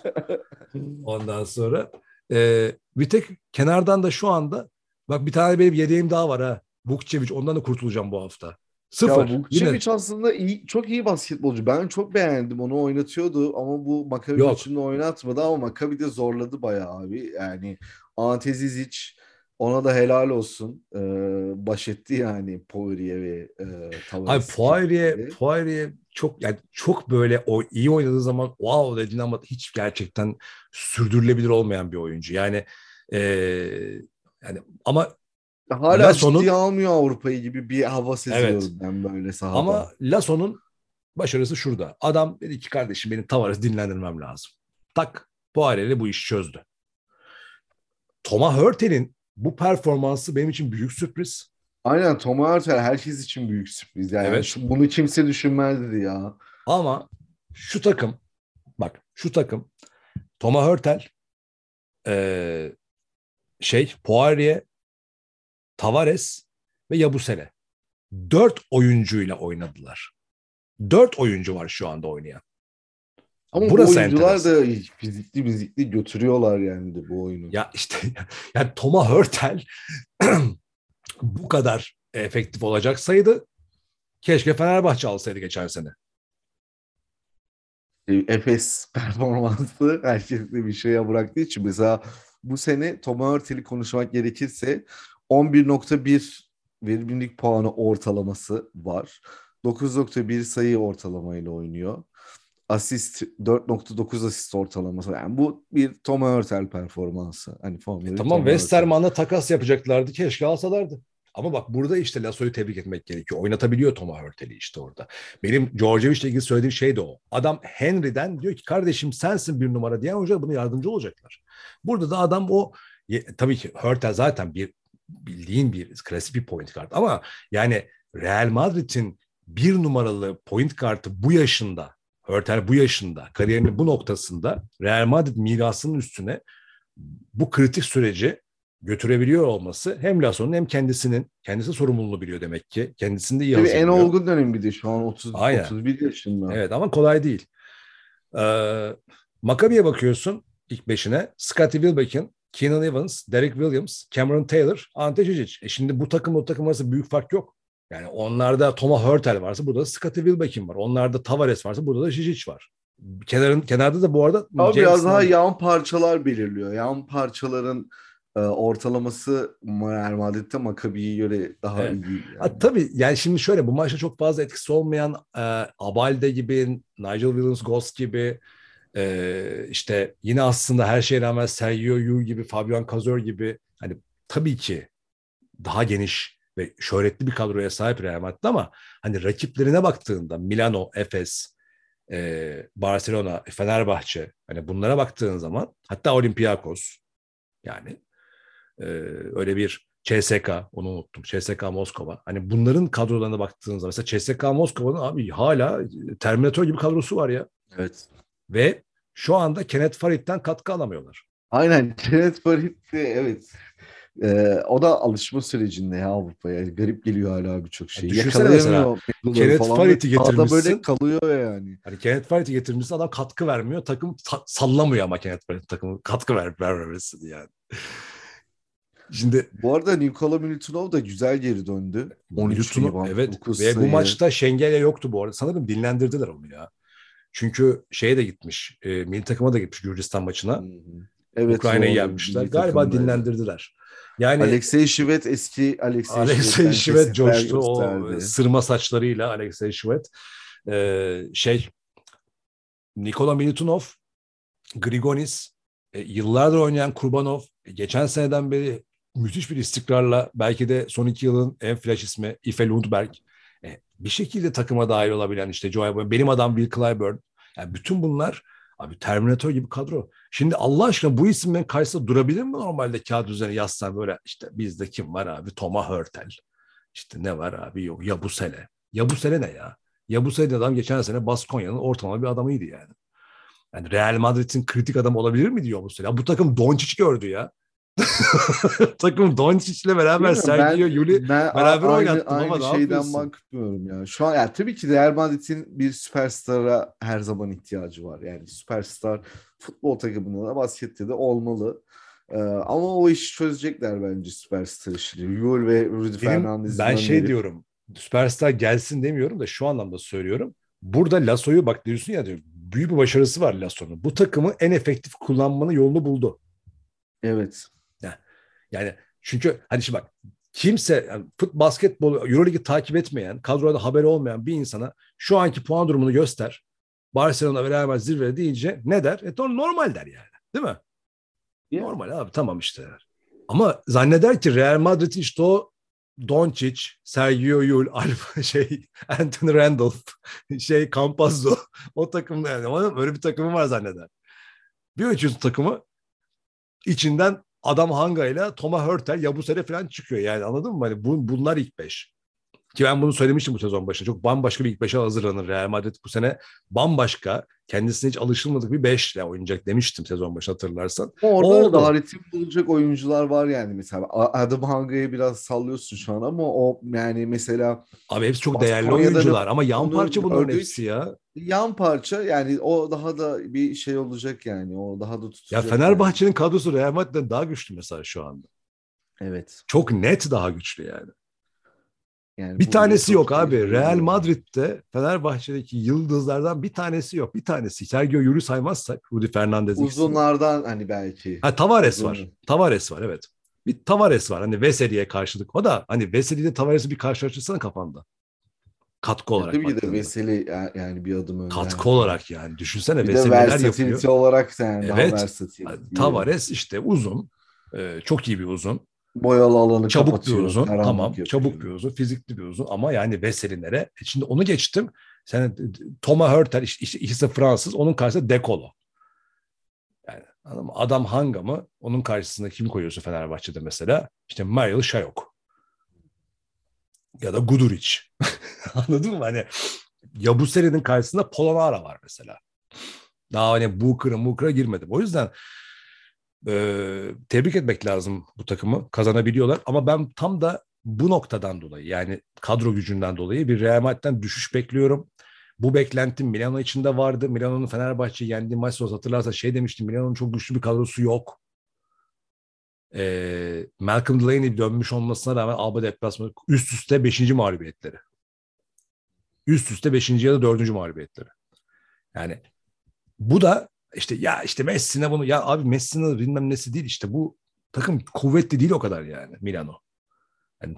Ondan sonra e, bir tek kenardan da şu anda bak bir tane benim yedeğim daha var ha. Vukcevic ondan da kurtulacağım bu hafta. Sıfır. Ya Vukcevic aslında iyi, çok iyi basketbolcu. Ben çok beğendim. Onu oynatıyordu ama bu Maccabi Yok. maçında oynatmadı ama Maccabi de zorladı bayağı abi. Yani Ante Zizic ona da helal olsun. Ee, baş etti yani Poirier ve e, Tavares. Abi Poirier. Poirier çok yani çok böyle o iyi oynadığı zaman wow dedin ama hiç gerçekten sürdürülebilir olmayan bir oyuncu. Yani e, yani ama Hala Lasson'un- ciddiye almıyor Avrupa'yı gibi bir hava seziyorum Evet. ben böyle sahada. ama Lasso'nun başarısı şurada. Adam dedi ki kardeşim benim Tavares'i dinlendirmem lazım. Tak Poirier'le bu işi çözdü. Thomas Hurtel'in bu performansı benim için büyük sürpriz. Aynen Tom Hurtel herkes için büyük sürpriz. Yani Evet. bunu kimse düşünmezdi ya. Ama şu takım bak şu takım Thomas Hurtel eee, şey Poirier Tavares ve Yabusele. Dört oyuncuyla oynadılar. Dört oyuncu var şu anda oynayan. Ama Burası bu oyuncular enteresan. da fizikli fizikli götürüyorlar yani de bu oyunu. Ya işte yani Thomas Hurtel bu kadar efektif olacaksaydı keşke Fenerbahçe alsaydı geçen sene. E, Efes performansı herkesi bir şeye bıraktığı için mesela bu sene Tom Hurtel'i konuşmak gerekirse 11.1 verimlilik puanı ortalaması var. 9.1 sayı ortalamayla oynuyor. Asist 4.9 asist ortalaması. Yani bu bir Tom Hurtel performansı. Hani formülü E Tamam. Westerman'la takas yapacaklardı. Keşke alsalardı. Ama bak burada işte Lasso'yu tebrik etmek gerekiyor. Oynatabiliyor Thomas Hurtel'i işte orada. Benim Djordjevic'le ilgili söylediğim şey de o. Adam Henry'den diyor ki kardeşim sensin bir numara diyen hoca buna yardımcı olacaklar. Burada da adam o tabii ki Hurtel zaten bir bildiğin bir klasik bir point guard ama yani Real Madrid'in bir numaralı point guard'ı bu yaşında Hurtel bu yaşında kariyerinin bu noktasında Real Madrid mirasının üstüne bu kritik süreci götürebiliyor olması hem Lasso'nun hem kendisinin kendisi sorumluluğunu biliyor demek ki. Kendisinde iyi Tabii en olgun dönemi bir de şu an 30 Aynen. 31 yaşında. Evet ama kolay değil. Ee, Maccabi'ye bakıyorsun ilk beşine. Scottie Wilbekin, Keenan Evans, Derek Williams, Cameron Taylor, Ante Žižić. E şimdi bu takım o takım arasında büyük fark yok. Yani onlarda Thomas Hurtel varsa burada da Scottie Wilbekin var. Onlarda Tavares varsa burada da Žižić var. Kenarın, kenarda da bu arada Ama biraz daha yan parçalar belirliyor. Yan parçaların e, ortalaması Real Madrid'de Maccabi'ye göre daha Evet. iyi. Ha, Yani. tabii yani şimdi şöyle bu maçta çok fazla etkisi olmayan e, Abalde gibi, Nigel Williams-Goss gibi e, işte yine aslında her şeye rağmen Sergio Yu gibi, Fabian Cazor gibi hani tabii ki daha geniş ve şöhretli bir kadroya sahip Real Madrid ama hani rakiplerine baktığında Milano, Efes, e, Barcelona, Fenerbahçe hani bunlara baktığın zaman hatta Olympiakos yani e, öyle bir CSK onu unuttum. CSK Moskova. Hani bunların kadrolarına baktığınız zaman mesela CSK Moskova'nın abi hala Terminator gibi kadrosu var ya. Evet. Ve şu anda Kenneth Farid'den katkı alamıyorlar. Aynen. Kenneth Farid de evet. E, o da alışma sürecinde ya Avrupa'ya. Garip geliyor hala birçok şey. Düşünsene Yakalayamıyor Pegolo'yu Kenneth. Farid'i getirmişsin. böyle kalıyor yani. Hani Kenneth Farid'i getirmişsin adam katkı vermiyor. Takım sa- sallamıyor ama Kenneth Farid takımı katkı ver vermemesini yani. Şimdi Bu arada Nikola Milutinov da güzel geri döndü. 13 Milutinov- evet 9 ve bu maçta Şengelya yoktu bu arada. Sanırım dinlendirdiler onu ya. Çünkü şeye de gitmiş. E, milli takıma da gitmiş Gürcistan maçına. Evet, Ukrayna'yı o yenmişler. Galiba takımdaydı. dinlendirdiler. Yani Alexey Şivet eski Alexey, Alexey Şivet coştu o gösterdi. sırma saçlarıyla Alexey Şivet. Ee, şey Nikola Milutinov, Grigonis, e, yıllardır oynayan Kurbanov, e, geçen seneden beri müthiş bir istikrarla belki de son iki yılın en flash ismi Ife Lundberg. Bir şekilde takıma dahil olabilen işte Joey Boy, benim adam Will Clyburn. Yani bütün bunlar abi Terminator gibi kadro. Şimdi Allah aşkına bu isimlerin karşısında durabilir mi normalde kağıt üzerine yazsan böyle işte bizde kim var abi Thomas Hurtel. İşte ne var abi yok Yabusele. Yabusele ne ya? Yabusele adam geçen sene Baskonya'nın ortalama bir adamıydı yani. Yani Real Madrid'in kritik adam olabilir mi diyor Yabusele? Ya bu takım Doncic gördü ya. Takım Doncic'le beraber Sergio Yuli beraber oynattım aynı ama şeyden yapıyorsun? bakmıyorum ya. Şu an yani tabii ki Real Madrid'in bir süperstara her zaman ihtiyacı var. Yani süperstar futbol takımında da baskette de olmalı. Ee, ama o işi çözecekler bence süperstar işini. Yul ve Rudy Benim, Fernandez'in ben şey önleri- diyorum. Süperstar gelsin demiyorum da şu anlamda söylüyorum. Burada Lasso'yu bak diyorsun ya diyor. Büyük bir başarısı var Lasso'nun. Bu takımı en efektif kullanmanın yolunu buldu. Evet. Yani çünkü hani şimdi bak kimse yani fut basketbol Euroligi takip etmeyen, kadroda haberi olmayan bir insana şu anki puan durumunu göster. Barcelona ve Real Madrid zirvede deyince ne der? E normal der yani. Değil mi? Ya. Normal abi tamam işte. der. Ama zanneder ki Real Madrid işte o Doncic, Sergio Yul, Alfa şey Anthony Randolph, şey Campazzo o takımda yani. Öyle bir takımı var zanneder. Bir açıyorsun takımı içinden adam Hanga ile Thomas Hurtel, Yabusele falan çıkıyor yani anladın mı? Hani bu, bunlar ilk beş. Ki ben bunu söylemiştim bu sezon başında. Çok bambaşka bir ilk beşe hazırlanır. Real Madrid bu sene bambaşka, kendisine hiç alışılmadık bir beşle oynayacak demiştim sezon başı hatırlarsan. Orada Oldu. da ritim bulacak oyuncular var yani mesela. Adam Hanga'yı biraz sallıyorsun şu an ama o yani mesela Abi hepsi çok değerli oyuncular ama yan parça bunların gördük. hepsi ya. yan parça yani o daha da bir şey olacak yani. O daha da Ya tutacak. Fenerbahçe'nin kadrosu Real Madrid'den daha güçlü mesela şu anda. yani. Evet. Çok net daha güçlü yani. Yani Bir tanesi yok şey abi. değil. Real Madrid'de Fenerbahçe'deki yıldızlardan bir tanesi yok. Bir tanesi. Sergio Yuri saymazsak Rudy Fernandez uzunlardan hani belki. Ha Tavares Uzun. var. Tavares var evet. Bir Tavares var. Hani Veseli'ye karşılık. O da hani Veseli ile Tavares'i bir karşılaştırsana kafanda. Katkı olarak. Tabii ki de. Veseli ya- yani bir adım önde. Katkı yani. olarak yani. Düşünsene Bir de Veseli neler yapıyor. olarak yani Evet. Tavares işte uzun. Ee, çok iyi bir uzun. Boyalı alanı Çabuk bir uzun. Tamam. yapıyor. Çabuk bir uzun. Fizikli bir uzun. Ama yani Veselinlere. E Şimdi onu geçtim. Sen Thomas Hurtel işte, işte Fransız. Onun karşısında Dekolo. Yani? Adam Hanga mı? Onun karşısında kim koyuyorsun Fenerbahçe'de mesela? İşte Mariel Şayok. Ya da Guduric. Anladın mı? Hani Yabusele'nin karşısında Polonara var mesela. Daha hani Booker'a Booker'a girmedim. O yüzden e, tebrik etmek lazım bu takımı. Kazanabiliyorlar ama ben tam da bu noktadan dolayı yani kadro gücünden dolayı bir Real Madrid'den düşüş bekliyorum. Bu beklentim Milano içinde vardı. Milano'nun Fenerbahçe'yi yendiği maç sonrası hatırlarsa şey demiştim. Milano'nun çok güçlü bir kadrosu yok. Ee, Malcolm Delaney dönmüş olmasına rağmen Alba deplasmanı üst üste 5. mağlubiyetleri. Üst üste 5. ya da 4. mağlubiyetleri. Yani bu da işte ya işte Messi'ne bunu ya abi Messi'ne bilmem nesi değil işte bu takım kuvvetli değil o kadar yani Milano. Yani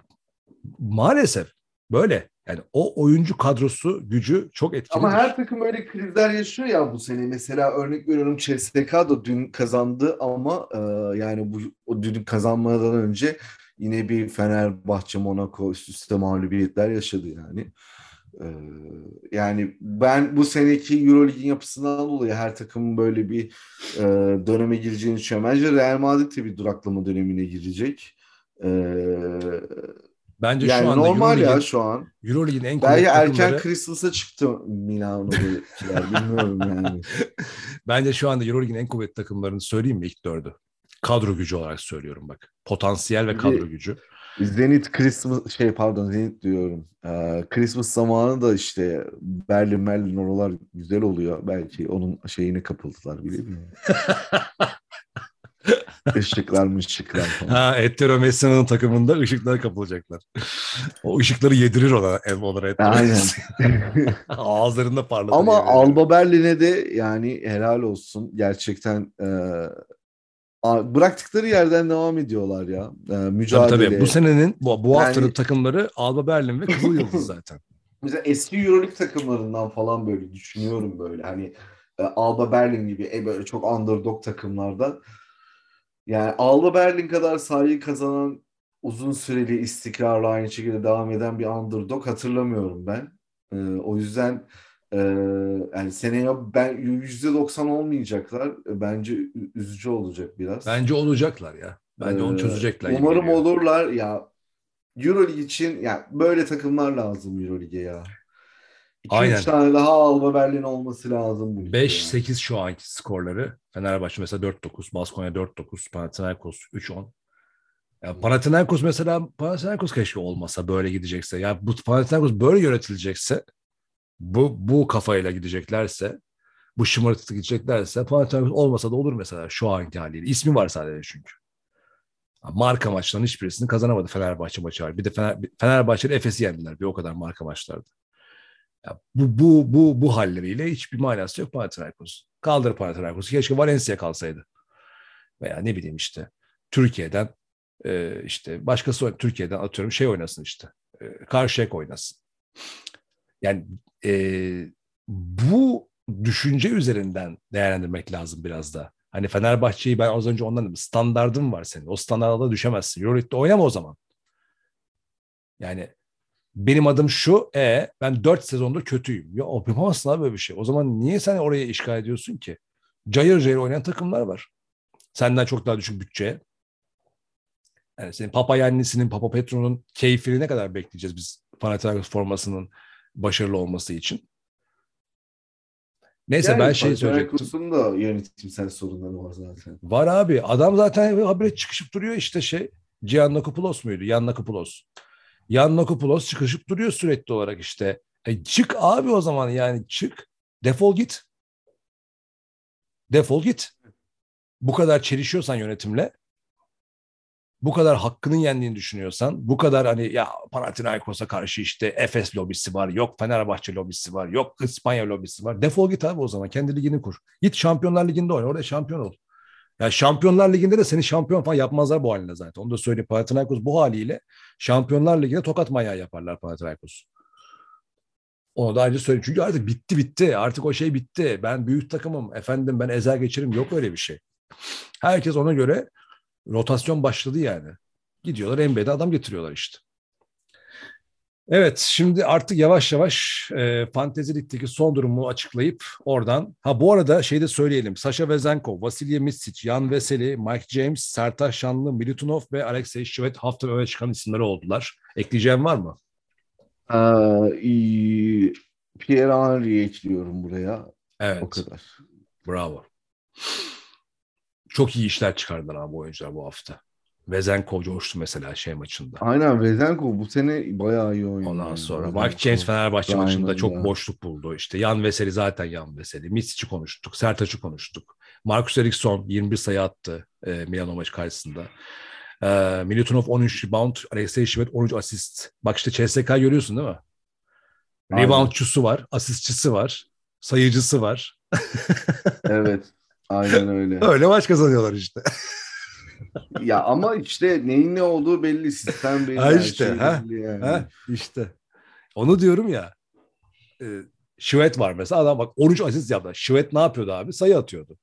maalesef böyle. Yani o oyuncu kadrosu gücü çok etkili. Ama her takım öyle krizler yaşıyor ya bu sene. Mesela örnek veriyorum CSK da dün kazandı ama e, yani bu o dün kazanmadan önce yine bir Fenerbahçe, Monaco üst üste mağlubiyetler yaşadı yani. E, yani ben bu seneki Eurolig'in yapısından dolayı her takımın böyle bir e, döneme gireceğini düşünüyorum. Bence Real Madrid de bir duraklama dönemine girecek. E, Bence yani şu anda normal ya Euroleague'in, şu an. Euroleague'in en Belki erken takımları Christmas'a çıktı Milano'dakiler bilmiyorum yani. bence şu anda Euroleague'in en kuvvetli takımlarını söyleyeyim mi ilk dördü? Kadro gücü olarak söylüyorum bak. Potansiyel ve Bir- kadro gücü. Zenit Christmas şey pardon Zenit diyorum. Ee, Christmas zamanı da işte Berlin Berlin oralar güzel oluyor. Belki onun şeyine kapıldılar bilemiyorum. Işıklar mı ışıklar falan. Ha, Ettero Messi'nin takımında ışıklara kapılacaklar. o ışıkları yedirir ona ev olarak. Ettero Aynen. Ağızlarında parlatır. Ama. Alba Berlin'e de yani helal olsun. Gerçekten e, bıraktıkları yerden devam ediyorlar ya. E, Tabii mücadele. tabii. Bu senenin bu, bu Yani- haftanın takımları Alba Berlin ve Kızıl Yıldız zaten. Mesela eski Euroleague takımlarından falan böyle düşünüyorum böyle hani e, Alba Berlin gibi e, böyle çok underdog takımlardan. Yani Alba Berlin kadar sahayı kazanan uzun süreli istikrarla aynı şekilde devam eden bir underdog hatırlamıyorum ben. E, o yüzden e, yani seneye ben %90 olmayacaklar. E, Bence üzücü olacak biraz. Bence olacaklar ya. Bence onu Ee, çözecekler. gibi Umarım olurlar ya. Euroleague için ya böyle takımlar lazım Euroleague'e ya. Aynen. 2-3 tane daha Alba Berlin olması lazım. bu ligde 5-8 şu anki skorları. Fenerbahçe mesela 4-9, Baskonya 4-9, Panathinaikos 3-10. Ya Panathinaikos mesela Panathinaikos keşke olmasa böyle gidecekse. Ya bu Panathinaikos böyle yönetilecekse bu bu kafayla gideceklerse bu şımarıklık gideceklerse Panathinaikos olmasa da olur mesela şu anki haliyle. İsmi var sadece çünkü. Marka maçlarının hiçbirisini kazanamadı Fenerbahçe maçı var. Bir de Fener, Fenerbahçe'de Efes'i yendiler bir o kadar marka maçlarda. Ya bu, bu, bu, bu halleriyle hiçbir manası yok Panathinaikos. Kaldır Panathinaikos'u. Keşke Valencia kalsaydı. Veya ne bileyim işte Türkiye'den e, işte başkası Türkiye'den atıyorum şey oynasın işte. E, Karşıyaka oynasın. Yani e, bu düşünce üzerinden değerlendirmek lazım biraz da. Hani Fenerbahçe'yi ben az önce ondan dedim. Standardın var senin. O standarda düşemezsin. Euroleague'de oynama o zaman. Yani benim adım şu, e ben 4 sezondur kötüyüm. Ya yapamazsın abi böyle bir şey. O zaman niye sen oraya işgal ediyorsun ki? Cayır cayır oynayan takımlar var. Senden çok daha düşük bütçeye. Yani senin Papa Yannis'inin, Papa Petro'nun keyfini ne kadar bekleyeceğiz biz Panathinaikos formasının başarılı olması için? Neyse Yani ben şey söyleyecektim. Panathinaikos'un da yönetimsel sorunları var zaten. Var abi. Adam zaten habire çıkışıp duruyor işte şey. Giannakopoulos muydu? Giannakopoulos. Giannakopoulos çıkışıp duruyor sürekli olarak işte. E çık abi o zaman yani çık. Defol git. Defol git. Bu kadar çelişiyorsan yönetimle bu kadar hakkının yendiğini düşünüyorsan, bu kadar hani ya Panathinaikos'a karşı işte Efes lobisi var, yok Fenerbahçe lobisi var, yok İspanya lobisi var. Defol git abi o zaman kendi ligini kur. Git Şampiyonlar Ligi'nde oyna, orada şampiyon ol. Ya Şampiyonlar Ligi'nde de seni şampiyon falan yapmazlar bu haline zaten. Onu da söyleyeyim. Panathinaikos bu haliyle Şampiyonlar Ligi'nde tokat manyağı yaparlar Panathinaikos. Onu da ayrıca söyleyeyim. Çünkü artık bitti bitti. Artık o şey bitti. Ben büyük takımım. Efendim ben ezer geçerim. Yok öyle bir şey. Herkes ona göre rotasyon başladı yani. Gidiyorlar NBA'de adam getiriyorlar işte. Evet şimdi artık yavaş yavaş e, Fantezi Lig'deki son durumu açıklayıp oradan ha bu arada şey de söyleyelim. Sasha Vezenkov, Vasilya Misic, Jan Veseli, Mike James, Sertaş Şanlı, Milutinov ve Alexey Şivet hafta öne çıkan isimleri oldular. Ekleyeceğim var mı? Ee, Pierre Henry'i ekliyorum buraya. Evet. O kadar. Bravo. Çok iyi işler çıkardılar abi bu oyuncular bu hafta. Vezenkov coştu mesela şey maçında. Aynen Vezenkov bu sene bayağı iyi oynadı. Ondan sonra Vezenkov. Mike James Fenerbahçe Aynen maçında çok ya. boşluk buldu. İşte Yan Veseli zaten Yan Veseli. Misic'i konuştuk. Sertaç'ı konuştuk. Marcus Eriksson 21 sayı attı e, Milano maçı karşısında. E, Milutinov 13 rebound, Alexey Şivet 13 asist. Bak işte CSK görüyorsun değil mi? Aynen. Reboundçusu var, asistçisi var, sayıcısı var. Evet. Aynen öyle. Öyle maç kazanıyorlar işte. ya ama işte neyin ne olduğu belli. Sistem belli. Ha işte, şey ha, belli yani. ha, işte. Onu diyorum ya. E, Şivet var mesela adam bak 13 asist yaptı. Şivet ne yapıyordu abi? Sayı atıyordu.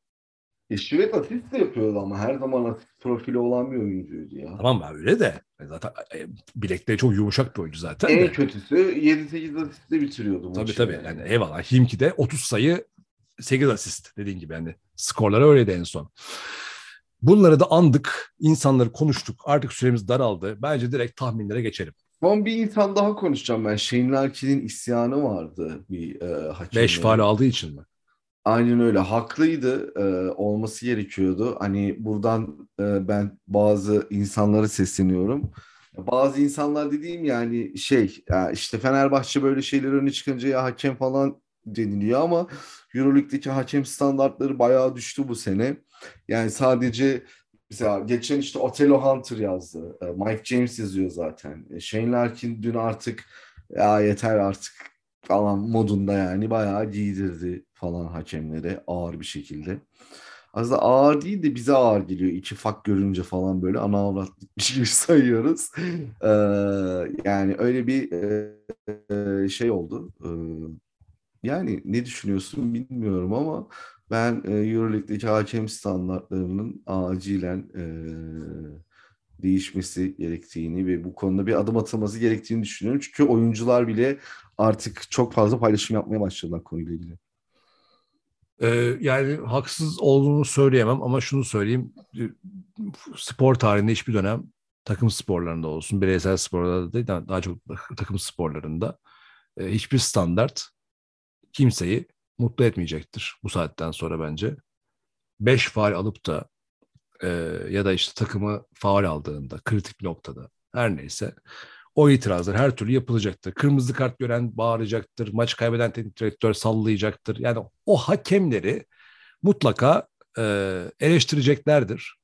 E, Şivet asist de yapıyordu ama her zaman asist profili olan bir oyuncuydu ya. Tamam ben öyle de. Zaten e, bilekleri çok yumuşak bir oyuncu zaten. En de. kötüsü 7-8 asistle bitiriyordu Tabii tabii. yani. Yani eyvallah. Himki de 30 sayı 8 asist dediğin gibi yani skorları öyleydi en son. Bunları da andık, insanları konuştuk. Artık süremiz daraldı. Bence direkt tahminlere geçelim. Son bir insan daha konuşacağım ben. Shane Larkin'in isyanı vardı bir e, hakemle. 5 faal aldığı için mi? Aynen öyle. Haklıydı. e, olması gerekiyordu. Hani buradan e, ben bazı insanlara sesleniyorum. Bazı insanlar dediğim yani şey ya işte Fenerbahçe böyle şeyler öne çıkınca ya hakem falan deniliyor ama Euroleague'deki hakem standartları bayağı düştü bu sene. Yani sadece mesela geçen işte Otello Hunter yazdı. E, Mike James yazıyor zaten. E, Shane Larkin dün artık ya yeter artık falan modunda yani bayağı giydirdi falan hakemlere ağır bir şekilde. Aslında ağır değil de bize ağır geliyor. İki fak görünce falan böyle ana avratlıkmış gibi sayıyoruz. Ee, yani öyle bir e, e, şey oldu. Ee, yani ne düşünüyorsun bilmiyorum ama ben e, Euroleague'deki hakem standartlarının acilen e, değişmesi gerektiğini ve bu konuda bir adım atılması gerektiğini düşünüyorum. Çünkü oyuncular bile artık çok fazla paylaşım yapmaya başladılar konuyla ilgili. Ee, yani haksız olduğunu söyleyemem ama şunu söyleyeyim. Spor tarihinde hiçbir dönem takım sporlarında olsun, bireysel sporlarda değil, daha çok takım sporlarında e, hiçbir standart kimseyi mutlu etmeyecektir bu saatten sonra bence. 5 faal alıp da e, ya da işte takımı faal aldığında kritik noktada her neyse o itirazlar her türlü yapılacaktır. Kırmızı kart gören bağıracaktır. Maç kaybeden teknik direktör sallayacaktır. Yani o hakemleri mutlaka e, eleştireceklerdir.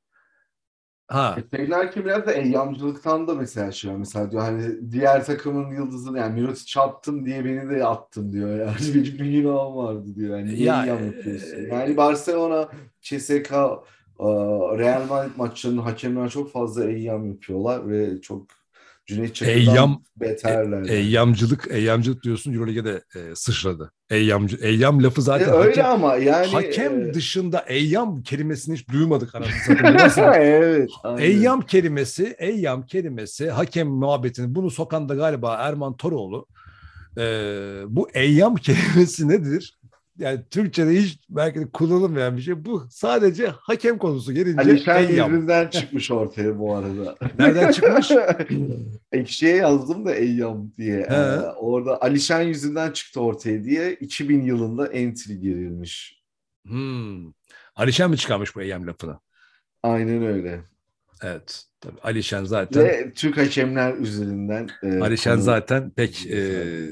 Ha. Şeyler ki biraz da eyyamcılıktan da mesela şey var. Mesela diyor hani diğer takımın yıldızını yani Mirotic attın diye beni de attın diyor. Yani bir günahım vardı diyor. Yani niye ya, yapıyorsun? E, yani Barcelona, CSK, Real Madrid maçlarının hakemler çok fazla eyyam yapıyorlar ve çok Cüneyt Çakır'dan Eyyam, beterler. E, eyyamcılık, eyyamcılık diyorsun Euroleague'e de e, sıçradı. Eyyamcı, eyyam lafı zaten e, öyle hakem, ama yani hakem e... dışında eyyam kelimesini hiç duymadık anasını evet. Aynen. Eyyam kelimesi, eyyam kelimesi hakem muhabbetini bunu sokan da galiba Erman Toroğlu. E, bu eyyam kelimesi nedir? Yani Türkçe'de hiç belki de kullanılmayan bir şey. Bu sadece hakem konusu gelince Alişan yüzünden çıkmış ortaya bu arada. Nereden çıkmış? Ekşi'ye yazdım da Eyyam diye. Ee, orada Alişan yüzünden çıktı ortaya diye 2000 yılında entry girilmiş. Hmm. Alişan mı çıkarmış bu Eyyam lafını? Aynen öyle. Evet. Tabii Alişan zaten. Ve Türk hakemler üzerinden. E, Alişan konu... zaten pek e,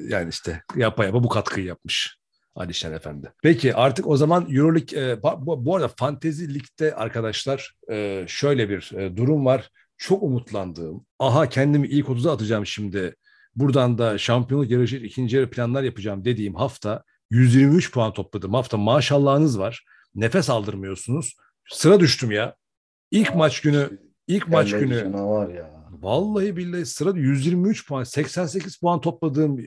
yani işte yapa yapa bu katkıyı yapmış. Alişan Efendi. Peki artık o zaman Euroleague e, bu, bu arada Fantezi Lig'de arkadaşlar e, şöyle bir e, durum var. Çok umutlandığım. Aha kendimi ilk 30'a atacağım şimdi. Buradan da şampiyonluk yarışı ikinci yarı planlar yapacağım dediğim hafta 123 puan topladım. Hafta maşallahınız var. Nefes aldırmıyorsunuz. Sıra düştüm ya. İlk maç günü ilk maç günü var ya. Vallahi billahi sıra 123 puan 88 puan topladığım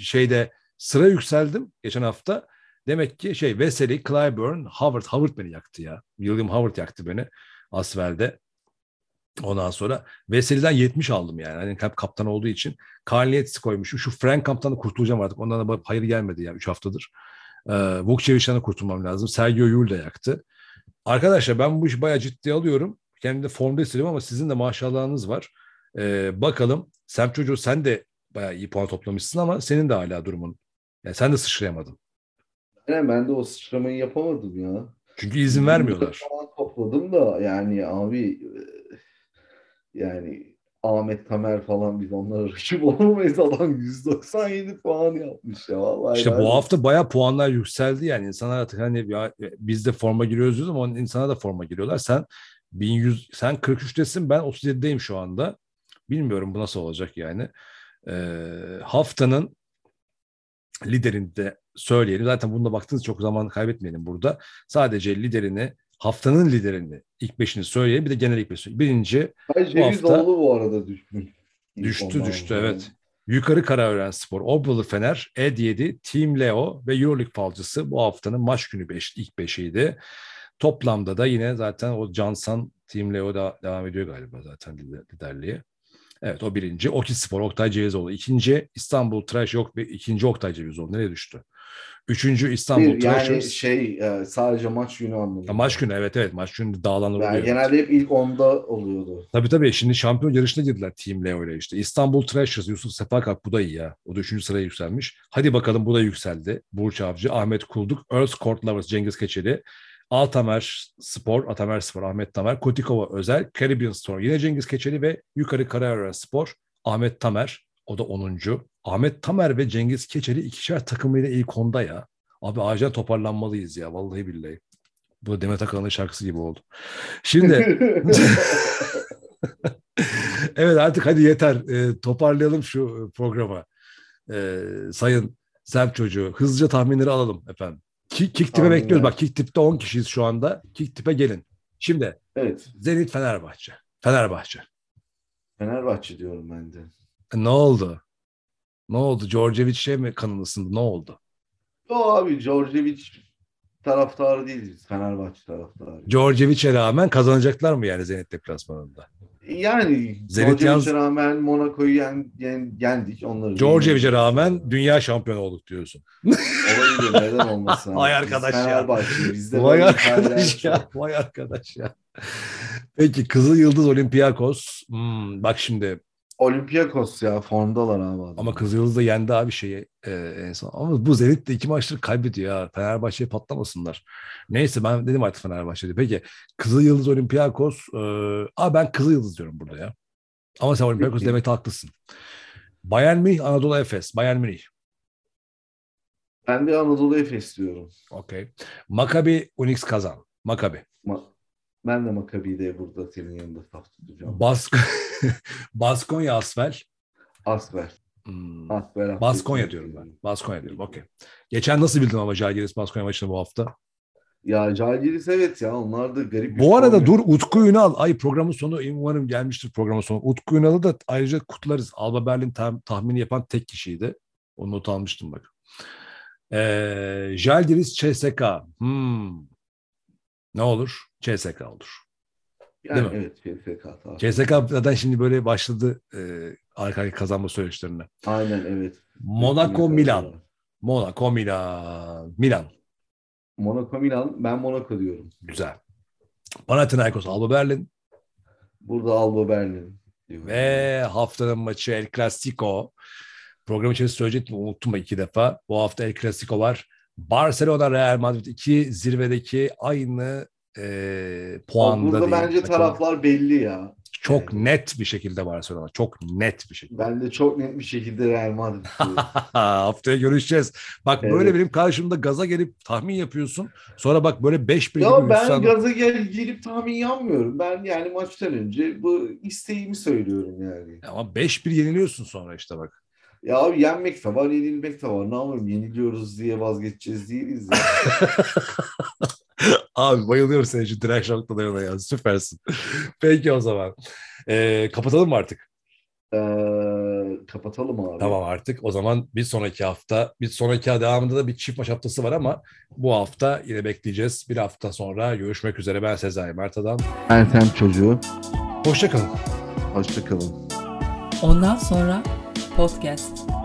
şeyde Sıra yükseldim geçen hafta. Demek ki şey Vesely, Clyburn, Howard, Howard beni yaktı ya. William Howard yaktı beni Asvel'de. Ondan sonra Vesely'den 70 aldım yani. Hani kap kaptan olduğu için. Karliyetsi koymuşum. Şu Frank kamptan da kurtulacağım artık. Ondan da hayır gelmedi ya 3 haftadır. Ee, Vukcevic'den de kurtulmam lazım. Sergio Yul da yaktı. Arkadaşlar ben bu işi bayağı ciddi alıyorum. Kendimde formda hissediyorum ama sizin de maşallahınız var. Ee, bakalım. Sem çocuğu sen de bayağı iyi puan toplamışsın ama senin de hala durumun yani sen de sıçrayamadın. Yani ben de o sıçramayı yapamadım ya. Çünkü izin vermiyorlar. Falan topladım da yani abi e, yani Ahmet Tamer falan biz onlara rakip olamayız adam 197 puan yapmış ya vallahi. İşte bu hafta baya puanlar yükseldi yani insanlar artık hani ya, biz de forma giriyoruz diyoruz ama insana da forma giriyorlar. Sen 1100 sen 43'tesin ben 37'deyim şu anda. Bilmiyorum bu nasıl olacak yani. Ee, haftanın liderini de söyleyelim. Zaten bunda baktığınız çok zaman kaybetmeyelim burada. Sadece liderini, haftanın liderini, ilk beşini söyleyelim. Bir de genel ilk beşini. Birinci Hayır, bu hafta... bu arada düşmüş. Düştü düştü yani. evet. Yukarı Karaören Spor, Obyalı Fener, Ed 7, Team Leo ve Euroleague falcısı bu haftanın maç günü beş, ilk beşiydi. Toplamda da yine zaten o Cansan Team Leo da devam ediyor galiba zaten liderliğe. Evet o birinci. Oki Spor, Oktay Cevizoğlu. İkinci İstanbul Trash yok. ikinci Oktay Cevizoğlu. Nereye düştü? Üçüncü İstanbul bir, Trashers. Yani şey e, sadece maç günü anlamında. Maç günü evet evet maç günü dağılanlar yani oluyor. Genelde hep ilk onda oluyordu. Tabii tabii şimdi şampiyon yarışına girdiler Team Leo ile işte. İstanbul Trashers, Yusuf Sefakak bu da iyi ya. O da üçüncü sıraya yükselmiş. Hadi bakalım bu da yükseldi. Burç Avcı, Ahmet Kulduk, Earth Court Lovers, Cengiz Keçeli, Altamer Spor, Atamer Spor, Ahmet Tamer, Kotikova Özel, Caribbean Store, yine Cengiz Keçeli ve Yukarı Karayara Spor, Ahmet Tamer, o da 10. Ahmet Tamer ve Cengiz Keçeli ikişer takımıyla ilk onda ya. Abi acil toparlanmalıyız ya vallahi billahi. Bu Demet Akalın'ın şarkısı gibi oldu. Şimdi evet artık hadi yeter. E, toparlayalım şu programa. E, sayın Semp çocuğu. Hızlıca tahminleri alalım efendim. Kick, kick tipe bekliyoruz. Bak kick tipte 10 kişiyiz şu anda. Kick tipe gelin. Şimdi evet. Zenit Fenerbahçe. Fenerbahçe. Fenerbahçe diyorum ben de. E, ne oldu? Ne oldu? Djordjevic'e mi kanın ısındı? Ne oldu? O abi Djordjevic taraftarı değiliz. Fenerbahçe taraftarı. Djordjevic'e rağmen kazanacaklar mı yani Zenit deplasmanında? Yani yalnız... rağmen Monaco'yu yen, yen, yendik. Onları Djordjevic'e rağmen dünya şampiyonu olduk diyorsun. Olabilir neden olmasın. Vay arkadaş ya. Bizde Vay arkadaş ya. Çok... Vay arkadaş ya. Peki Kızıl Yıldız Olympiakos. Hmm, bak şimdi Olympiakos ya formdalar abi. adam. Ama Kızılyıldız da yendi abi şeyi e, en son. Ama bu Zenit de iki maçtır kaybediyor ya. Fenerbahçe'ye patlamasınlar. Neyse ben dedim artık Fenerbahçe'de. Peki Kızılyıldız Olympiakos. E, aa ben Kızılyıldız diyorum burada ya. Ama sen Olympiakos demekte haklısın. Bayern Münih, Anadolu Efes. Bayern Münih. Ben de Anadolu Efes diyorum. Okey. Maccabi Unix Kazan. Maccabi. Ma- ben de Maccabi'de burada senin yanında saf tutacağım. Bask Baskonya Asvel. Asver. Hmm. Asver. Baskonya diyorum ben. Baskonya diyorum. Okey. Geçen nasıl bildin ama Jalgiris Baskonya maçını bu hafta? Ya Jalgiris evet ya onlar da garip. Bu arada dur. Utku Ünal. Ay programın sonu umarım gelmiştir programın sonu. Utku Ünal'ı da ayrıca kutlarız. Alba Berlin tam- tahmini yapan tek kişiydi. O not almıştım bak. Ee, Jalgiris CSK. Hmm. Ne olur? CSK olur. Yani Değil mi? evet CSK tamam. CSK zaten şimdi böyle başladı e, arka arkaya kazanma süreçlerine. Aynen evet. Monaco Milan. Monaco Milan. Milan. Monaco Milan. Ben Monaco diyorum. Güzel. Panathinaikos Alba Berlin. Burada Alba Berlin. diyorum. Ve haftanın maçı El Clasico. Program içerisinde söyleyecektim unuttum iki defa. Bu hafta El Clasico var. Barcelona Real Madrid iki zirvedeki aynı e, puanda Burada diyeyim. bence Takım. taraflar belli ya. çok net bir şekilde Barcelona. Çok net bir şekilde. Ben de çok net bir şekilde Real Madrid. Haftaya görüşeceğiz. Bak böyle Evet. benim karşımda gaza gelip tahmin yapıyorsun. Sonra bak böyle 5-1 gibi ya ben üstten- gaza gel gelip tahmin yapmıyorum. Ben yani maçtan önce bu isteğimi söylüyorum yani. Ama 5-1 yeniliyorsun sonra işte bak. Ya abi yenmek de var, yenilmek de var. Ne yapalım? Yeniliyoruz diye vazgeçeceğiz değiliz ya. Abi bayılıyorum senin şu direnç noktalarına ya. Süpersin. Peki o zaman. Ee, kapatalım mı artık? Ee, kapatalım abi. Tamam artık. O zaman bir sonraki hafta, bir sonraki devamında da bir çift maç haftası var ama bu hafta yine bekleyeceğiz. Bir hafta sonra görüşmek üzere. Ben Sezai Mert Adam. Ertem çocuğu. Hoşçakalın. Hoşçakalın. Ondan sonra podcast.